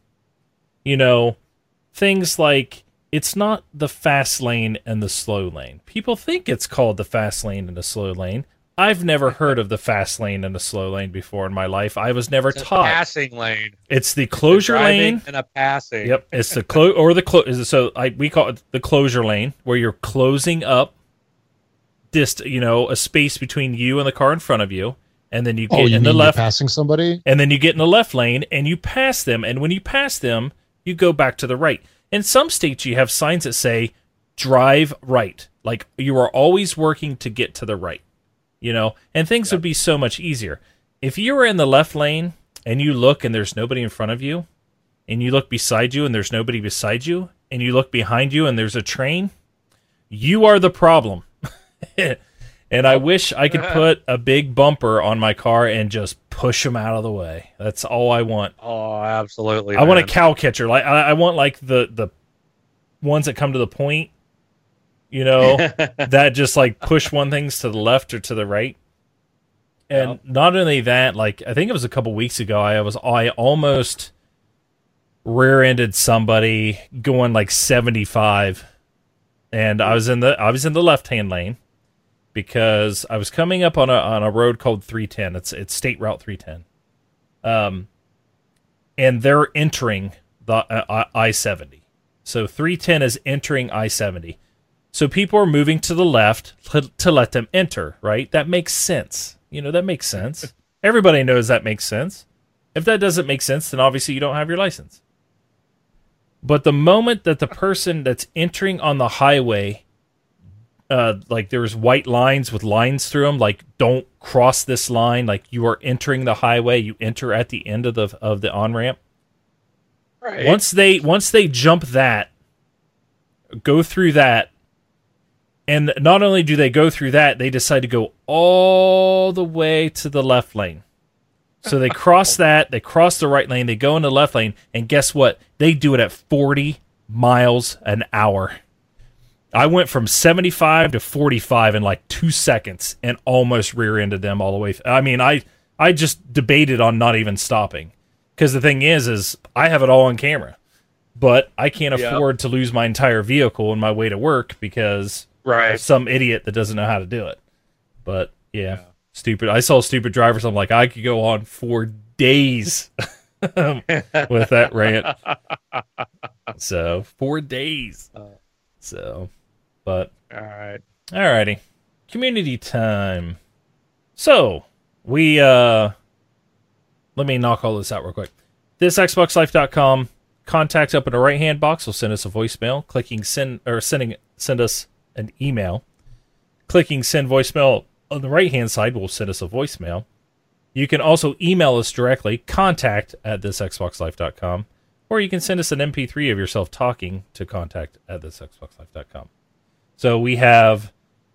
You know, things like it's not the fast lane and the slow lane. People think it's called the fast lane and the slow lane. I've never heard of the fast lane and the slow lane before in my life. I was never It's a taught. passing lane. It's the closure Driving lane. and a passing. Yep, it's the close or the close. So I we call it the closure lane, where you're closing up, dist you know a space between you and the car in front of you, and then you oh, get Oh, you in the left, passing somebody? and then you get in the left lane and you pass them, and when you pass them, you go back to the right. In some states, you have signs that say "drive right," like you are always working to get to the right. You know, and things would be so much easier if you were in the left lane and you look and there's nobody in front of you, and you look beside you and there's nobody beside you, and you look behind you and there's a train, you are the problem. and I wish I could uh-huh. put a big bumper on my car and just push them out of the way. That's all I want. Oh, absolutely. I want a cow catcher. Like I, I want like the the ones that come to the point, you know, that just like push one things to the left or to the right. And Yep. not only that, like I think it was a couple weeks ago, I was I almost rear-ended somebody going like 75 and I was in the I was in the left-hand lane because I was coming up on a on a road called 310. It's it's State Route 310. Um and they're entering the uh, I 70. So 310 is entering I 70. So people are moving to the left to, let them enter, right? That makes sense. You know, that makes sense. Everybody knows that makes sense. If that doesn't make sense, then obviously you don't have your license. But the moment that the person that's entering on the highway, uh, like there's white lines with lines through them, like don't cross this line, like you are entering the highway, you enter at the end of the of the on ramp. Right. Once they once they jump that, go through that, and not only do they go through that, they decide to go all the way to the left lane. So they cross oh. that, they cross the right lane, they go into the left lane, and guess what? They do it at 40 miles an hour. I went from 75 to 45 in like 2 seconds and almost rear-ended them all the way. I mean, I I just debated on not even stopping. Cuz the thing is is I have it all on camera. But I can't Yep. afford to lose my entire vehicle on my way to work because right. some idiot that doesn't know how to do it. But yeah, stupid. I saw stupid drivers. I'm like, I could go on for days with that rant. So four days. So, but All right. all righty community time. So we uh let me knock all this out real quick. This xboxlife.com contact up in the right hand box will send us a voicemail. Clicking send or sending send us an email. Clicking send voicemail on the right hand side will send us a voicemail. You can also email us directly, contact at thisxboxlife.com, or you can send us an MP3 of yourself talking to contact at thisxboxlife.com. So we have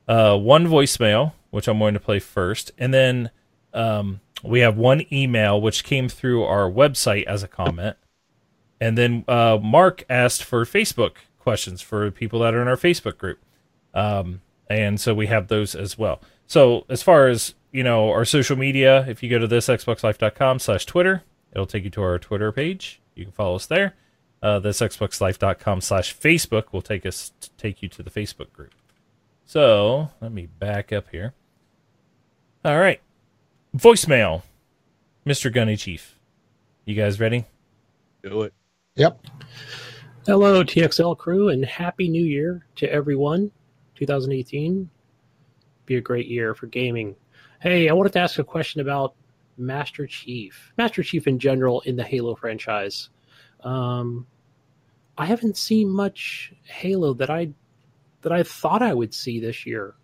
uh, one voicemail, which I'm going to play first, and then um, we have one email, which came through our website as a comment. And then uh, Mark asked for Facebook questions for people that are in our Facebook group. Um, and so we have those as well. So as far as you know, our social media, if you go to this xboxlife.com slash Twitter, it'll take you to our Twitter page. You can follow us there. Uh, this xboxlife.com slash Facebook will take us take you to the Facebook group. So let me back up here. All right, voicemail, Mr. Gunny Chief. You guys ready? Do it. Yep. Hello, TXL crew, and Happy New Year to everyone. 2018 be a great year for gaming. Hey, I wanted to ask a question about Master Chief, Master Chief in general in the Halo franchise. Um, I haven't seen much Halo that I that I thought I would see this year.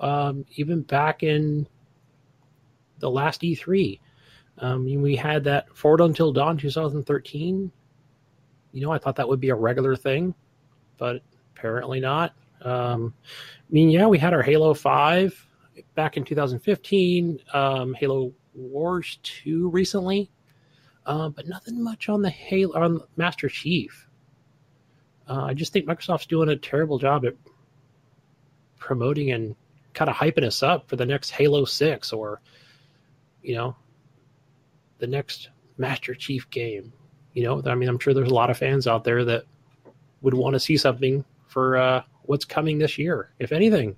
Um, even back in the last E3, um, we had that Forward Unto Dawn 2013. You know, I thought that would be a regular thing, but apparently not. Um, I mean, yeah, we had our Halo 5 back in 2015, um, Halo Wars 2 recently, uh, but nothing much on the Halo on Master Chief. Uh, I just think Microsoft's doing a terrible job at promoting and kind of hyping us up for the next Halo 6 or, you know, the next Master Chief game. You know, I mean, I'm sure there's a lot of fans out there that would want to see something for uh, what's coming this year, if anything.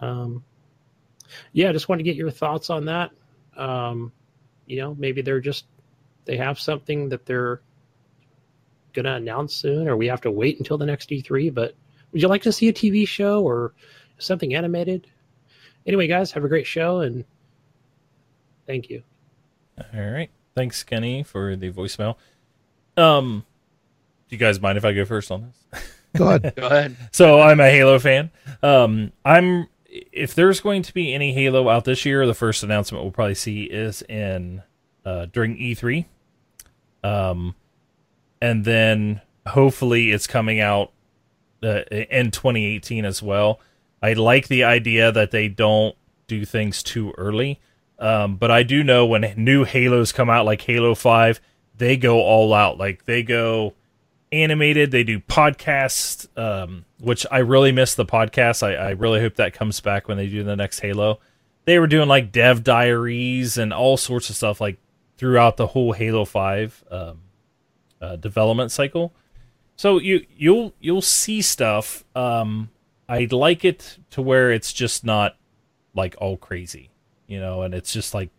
Um, yeah, I just want to get your thoughts on that. Um, you know, maybe they're just they have something that they're going to announce soon, or we have to wait until the next E3. But would you like to see a TV show or something animated? Anyway, guys, have a great show and thank you. All right. Thanks, Kenny, for the voicemail. Um, do you guys mind if I go first on this? Go ahead. Go ahead. so I'm a Halo fan. Um, I'm if there's going to be any Halo out this year, the first announcement we'll probably see is in uh, during E3. Um, and then hopefully it's coming out uh, in 2018 as well. I like the idea that they don't do things too early. Um, but I do know when new Halos come out, like Halo 5, they go all out. Like they go animated. They do podcasts, um, which I really miss the podcast. I, I, really hope that comes back when they do the next Halo. They were doing like dev diaries and all sorts of stuff like throughout the whole Halo Five um, uh, development cycle. So you you'll you'll see stuff. Um, I like it to where it's just not like all crazy, you know, and it's just like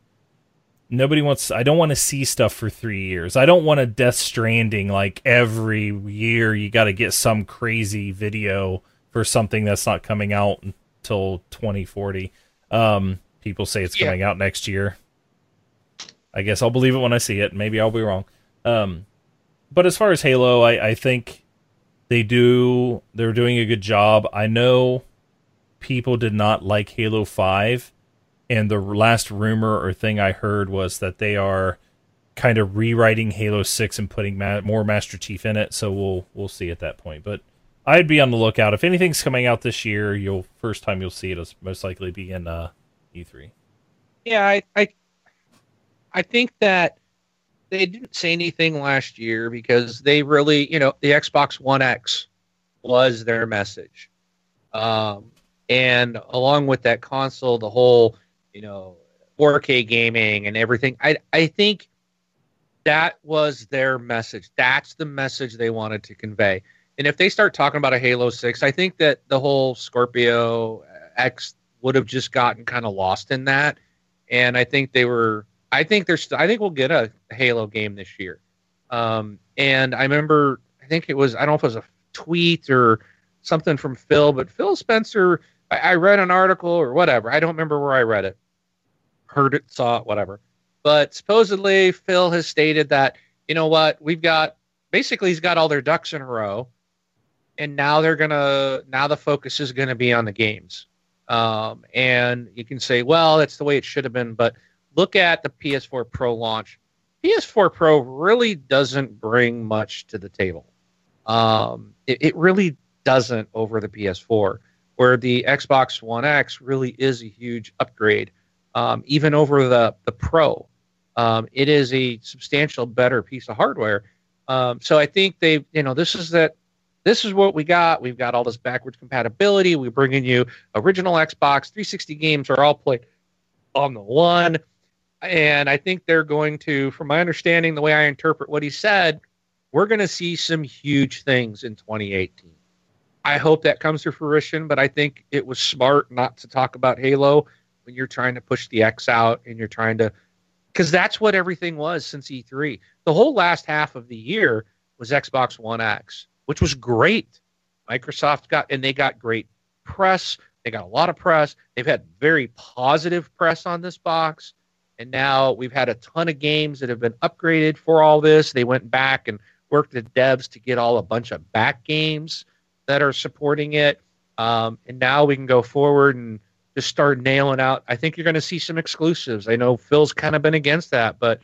nobody wants i don't want to see stuff for three years. I don't want a death stranding like every year you got to get some crazy video for something that's not coming out until 2040 um people say it's coming out next year. I guess i'll believe it when i see it. Maybe i'll be wrong. Um but as far as halo i i think they do they're doing a good job. I know people did not like halo 5 and the last rumor or thing I heard was that they are kind of rewriting Halo Six and putting ma- more Master Chief in it. So we'll we'll see at that point. But I'd be on the lookout if anything's coming out this year. You'll first time you'll see it is most likely be in uh, E3. Yeah, I, I I think that they didn't say anything last year because they really, you know, the Xbox One X was their message. Um, and along with that console, the whole you know 4K gaming and everything. I I think that was their message. That's the message they wanted to convey. And if they start talking about a Halo 6, I think that the whole Scorpio X would have just gotten kind of lost in that. And I think they were I think there's I think we'll get a Halo game this year. Um, and I remember I think it was I don't know if it was a tweet or something from Phil, but Phil Spencer I, I read an article or whatever. I don't remember where I read it heard it, saw it, whatever. But supposedly Phil has stated that you know what we've got. Basically, he's got all their ducks in a row, and now they're gonna now the focus is gonna be on the games. Um, and you can say, well, that's the way it should have been, but look at the PS4 Pro launch. PS4 Pro really doesn't bring much to the table. Um, it, it really doesn't over the PS4, where the Xbox One X really is a huge upgrade, um, even over the the Pro. Um, it is a substantial better piece of hardware. Um, so I think they, you know, this is that. This is what we got. We've got all this backwards compatibility. We're bringing you original Xbox 360 games are all played on the one. And I think they're going to, from my understanding, the way I interpret what he said, we're going to see some huge things in 2018. I hope that comes to fruition, but I think it was smart not to talk about Halo when you're trying to push the X out and you're trying to because that's what everything was since E3. The whole last half of the year was Xbox One X, which was great. Microsoft got and they got great press. They got a lot of press. They've had very positive press on this box. And now we've had a ton of games that have been upgraded for all this. They went back and worked with devs to get all a bunch of back games that are supporting it. Um, and now we can go forward and just start nailing out. I think you're going to see some exclusives. I know Phil's kind of been against that, but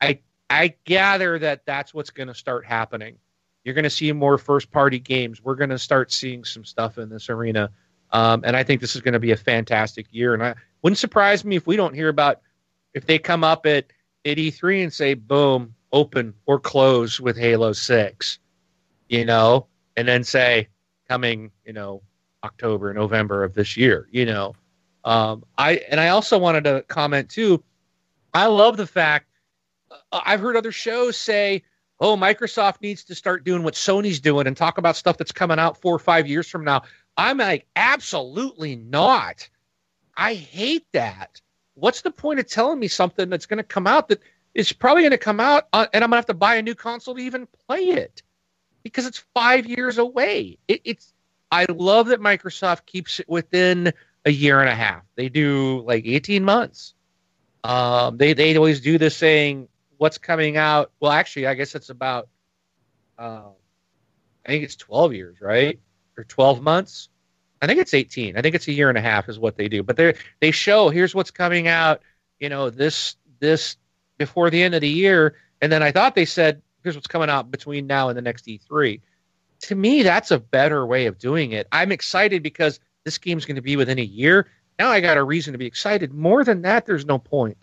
I I gather that that's what's going to start happening. You're going to see more first party games. We're going to start seeing some stuff in this arena, um, and I think this is going to be a fantastic year. And I wouldn't surprise me if we don't hear about if they come up at at E3 and say, "Boom, open or close with Halo Six, you know, and then say coming, you know, October, November of this year, you know. Um, I and I also wanted to comment too. I love the fact uh, I've heard other shows say, "Oh, Microsoft needs to start doing what Sony's doing and talk about stuff that's coming out four or five years from now." I'm like, absolutely not. I hate that. What's the point of telling me something that's going to come out that is probably going to come out uh, and I'm going to have to buy a new console to even play it because it's five years away. It, it's I love that Microsoft keeps it within a year and a half. They do like 18 months. Um, they they always do this saying what's coming out. Well, actually, I guess it's about. Uh, I think it's 12 years, right? Or 12 months. I think it's 18. I think it's a year and a half is what they do. But they they show here's what's coming out. You know this this before the end of the year, and then I thought they said here's what's coming out between now and the next E3. To me, that's a better way of doing it. I'm excited because this game's going to be within a year. Now I got a reason to be excited. More than that, there's no point.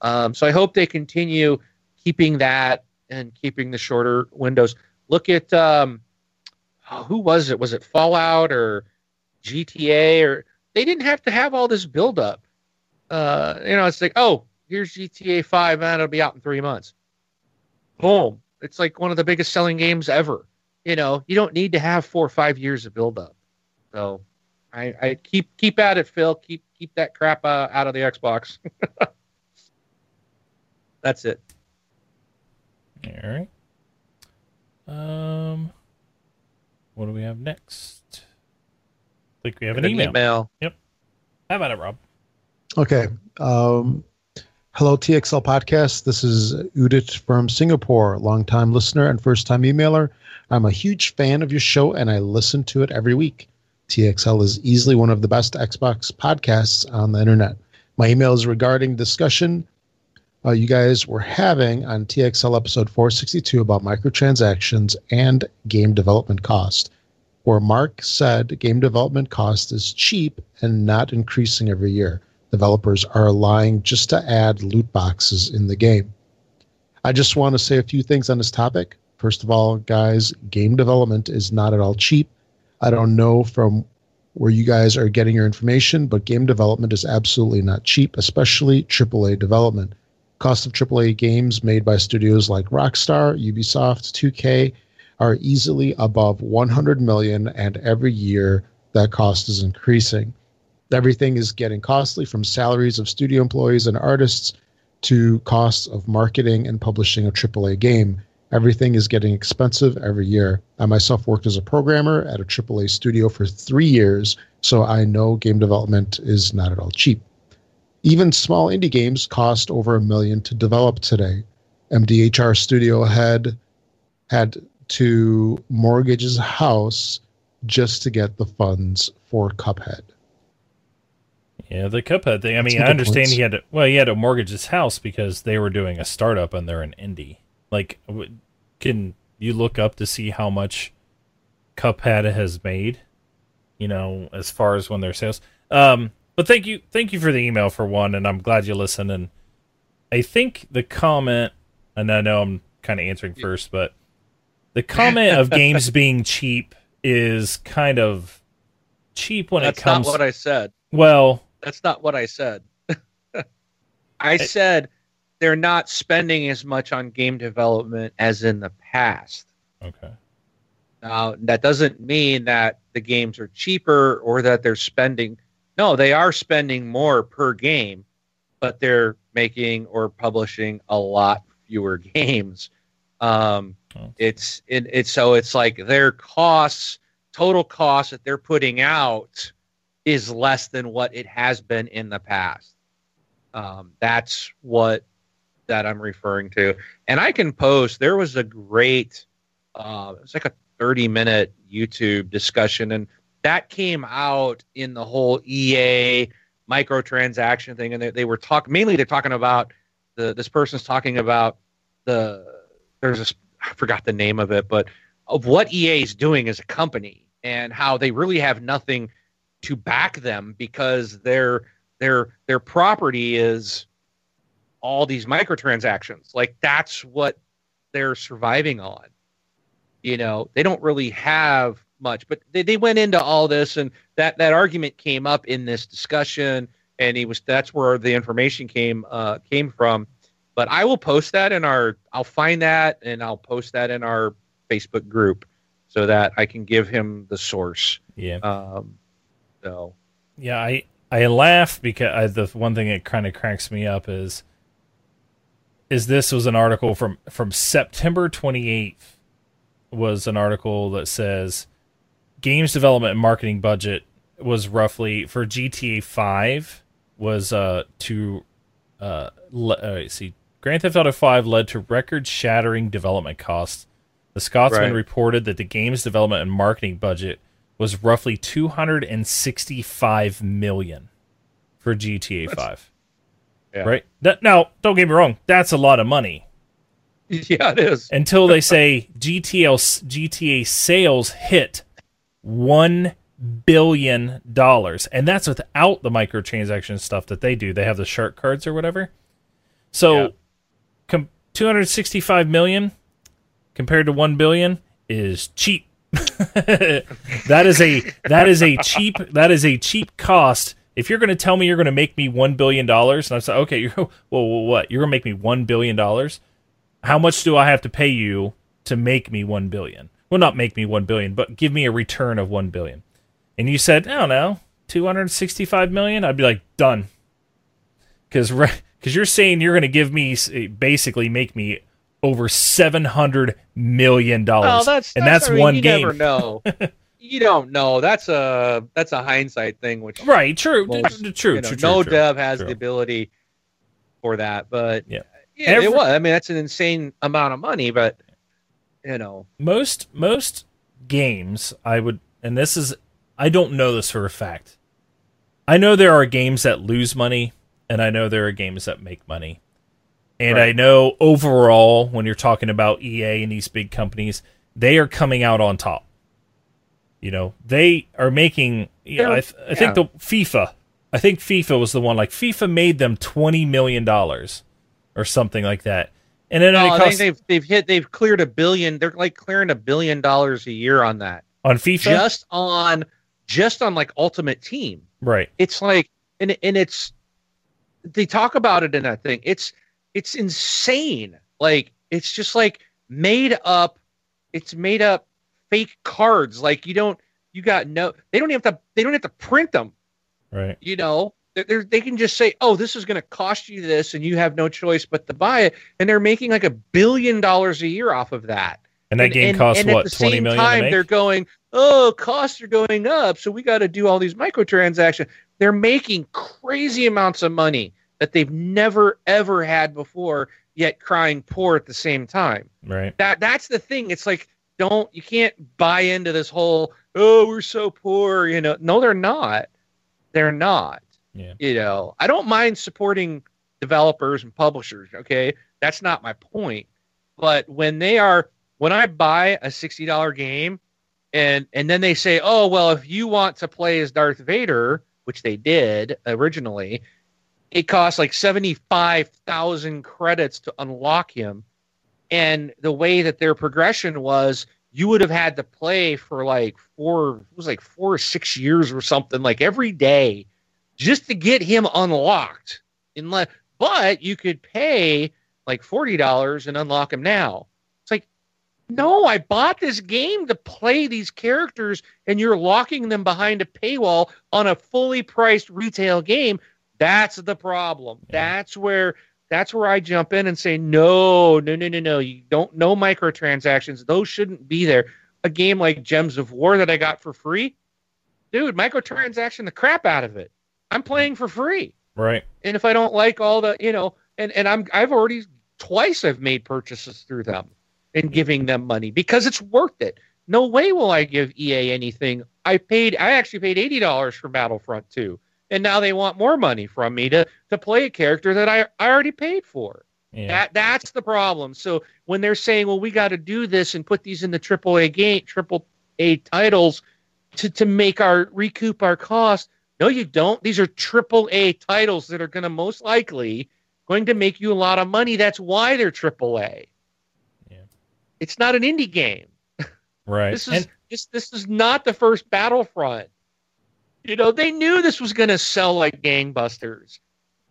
Um, so I hope they continue keeping that and keeping the shorter windows. Look at um, oh, who was it? Was it Fallout or GTA? Or they didn't have to have all this buildup. Uh, you know, it's like, oh, here's GTA Five, and it'll be out in three months. Boom! It's like one of the biggest selling games ever. You know, you don't need to have four or five years of buildup. So I, I keep keep at it, Phil. Keep keep that crap uh, out of the Xbox. That's it. All right. Um, what do we have next? I think we have an, an email. email. Yep. How about it, Rob? Okay. Um, hello, TXL Podcast. This is Udit from Singapore, longtime listener and first time emailer. I'm a huge fan of your show and I listen to it every week. TXL is easily one of the best Xbox podcasts on the internet. My email is regarding discussion uh, you guys were having on TXL episode 462 about microtransactions and game development cost, where Mark said game development cost is cheap and not increasing every year. Developers are lying just to add loot boxes in the game. I just want to say a few things on this topic. First of all, guys, game development is not at all cheap. I don't know from where you guys are getting your information, but game development is absolutely not cheap, especially AAA development. Cost of AAA games made by studios like Rockstar, Ubisoft, 2K are easily above 100 million, and every year that cost is increasing. Everything is getting costly from salaries of studio employees and artists to costs of marketing and publishing a AAA game. Everything is getting expensive every year. I myself worked as a programmer at a AAA studio for three years, so I know game development is not at all cheap. Even small indie games cost over a million to develop today. MDHR Studio had had to mortgage his house just to get the funds for Cuphead. Yeah, the Cuphead thing. I mean, I understand point. he had to. Well, he had to mortgage his house because they were doing a startup and they're an indie. Like, can you look up to see how much Cuphead has made? You know, as far as when their sales. Um, but thank you, thank you for the email for one, and I'm glad you listened. And I think the comment, and I know I'm kind of answering first, but the comment of games being cheap is kind of cheap when That's it comes. That's not what I said. well, That's not what I said. I said they're not spending as much on game development as in the past. okay. Now, that doesn't mean that the games are cheaper or that they're spending. No, they are spending more per game, but they're making or publishing a lot fewer games. Um, Oh. it's it, it's so it's like their costs, total costs that they're putting out, is less than what it has been in the past. Um, that's what that I'm referring to, and I can post. There was a great, uh, it was like a 30 minute YouTube discussion, and that came out in the whole EA microtransaction thing, and they, they were talking mainly. They're talking about the this person's talking about the there's a I forgot the name of it, but of what EA is doing as a company and how they really have nothing to back them because their their their property is all these microtransactions. Like that's what they're surviving on. You know, they don't really have much, but they, they went into all this and that that argument came up in this discussion and he was that's where the information came uh came from. But I will post that in our I'll find that and I'll post that in our Facebook group so that I can give him the source. Yeah. Um so Yeah, I I laugh because I, the one thing that kind of cracks me up is is this was an article from from September 28th was an article that says games development and marketing budget was roughly for GTA 5 was uh to uh, le- uh see Grand Theft Auto 5 led to record-shattering development costs. The Scotsman Right. reported that the game's development and marketing budget was roughly 265 million for GTA 5. Yeah. Right? That, now, don't get me wrong, that's a lot of money. yeah, it is. Until they say GTL GTA sales hit 1 billion dollars and that's without the microtransaction stuff that they do. They have the shark cards or whatever. So Yeah. com- 265 million compared to 1 billion is cheap. that is a that is a cheap that is a cheap cost. If you're going to tell me you're going to make me 1 billion dollars and I say okay, you're well, what? You're going to make me 1 billion dollars? How much do I have to pay you to make me 1 billion? Well, not make me 1 billion, but give me a return of 1 billion. And you said, I don't know, 265 million? I'd be like, done. Cuz cuz you're saying you're going to give me eh, basically make me over 700 million dollars. Well, that's, and that's I mean, one you game. never know. you don't know. That's a that's a hindsight thing, which Right, true. Most, d- d- true, you know, true, true, no true. dev has True. the ability for that. But Yeah. yeah, Every- it was. I mean, that's an insane amount of money. But you know, most most games I would and this is I don't know this for a fact. I know there are games that lose money and I know there are games that make money. And I know overall when you're talking about EA and these big companies, they are coming out on top. You know, they are making you know, I, th- I think the. FIFA I think FIFA was the one like FIFA made them 20 million dollars or something like that. And then oh, it I costs think they've they've hit they've cleared a billion. They're like clearing a billion dollars a year on that, on FIFA. just on just on like Ultimate Team. right. it's like and and it's they talk about it in that thing it's it's insane like it's just like made up it's made up fake cards like you don't you got no they don't have to they don't have to print them Right. you know they're, they can just say oh this is going to cost you this and you have no choice but to buy it and they're making like a billion dollars a year off of that And that game costs and what at the twenty same million time? They're going, oh, costs are going up, so we got to do all these microtransactions. they're making crazy amounts of money that they've never ever had before, yet crying poor at the same time. Right. That that's the thing. It's like don't you can't buy into this whole oh we're so poor. You know, no, they're not. They're not. Yeah. You know, I don't mind supporting developers and publishers. Okay, that's not my point. But when they are, when I buy a sixty dollar game, and and then they say, oh well, if you want to play as Darth Vader, which they did originally, it costs like seventy five thousand credits to unlock him, and the way that their progression was. You would have had to play for like four, it was like four or six years or something, like every day, just to get him unlocked. Unless, but you could pay like forty dollars and unlock him now. It's like, no, I bought this game to play these characters, and you're locking them behind a paywall on a fully priced retail game. That's the problem. Yeah. That's where that's where I jump in and say, no, no, no, no, no. You don't no microtransactions. Those shouldn't be there. A game like Gems of War that I got for free, dude, microtransaction the crap out of it. I'm playing for free Right. and if I don't like all the, you know, and and I'm I've already twice I've made purchases through them and giving them money because it's worth it. No way will I give EA anything. I paid I actually paid eighty dollars for Battlefront 2. And now they want more money from me to to play a character that I, I already paid for. Yeah. That that's the problem. So when they're saying, "Well, we got to do this and put these in the triple A game, triple A titles to to make our recoup our costs," no, you don't. These are triple A titles that are going to most likely going to make you a lot of money. That's why they're triple A. Yeah. It's not an indie game. right. This is And- this this is not the first Battlefront. You know, they knew this was going to sell like gangbusters.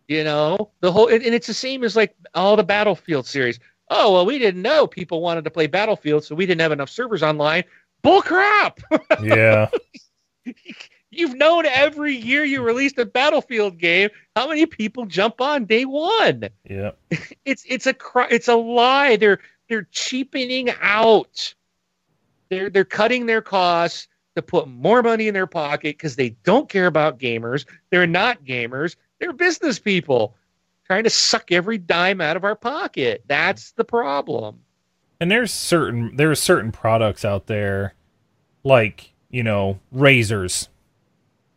You know, the whole and, and it's the same as like all the Battlefield series. Oh well, we didn't know people wanted to play Battlefield, so we didn't have enough servers online. Bull crap! yeah. You've known every year you released a Battlefield game how many people jump on day one. Yeah. It's it's a it's a lie. They're they're cheapening out. They're they're cutting their costs to put more money in their pocket because they don't care about gamers. They're not gamers. They're business people trying to suck every dime out of our pocket. That's the problem. And there's certain there's certain products out there like, you know, razors.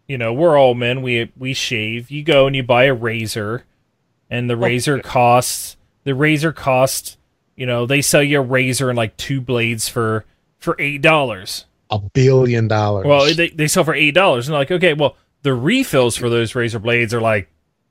You know, we're all men, we we shave. You go and you buy a razor and the oh, razor costs the razor costs, you know, they sell you a razor and like two blades for for eight dollars. A billion dollars. Well, they, they sell for eight dollars, and they're like, okay, well, the refills for those razor blades are like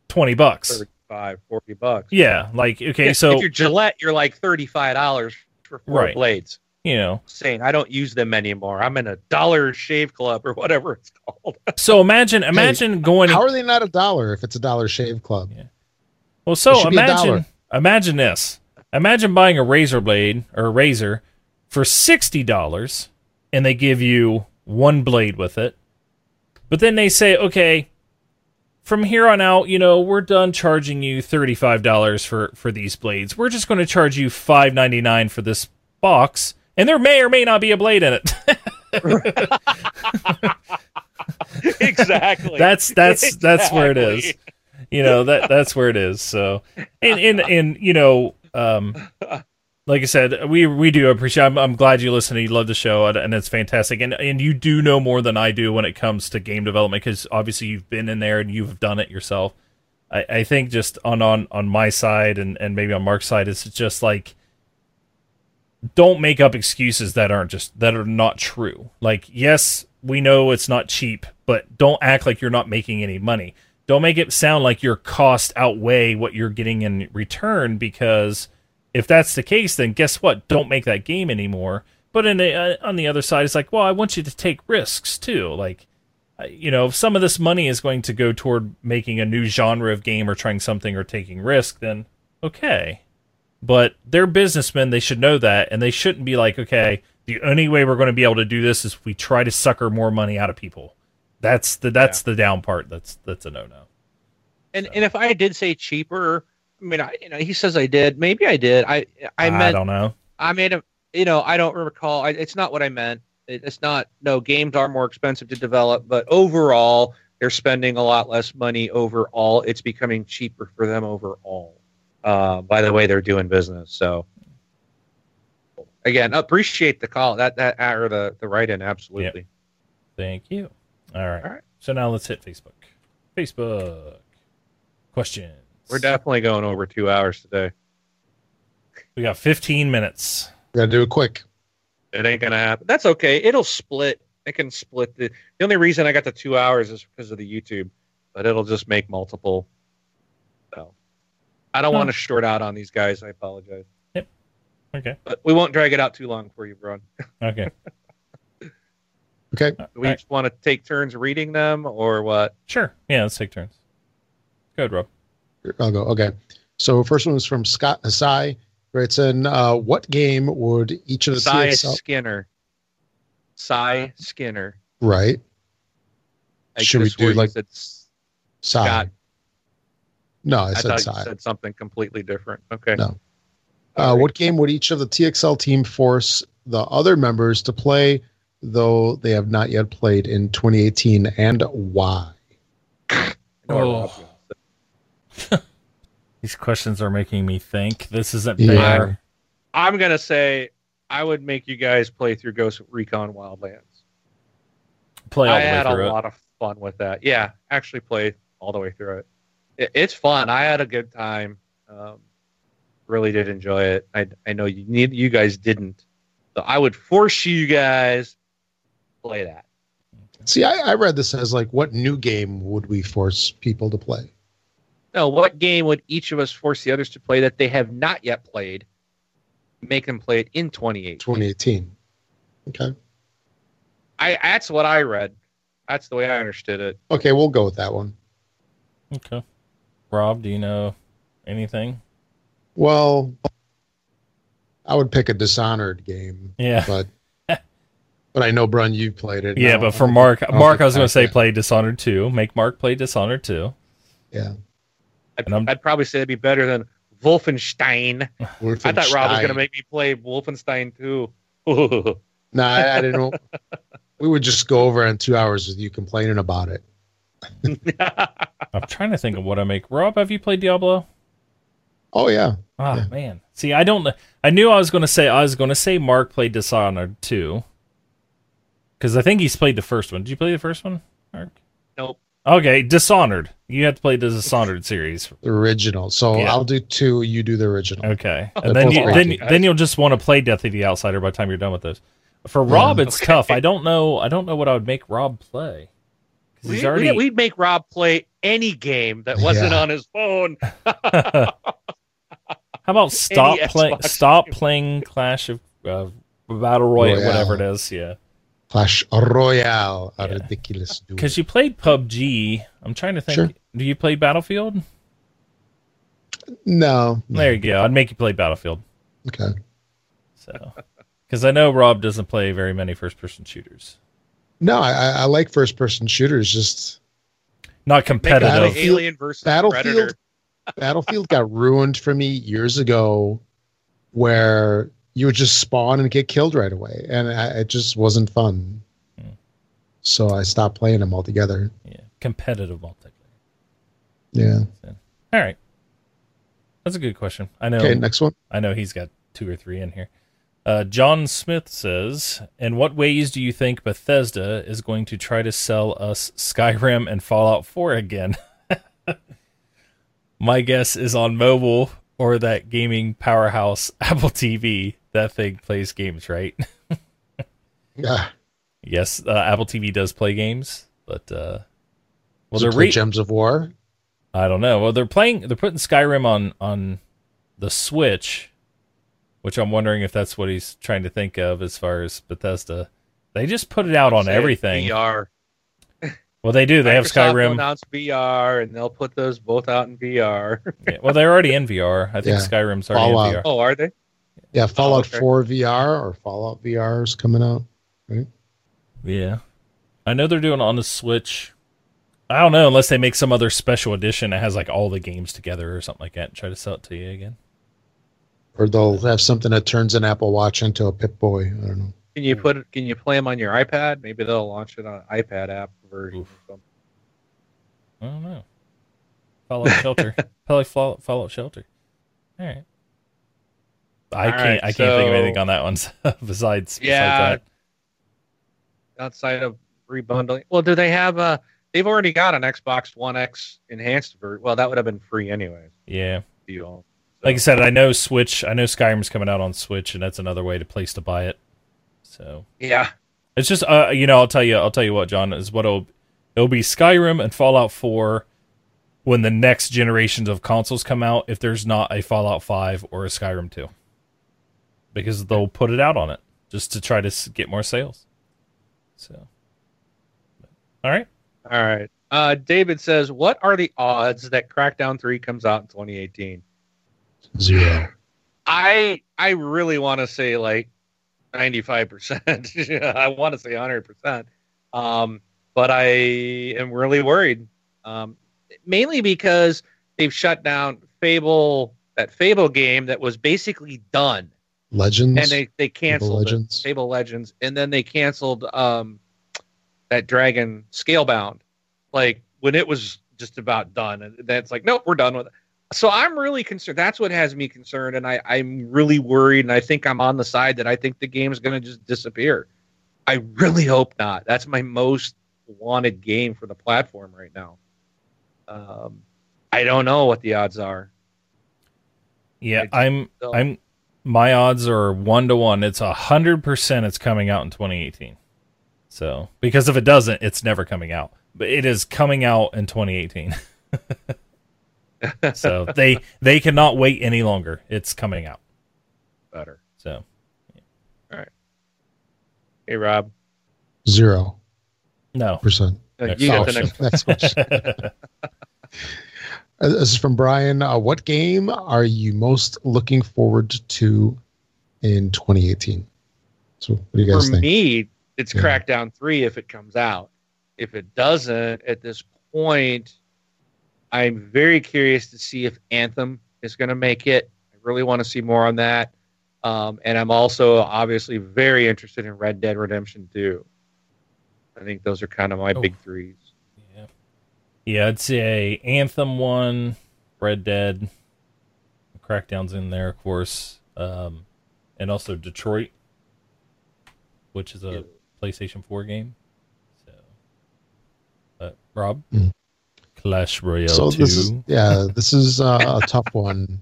twenty bucks. 35, 40 bucks. Yeah, like okay, if so if you're Gillette, you're like thirty-five dollars for four Right. blades. you know, Saying I don't use them anymore. I'm in a dollar shave club or whatever it's called. so imagine imagine going. how are they not a dollar if it's a dollar shave club? Yeah. well, so should be a imagine imagine this. Imagine buying a razor blade or a razor for sixty dollars, and they give you one blade with it. But then they say, okay, from here on out, you know, we're done charging you thirty-five dollars for for these blades. We're just going to charge you five ninety-nine for this box, and there may or may not be a blade in it. exactly. that's that's that's where it is. You know that that's where it is. So, and and and you know, um, like I said, we we do appreciate. I'm, I'm glad you listen. You love the show, and, it's fantastic. And and you do know more than I do when it comes to game development because obviously you've been in there and you've done it yourself. I, I think just on on on my side and and maybe on Mark's side, it's just like don't make up excuses that aren't just that are not true. Like, yes, we know it's not cheap, but don't act like you're not making any money. Don't make it sound like your cost outweigh what you're getting in return because if that's the case, then guess what? Don't make that game anymore. But in the, uh, on the other side, it's like, well, I want you to take risks too. Like, uh, you know, if some of this money is going to go toward making a new genre of game or trying something or taking risk, then okay. But they're businessmen; they should know that, and they shouldn't be like, okay, the only way we're going to be able to do this is if we try to sucker more money out of people. That's the that's the down part. That's that's a no no. And and if I did say cheaper, I mean, I you know, he says I did. Maybe I did. I I I meant I don't know. I made a you know I don't recall. I, it's not what I meant. It, it's not. No, games are more expensive to develop, but overall, they're spending a lot less money overall. It's becoming cheaper for them overall. Uh, by the way, they're doing business. So again, appreciate the call that that or the the write in absolutely. Thank you. All right. All right. So now let's hit Facebook. Facebook questions. We're definitely going over two hours today. We got 15 minutes. Gotta do it quick. It ain't gonna happen. That's okay. It'll split. It can split the. The only reason I got the two hours is because of the YouTube, but it'll just make multiple. So, I don't Huh. want to short out on these guys. I apologize, Yep. Okay. but we won't drag it out too long for you, Braun. Okay. Okay. Uh, do we All right. just want to take turns reading them, or what? Sure. Yeah, let's take turns. Go ahead, Rob. I'll go. Okay. So first one is from Scott Asai. Writes in, uh, what game would each of the Cy TXL Skinner. Cy Skinner. right? I Should we do like said Sai? Scott? No, I I, said thought Sai. you said something completely different. Okay. No. Uh, what game would each of the TXL team force the other members to play, though they have not yet played in 2018, and why? I know what Oh. Rob's gonna say. These questions are making me think. This isn't Yeah. fair. I'm gonna say I would make you guys play through Ghost Recon Wildlands. Play all I the way had a it. lot of fun with that. Yeah, actually play all the way through it. it it's fun. I had a good time. Um, really did enjoy it. I I know you need you guys didn't, so I would force you guys play that. See, I, I read this as like, what new game would we force people to play? No, what game would each of us force the others to play that they have not yet played? Make them play it in 2018. 2018. Okay. I that's what I read. That's the way I understood it. Okay, we'll go with that one. Okay. Rob, do you know anything? Well, I would pick a Dishonored game, Yeah. but but I know Brun, you've played it. Yeah, No, but for Mark, think- I don't Mark, I was going to say play Dishonored 2. Make Mark play Dishonored 2. Yeah, I'd, And I'm- I'd probably say it'd be better than Wolfenstein. I thought Rob was going to make me play Wolfenstein too. No, I, I didn't know. we would just go over in two hours with you complaining about it. I'm trying to think of what I make. Rob, have you played Diablo? Oh yeah, Oh Yeah. man. See, I don't know. I knew I was going to say I was going to say Mark played Dishonored 2. Cuz I think he's played the first one. Did you play the first one, Mark? nope. Okay, Dishonored. You have to play the Dishonored series. the original. So Yeah. I'll do two. You do the original. Okay. They're And then you, great then games. then you'll just want to play Death of the Outsider by the time you're done with those. For Yeah. Rob, it's Okay. tough. I don't know. I don't know what I would make Rob play. We, already. would make Rob play any game that wasn't Yeah. on his phone. How about stop playing? Stop playing Clash of uh, Battle Royale, Royale. whatever it is. Yeah, Clash Royale, a Yeah. ridiculous duel. because you played PUBG. I'm trying to think. Sure. Do you play Battlefield? No, no. There you go. I'd make you play Battlefield. Okay. So, because I know Rob doesn't play very many first-person shooters. No, I, I I like first person shooters. Just Not Make him play competitive. Battlefield- Alien versus Battlefield. Predator. Battlefield got ruined for me years ago, where you would just spawn and get killed right away, and I, it just wasn't fun. Hmm. So I stopped playing them altogether. Yeah, competitive multiplayer. Yeah. All right, that's a good question. I know. Okay, next one. I know he's got two or three in here. Uh, John Smith says, "In what ways do you think Bethesda is going to try to sell us Skyrim and Fallout 4 again?" My guess is on mobile or that gaming powerhouse Apple TV. That thing plays games, right? Yeah. yes, uh, Apple TV does play games, but uh, well, Does it they're play re- Gems of War. I don't know. Well, they're playing. They're putting Skyrim on on the Switch, which I'm wondering if that's what he's trying to think of as far as Bethesda. They just put it out on Say everything. VR. Well, they do. They have Microsoft will Skyrim. announce VR, and they'll put those both out in VR. Yeah, well, they're already in VR. I think Yeah. Skyrim's already Fallout. in VR. oh, are they? Yeah, Fallout okay. 4 VR or Fallout VR is coming out. Right? Yeah, I know they're doing it on the Switch. I don't know unless they make some other special edition that has like all the games together or something like that and try to sell it to you again. Or they'll have something that turns an Apple Watch into a Pip Boy. I don't know. Can you put? Can you play them on your iPad? Maybe they'll launch it on an iPad app version. Oof. Or something. I don't know. Fallout Shelter. Probably Fallout, Fallout Shelter. All right. I All can't. right, I can't think of anything on that one besides. Yeah. Besides outside of rebundling. Well, do they have a? They've already got an Xbox One X enhanced version. Well, that would have been free anyways. Yeah. You all. Like I said, I know Switch. I know Skyrim's coming out on Switch, and that's another way to place to buy it. So Yeah. it's just, uh, you know, I'll tell you, I'll tell you what, John is what it'll it'll be Skyrim and Fallout Four when the next generations of consoles come out. If there's not a Fallout Five or a Skyrim Two, because they'll put it out on it just to try to get more sales. So, all right. All right. Uh, David says, "What are the odds that Crackdown Three comes out in 2018?" Zero. I I really want to say like 95 percent. I want to say 100 percent. Um, but I am really worried. Um, mainly because they've shut down Fable, that Fable game that was basically done, Legends. and they they canceled it. Legends. Fable Legends, and then they canceled um, that Dragon Scalebound, like when it was just about done. And that's like, nope, we're done with it. So I'm really concerned. That's what has me concerned, and I, I'm really worried. And I think I'm on the side that I think the game is going to just disappear. I really hope not. That's my most wanted game for the platform right now. Um, I don't know what the odds are. Yeah, I I'm. don't- I'm. My odds are one to one. It's a hundred percent. It's coming out in 2018. So because if it doesn't, it's never coming out. But it is coming out in 2018. so they they cannot wait any longer. It's coming out. Better. So all right. Hey, Rob. Zero no. percent. Uh, Next you got the question. next. Next question. Uh, This is from Brian. Uh, what game are you most looking forward to in 2018? So, what do you guys For think? For me, it's Yeah. Crackdown 3 if it comes out. If it doesn't, at this point, I'm very curious to see if Anthem is going to make it. I really want to see more on that. Um, and I'm also obviously very interested in Red Dead Redemption 2. I think those are kind of my Oh. big threes. Yeah. Yeah, I'd say Anthem one, Red Dead, Crackdown's in there, of course, um, and also Detroit, which is a Yeah. PlayStation Four game. So, but Rob, Mm. Clash Royale So two. this is yeah, this is uh, a tough one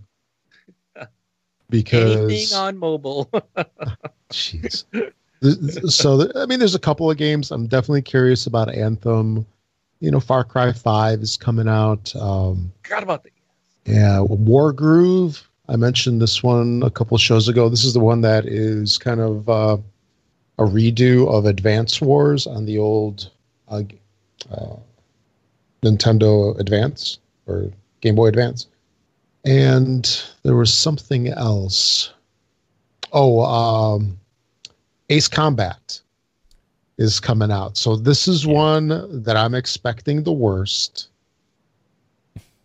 because Anything on mobile. Jeez. So I mean, there's a couple of games I'm definitely curious about. Anthem, you know, Far Cry Five is coming out. Um, Forgot about the. yeah, Wargroove. I mentioned this one a couple shows ago. This is the one that is kind of uh, a redo of Advance Wars on the old uh, uh, Nintendo Advance or Game Boy Advance. And there was something else. Oh, um, Ace Combat is coming out. So this is one that I'm expecting the worst.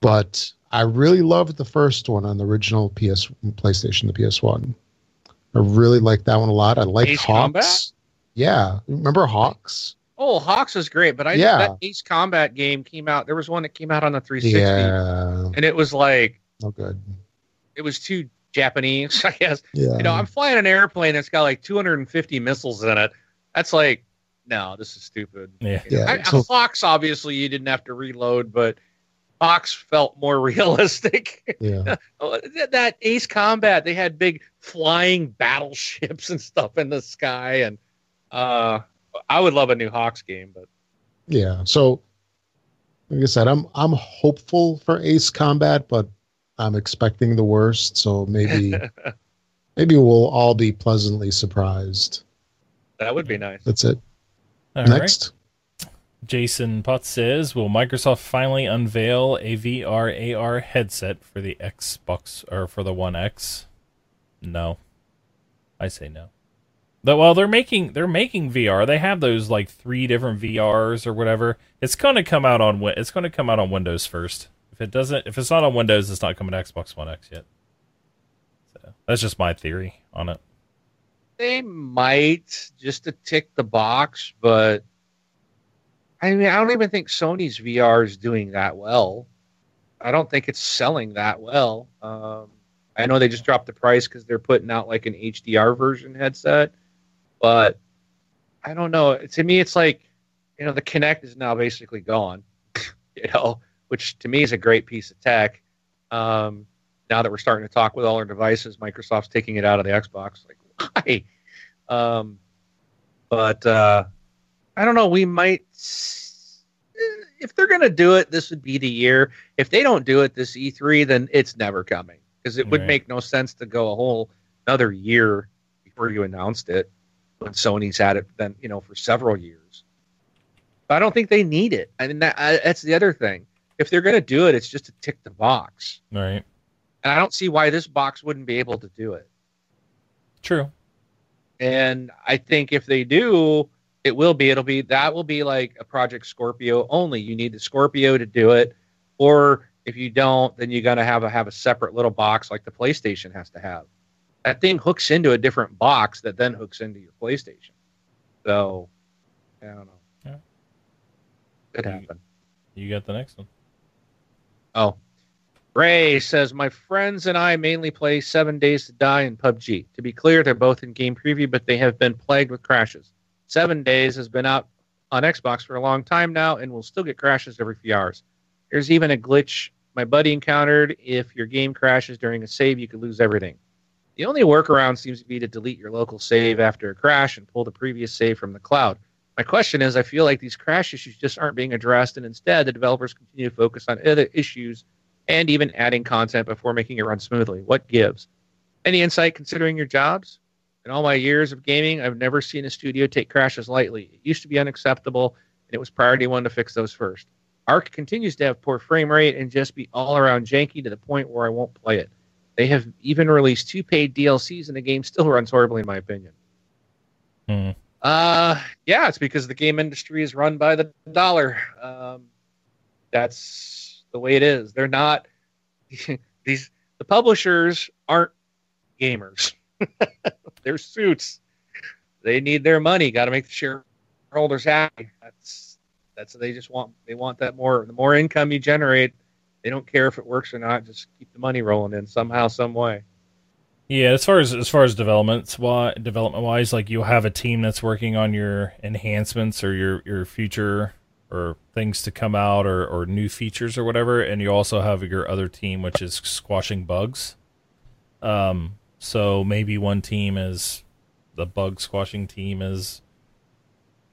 But I really loved the first one on the original PS PlayStation, the PS1. I really like that one a lot. I like Ace HAWX. Combat? Yeah, remember HAWX? Oh, HAWX is great, but I Yeah. that Ace Combat game came out. There was one that came out on the 360, Yeah, and it was like oh good. it was too Japanese, I guess. Yeah, You know, I'm flying an airplane that's got like 250 missiles in it. That's like, no, this is stupid. Yeah. Yeah, I, so- HAWX, obviously, you didn't have to reload, but HAWX felt more realistic. yeah. Oh, that, that Ace Combat, they had big flying battleships and stuff in the sky, and uh, I would love a new HAWX game, but Yeah. So like I said, I'm I'm hopeful for Ace Combat, but I'm expecting the worst. So maybe maybe we'll all be pleasantly surprised. that would be nice. That's it. All right. Next. Jason Potts says, "Will Microsoft finally unveil a VR AR headset for the Xbox or for the One X?" No, I say no. Though, well, they're making they're making VR. They have those like three different VRs or whatever. It's going to come out on it's going to come out on Windows first. If it doesn't, if it's not on Windows, it's not coming to Xbox One X yet. So that's just my theory on it. They might just to tick the box, but I mean, I don't even think Sony's VR is doing that well. I don't think it's selling that well. Um, I know they just dropped the price because they're putting out like an HDR version headset, but I don't know. To me, it's like you know the Kinect is now basically gone. you know, which to me is a great piece of tech. Um, now that we're starting to talk with all our devices, Microsoft's taking it out of the Xbox. Like, why? Um, but uh, I don't know. We might, if they're going to do it, this would be the year. If they don't do it this E3, then it's never coming because it would Right. make no sense to go a whole another year before you announced it when Sony's had it then you know for several years. But I don't think they need it. I mean, that, I, that's the other thing. If they're going to do it, it's just to tick the box, Right. and I don't see why this box wouldn't be able to do it. True. And I think if they do, it will be. It'll be that will be like a Project Scorpio only. You need the Scorpio to do it, or if you don't, then you're gonna have a have a separate little box like the PlayStation has to have. That thing hooks into a different box that then hooks into your PlayStation. So I don't know. Yeah. Could You- happen. You got the next one. Oh. Ray says, My friends and I mainly play Seven Days to Die and PUBG. To be clear, they're both in game preview, but they have been plagued with crashes. Seven Days has been out on Xbox for a long time now and will still get crashes every few hours. There's even a glitch my buddy encountered. If your game crashes during a save, you could lose everything. The only workaround seems to be to delete your local save after a crash and pull the previous save from the cloud. My question is I feel like these crash issues just aren't being addressed, and instead, the developers continue to focus on other issues and even adding content before making it run smoothly. What gives? Any insight considering your jobs? In all my years of gaming, I've never seen a studio take crashes lightly. It used to be unacceptable, and it was priority one to fix those first. ARK continues to have poor frame rate and just be all around janky to the point where I won't play it. They have even released two paid DLCs, and the game still runs horribly, in my opinion. Hmm. Uh, yeah, it's because the game industry is run by the dollar. Um, that's the way it is. They're not these. The publishers aren't gamers. They're suits. They need their money. Got to make the shareholders happy. That's that's they just want. They want that more. The more income you generate, they don't care if it works or not. Just keep the money rolling in somehow, some way. Yeah, as far as as far as developments why development wise, like you'll have a team that's working on your enhancements or your your future or things to come out or or new features or whatever, and you also have your other team which is squashing bugs. Um, so maybe one team is the bug squashing team is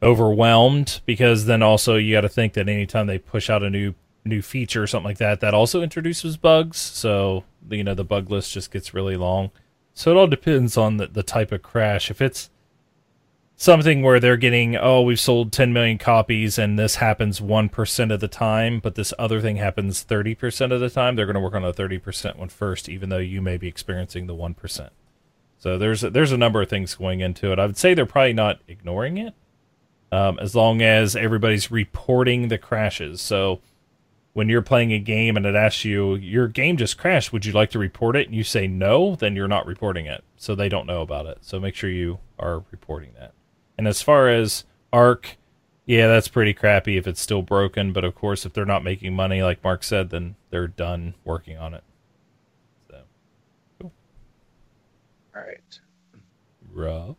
overwhelmed because then also you got to think that anytime they push out a new new feature or something like that, that also introduces bugs. So you know the bug list just gets really long. So it all depends on the, the type of crash. If it's something where they're getting, oh, we've sold 10 million copies and this happens 1% of the time, but this other thing happens 30% of the time, they're going to work on the 30% one first, even though you may be experiencing the 1%. So there's a, there's a number of things going into it. I would say they're probably not ignoring it, um, as long as everybody's reporting the crashes. So when you're playing a game and it asks you your game just crashed would you like to report it and you say no then you're not reporting it so they don't know about it so make sure you are reporting that and as far as ARK yeah that's pretty crappy if it's still broken but of course if they're not making money like mark said then they're done working on it so cool. All right. rough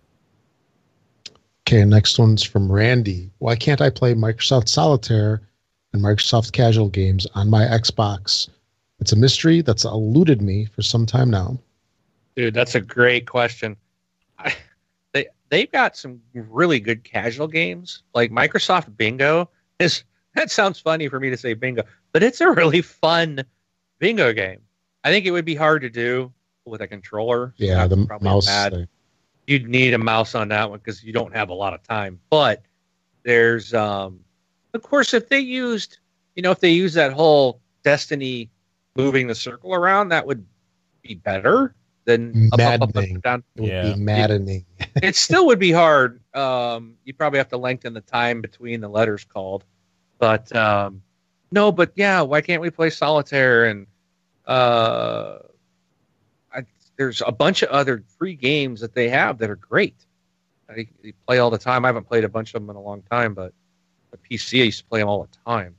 Okay, next one's from Randy. Why can't I play Microsoft Solitaire and Microsoft casual games on my Xbox? It's a mystery that's eluded me for some time now. Dude, that's a great question. They've got some really good casual games. Like Microsoft Bingo is that sounds funny for me to say bingo, but it's a really fun bingo game. I think it would be hard to do with a controller. so Yeah, the mouse. you'd need a mouse on that one because you don't have a lot of time. But there's, um, of course, if they used, you know, if they use that whole Destiny moving the circle around, that would be better than up, up, up, up, Maddening. down. It would Yeah. be maddening. It still would be hard. Um, you probably have to lengthen the time between the letters called. But um, no, but yeah, why can't we play solitaire and uh, I, there's a bunch of other free games that they have that are great. I, I play all the time. I haven't played a bunch of them in a long time, but the PC. I used to play them all the time.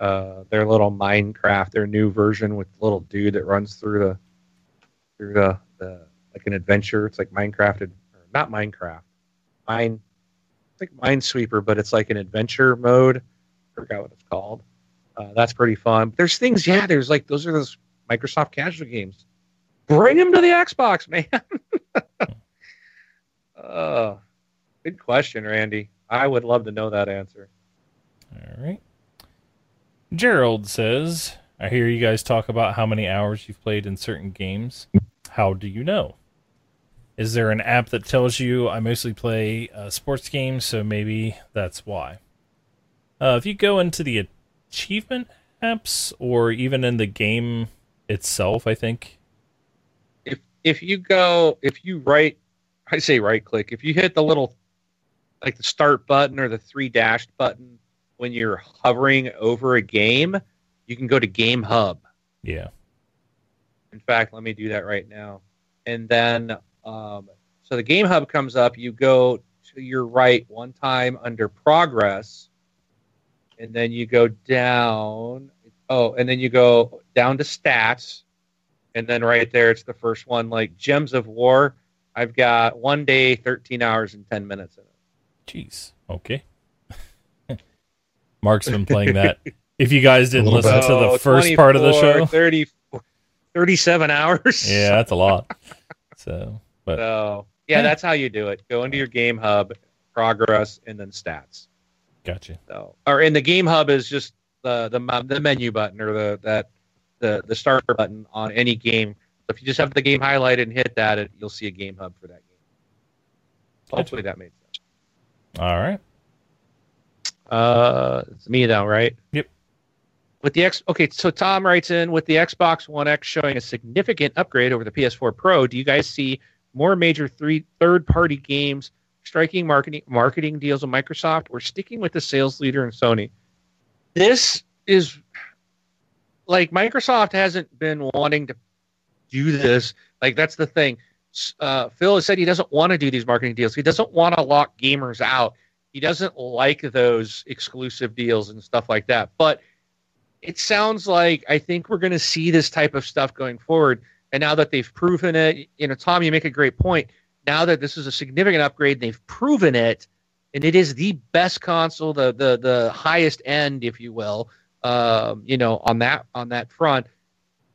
Uh, their little Minecraft, their new version with the little dude that runs through the through the, the like an adventure. It's like Minecraft, or not Minecraft, Mine. It's like Minesweeper, but it's like an adventure mode. I forgot what it's called. Uh, that's pretty fun. But there's things, yeah. There's like those are those Microsoft casual games. Bring them to the Xbox, man. uh, good question, Randy. I would love to know that answer. All right. Gerald says, I hear you guys talk about how many hours you've played in certain games. How do you know? Is there an app that tells you I mostly play uh, sports games, so maybe that's why? Uh, if you go into the achievement apps or even in the game itself, I think. If if you go if you right I say right click, if you hit the little like the start button or the three dashed button when you're hovering over a game, you can go to Game Hub. Yeah. In fact, let me do that right now. And then um, so the Game Hub comes up, you go to your right one time under progress and then you go down. Oh, and then you go down to stats, and then right there it's the first one, like Gems of War. I've got one day, thirteen hours, and ten minutes in it. Jeez. Okay. Mark's been playing that. If you guys didn't listen bit. to the Oh, first part of the show, 30, 37 hours. yeah, that's a lot. So, but So yeah, Yeah. that's how you do it. Go into your Game Hub, progress, and then stats. gotcha. So, or in the Game Hub is just the the the menu button or the that the the start button on any game. So if you just have the game highlighted and hit that, it, you'll see a Game Hub for that game. Hopefully that made sense. All right. Uh, it's me now, right? Yep. With the X, okay. So Tom writes in with the Xbox One X showing a significant upgrade over the PS4 Pro. Do you guys see more major three third-party games striking marketing marketing deals with Microsoft, or sticking with the sales leader in Sony? This is like Microsoft hasn't been wanting to do this. Like that's the thing. Uh, Phil has said he doesn't want to do these marketing deals. He doesn't want to lock gamers out he doesn't like those exclusive deals and stuff like that. But it sounds like I think we're going to see this type of stuff going forward. And now that they've proven it, you know, Tom, you make a great point. Now that this is a significant upgrade, they've proven it, and it is the best console, the the the highest end, if you will, um, you know, on that on that front.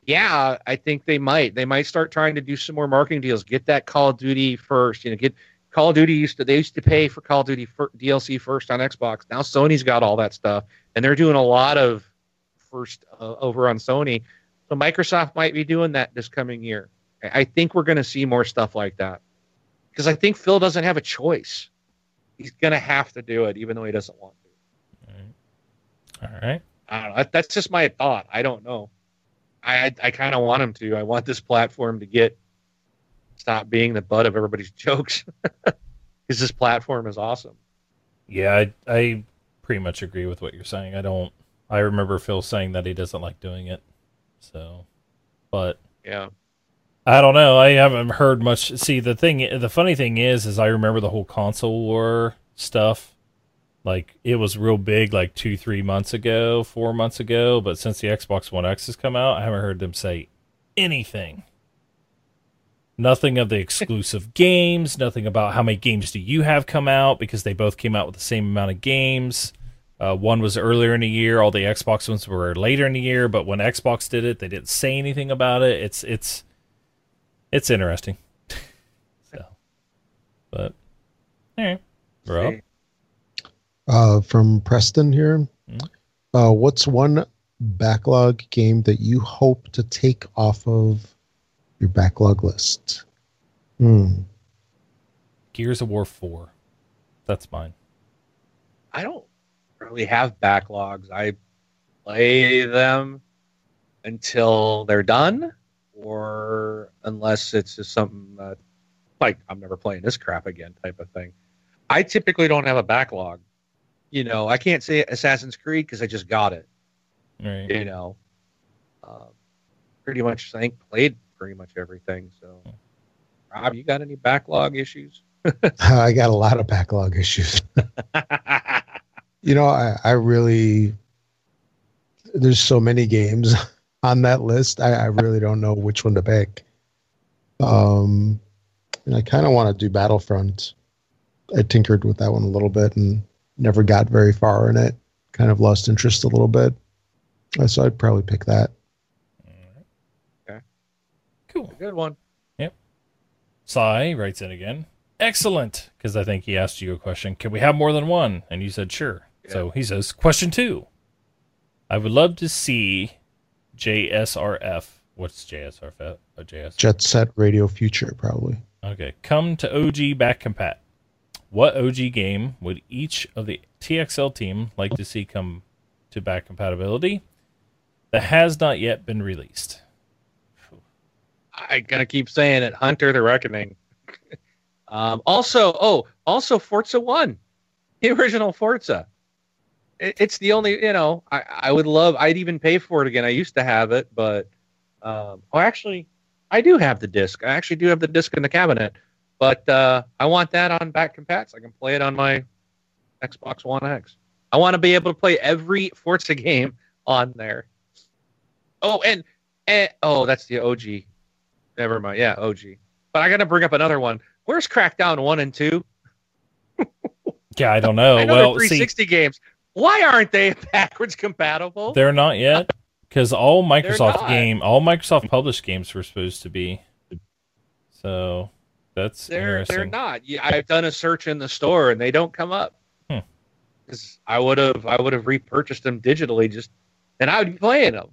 Yeah, I think they might. They might start trying to do some more marketing deals. Get that Call of Duty first. You know, get Call of Duty used to they used to pay for Call of Duty DLC first on Xbox. Now Sony's got all that stuff, and they're doing a lot of first uh, over on Sony. So Microsoft might be doing that this coming year. I think we're going to see more stuff like that because I think Phil doesn't have a choice. He's going to have to do it, even though he doesn't want to. All right. I don't know. That's just my thought. I don't know. I I, I kind of want him to. I want this platform to get stop being the butt of everybody's jokes because this platform is awesome. Yeah, I, I pretty much agree with what you're saying. I don't. I remember Phil saying that he doesn't like doing it. So, but Yeah. I don't know. I haven't heard much. See, the thing, the funny thing is, is I remember the whole console war stuff. Like it was real big, like two, three months ago, four months ago. But since the Xbox One X has come out, I haven't heard them say anything. Nothing of the exclusive games. Nothing about how many games do you have come out because they both came out with the same amount of games. Uh, one was earlier in the year. All the Xbox ones were later in the year. But when Xbox did it, they didn't say anything about it. It's it's it's interesting. so, but all right, we're up. See. Uh, from Preston here. Mhm. Uh, what's one backlog game that you hope to take off of your backlog list? Hmm. Gears of War four. That's mine. I don't really have backlogs. I play them until they're done, or unless it's just something that, like, I'm never playing this crap again type of thing. I typically don't have a backlog. You know, I can't say Assassin's Creed because I just got it. All right. You know, uh, pretty much, I think, played pretty much everything. So, Rob, you got any backlog issues? I got a lot of backlog issues. You know, I, I really there's so many games on that list. I, I really don't know which one to pick. Um, and I kind of want to do Battlefront. I tinkered with that one a little bit and never got very far in it. Kind of lost interest a little bit. Uh, So I'd probably pick that. Okay. Cool. Good one. Yep. Sai writes in again. Excellent, because I think he asked you a question. Can we have more than one? And you said sure. So he says, question two. I would love to see JSRF. What's JSRF? Oh, JS. Jet Set Radio Future, probably. Okay, come to OG back compat. What OG game would each of the TXL team like to see come to back compatibility that has not yet been released? I gotta keep saying it. Hunter the Reckoning. um, also, oh, also Forza One, the original Forza. It, it's the only, you know, I, I would love. I'd even pay for it again. I used to have it, but um, oh, actually, I do have the disc. I actually do have the disc in the cabinet, but uh, I want that on back compats. I can play it on my Xbox One X. I want to be able to play every Forza game on there. Oh, and, and oh, that's the OG. Never mind. Yeah, OG. But I got to bring up another one. Where's Crackdown one and two? Yeah, I don't know. I know well, they're see, 360 games. Why aren't they backwards compatible? they're not yet because all Microsoft game, all Microsoft published games were supposed to be. So that's They're they're not. I've done a search in the store and they don't come up. Hmm. 'Cause I would have I would have repurchased them digitally just, and I would be playing them.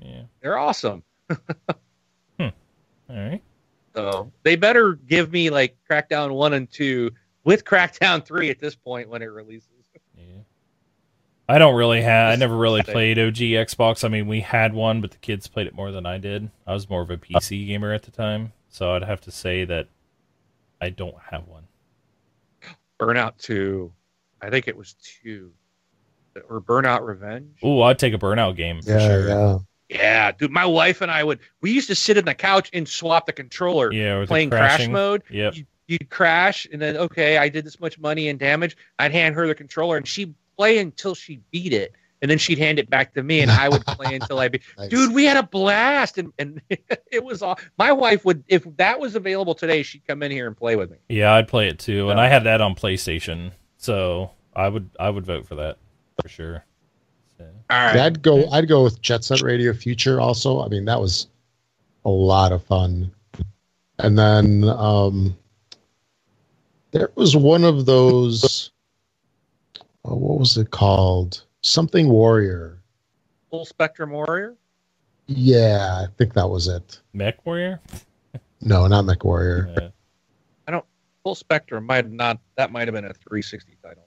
Yeah. They're awesome. All right. So they better give me like Crackdown one and two with Crackdown three at this point when it releases. Yeah. I don't really have. I never really played OG Xbox. I mean, we had one, but the kids played it more than I did. I was more of a uh. PC gamer at the time, so I'd have to say that I don't have one. Burnout two, I think it was two, or Burnout Revenge. Ooh, I'd take a Burnout game for Yeah, sure. yeah. Yeah, dude, my wife and I would. We used to sit in the couch and swap the controller, Yeah, or the playing crash mode. Yeah, You, you'd crash, and then okay, I did this much money and damage. I'd hand her the controller, and she'd play until she beat it, and then she'd hand it back to me, and I would play until I beat. Nice. Dude, we had a blast, and and it was all. My wife would, if that was available today, she'd come in here and play with me. Yeah, I'd play it too, and I had that on PlayStation, so I would I would vote for that for sure. So, All right, I'd go. I'd go with Jet Set Radio Future. Also, I mean that was a lot of fun. And then um, there was one of those. Oh, what was it called? Something Warrior. full spectrum warrior. Yeah, I think that was it. Mech Warrior. No, not Mech Warrior. I don't. Full spectrum might not. That might have been a 360 title.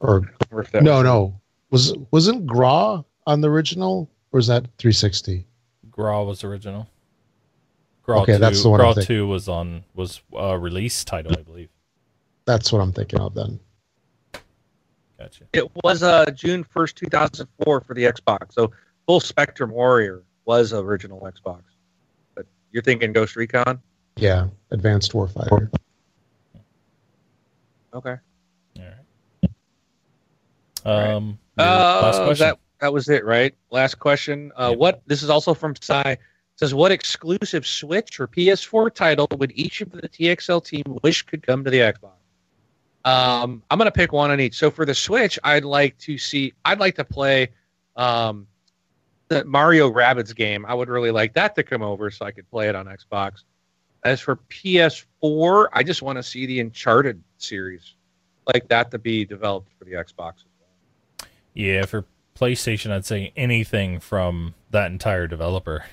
Or Or if that no, no. Was wasn't Graw on the original, or was that 360? Graw was original. Graw Okay, 2, that's the one I'm Graw two was on was a release title, I believe. That's what I'm thinking of then. Gotcha. It was uh June 1st, 2004 for the Xbox. So Full Spectrum Warrior was original Xbox. But you're thinking Ghost Recon? Yeah, Advanced Warfighter. Okay. All right. right. Um, your Uh, last question. that that was it, right? Last question. Uh, Yep. What this is also from Psy. Says what exclusive Switch or PS4 title would each of the TXL team wish could come to the Xbox? Um, I'm gonna pick one on each. So for the Switch, I'd like to see. I'd like to play um, the Mario Rabbids game. I would really like that to come over so I could play it on Xbox. As for PS4, I just want to see the Uncharted series like that to be developed for the Xbox as well. yeah, for PlayStation, I'd say anything from that entire developer.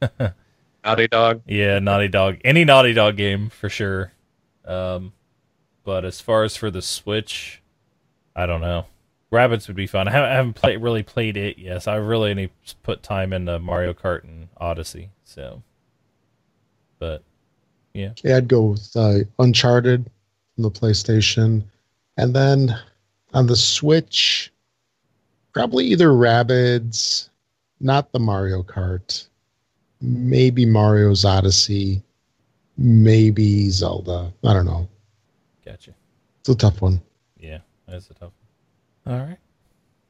Naughty Dog. Yeah, Naughty Dog. Any Naughty Dog game for sure. Um, but as far as for the Switch, I don't know. Rabbids would be fun. I haven't, I haven't really played it. Yes, I really need to put time into Mario Kart and Odyssey. So, but Yeah, I'd go with uh, Uncharted from the PlayStation, and then on the Switch, probably either Rabbids, not the Mario Kart, maybe Mario's Odyssey, maybe Zelda. I don't know. Gotcha. It's a tough one. Yeah, that's a tough. One. All right.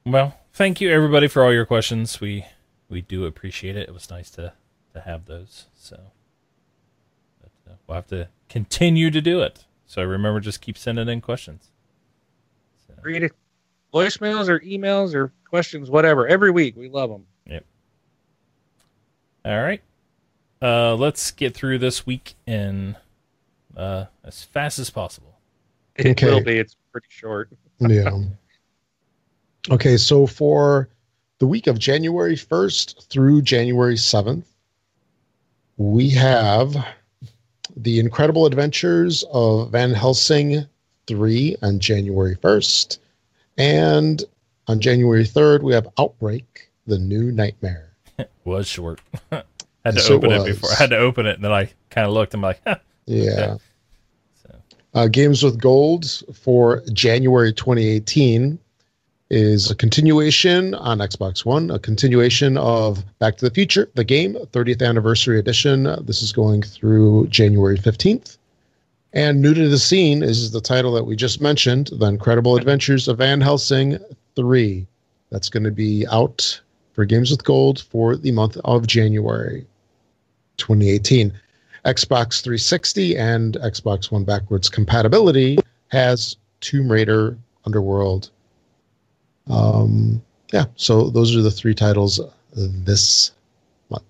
Well, thank you everybody for all your questions. We we do appreciate it. It was nice to to have those. So but, uh, we'll have to continue to do it. So remember, just keep sending in questions. So, Reddit. Voicemails or emails or questions, whatever. Every week, we love them. Yep. All right, uh, let's get through this week in uh, as fast as possible. It Okay. will be. It's pretty short. yeah. Okay, so for the week of January 1st through January 7th, we have The Incredible Adventures of Van Helsing 3 on January 1st. And on January 3rd, we have Outbreak, The New Nightmare. was short. had to Yes, open it, was. before. I had to open it, and then I kind of looked. and I'm like. Yeah. Uh, Games with Gold for January 2018 is a continuation on Xbox One, a continuation of Back to the Future, the game, 30th anniversary edition. This is going through January 15th. And new to the scene is the title that we just mentioned, The Incredible Adventures of Van Helsing 3. That's going to be out for Games with Gold for the month of January 2018. Xbox 360 and Xbox One backwards compatibility has Tomb Raider Underworld. Um, yeah, so those are the three titles this month.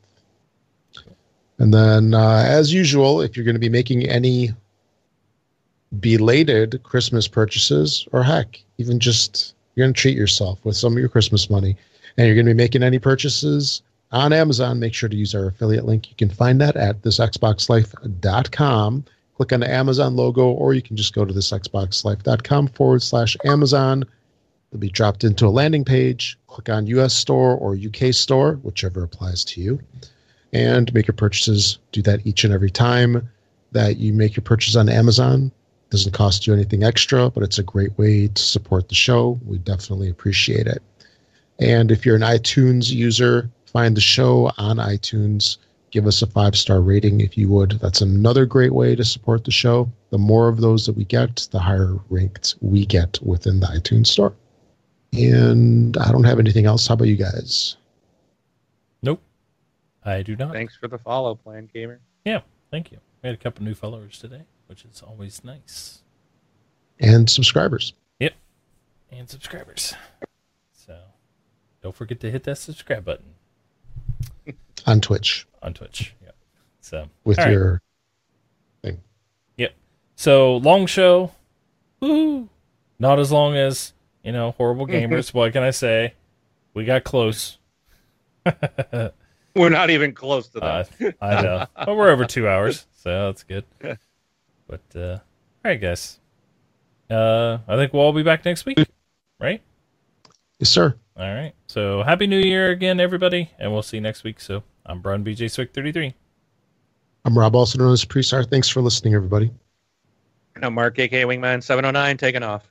And then, uh, as usual, if you're going to be making any belated Christmas purchases, or heck, even just you're going to treat yourself with some of your Christmas money, and you're going to be making any purchases on Amazon, make sure to use our affiliate link. You can find that at thisxboxlife.com. Click on the Amazon logo, or you can just go to thisxboxlife.com forward slash Amazon. It'll be dropped into a landing page. Click on US Store or UK Store, whichever applies to you, and make your purchases. Do that each and every time that you make your purchase on Amazon. It Doesn't cost you anything extra, but it's a great way to support the show. We definitely appreciate it. And if you're an iTunes user, find the show on iTunes. Give us a five star rating if you would. That's another great way to support the show. The more of those that we get, the higher ranked we get within the iTunes store. And I don't have anything else. How about you guys? Nope, I do not. Thanks for the follow, Plan Gamer. Yeah, thank you. We had a couple new followers today, which is always nice. And subscribers. Yep. And subscribers. So don't forget to hit that subscribe button on Twitch on Twitch. Yeah. So with all right. your thing. Yep. So long show. Woo! Not as long as, you know, horrible gamers. what can I say? We got close. We're not even close to Uh, that. I know. But we're over two hours, so that's good. But uh all right guys. Uh I think we'll all be back next week. Right? yes, sir. All right. So happy new year again, everybody, and we'll see you next week. So I'm Brian BJ Swick 33. I'm Rob, also known as Presar. Thanks for listening, everybody. I'm Mark, aka Wingman 709, taking off.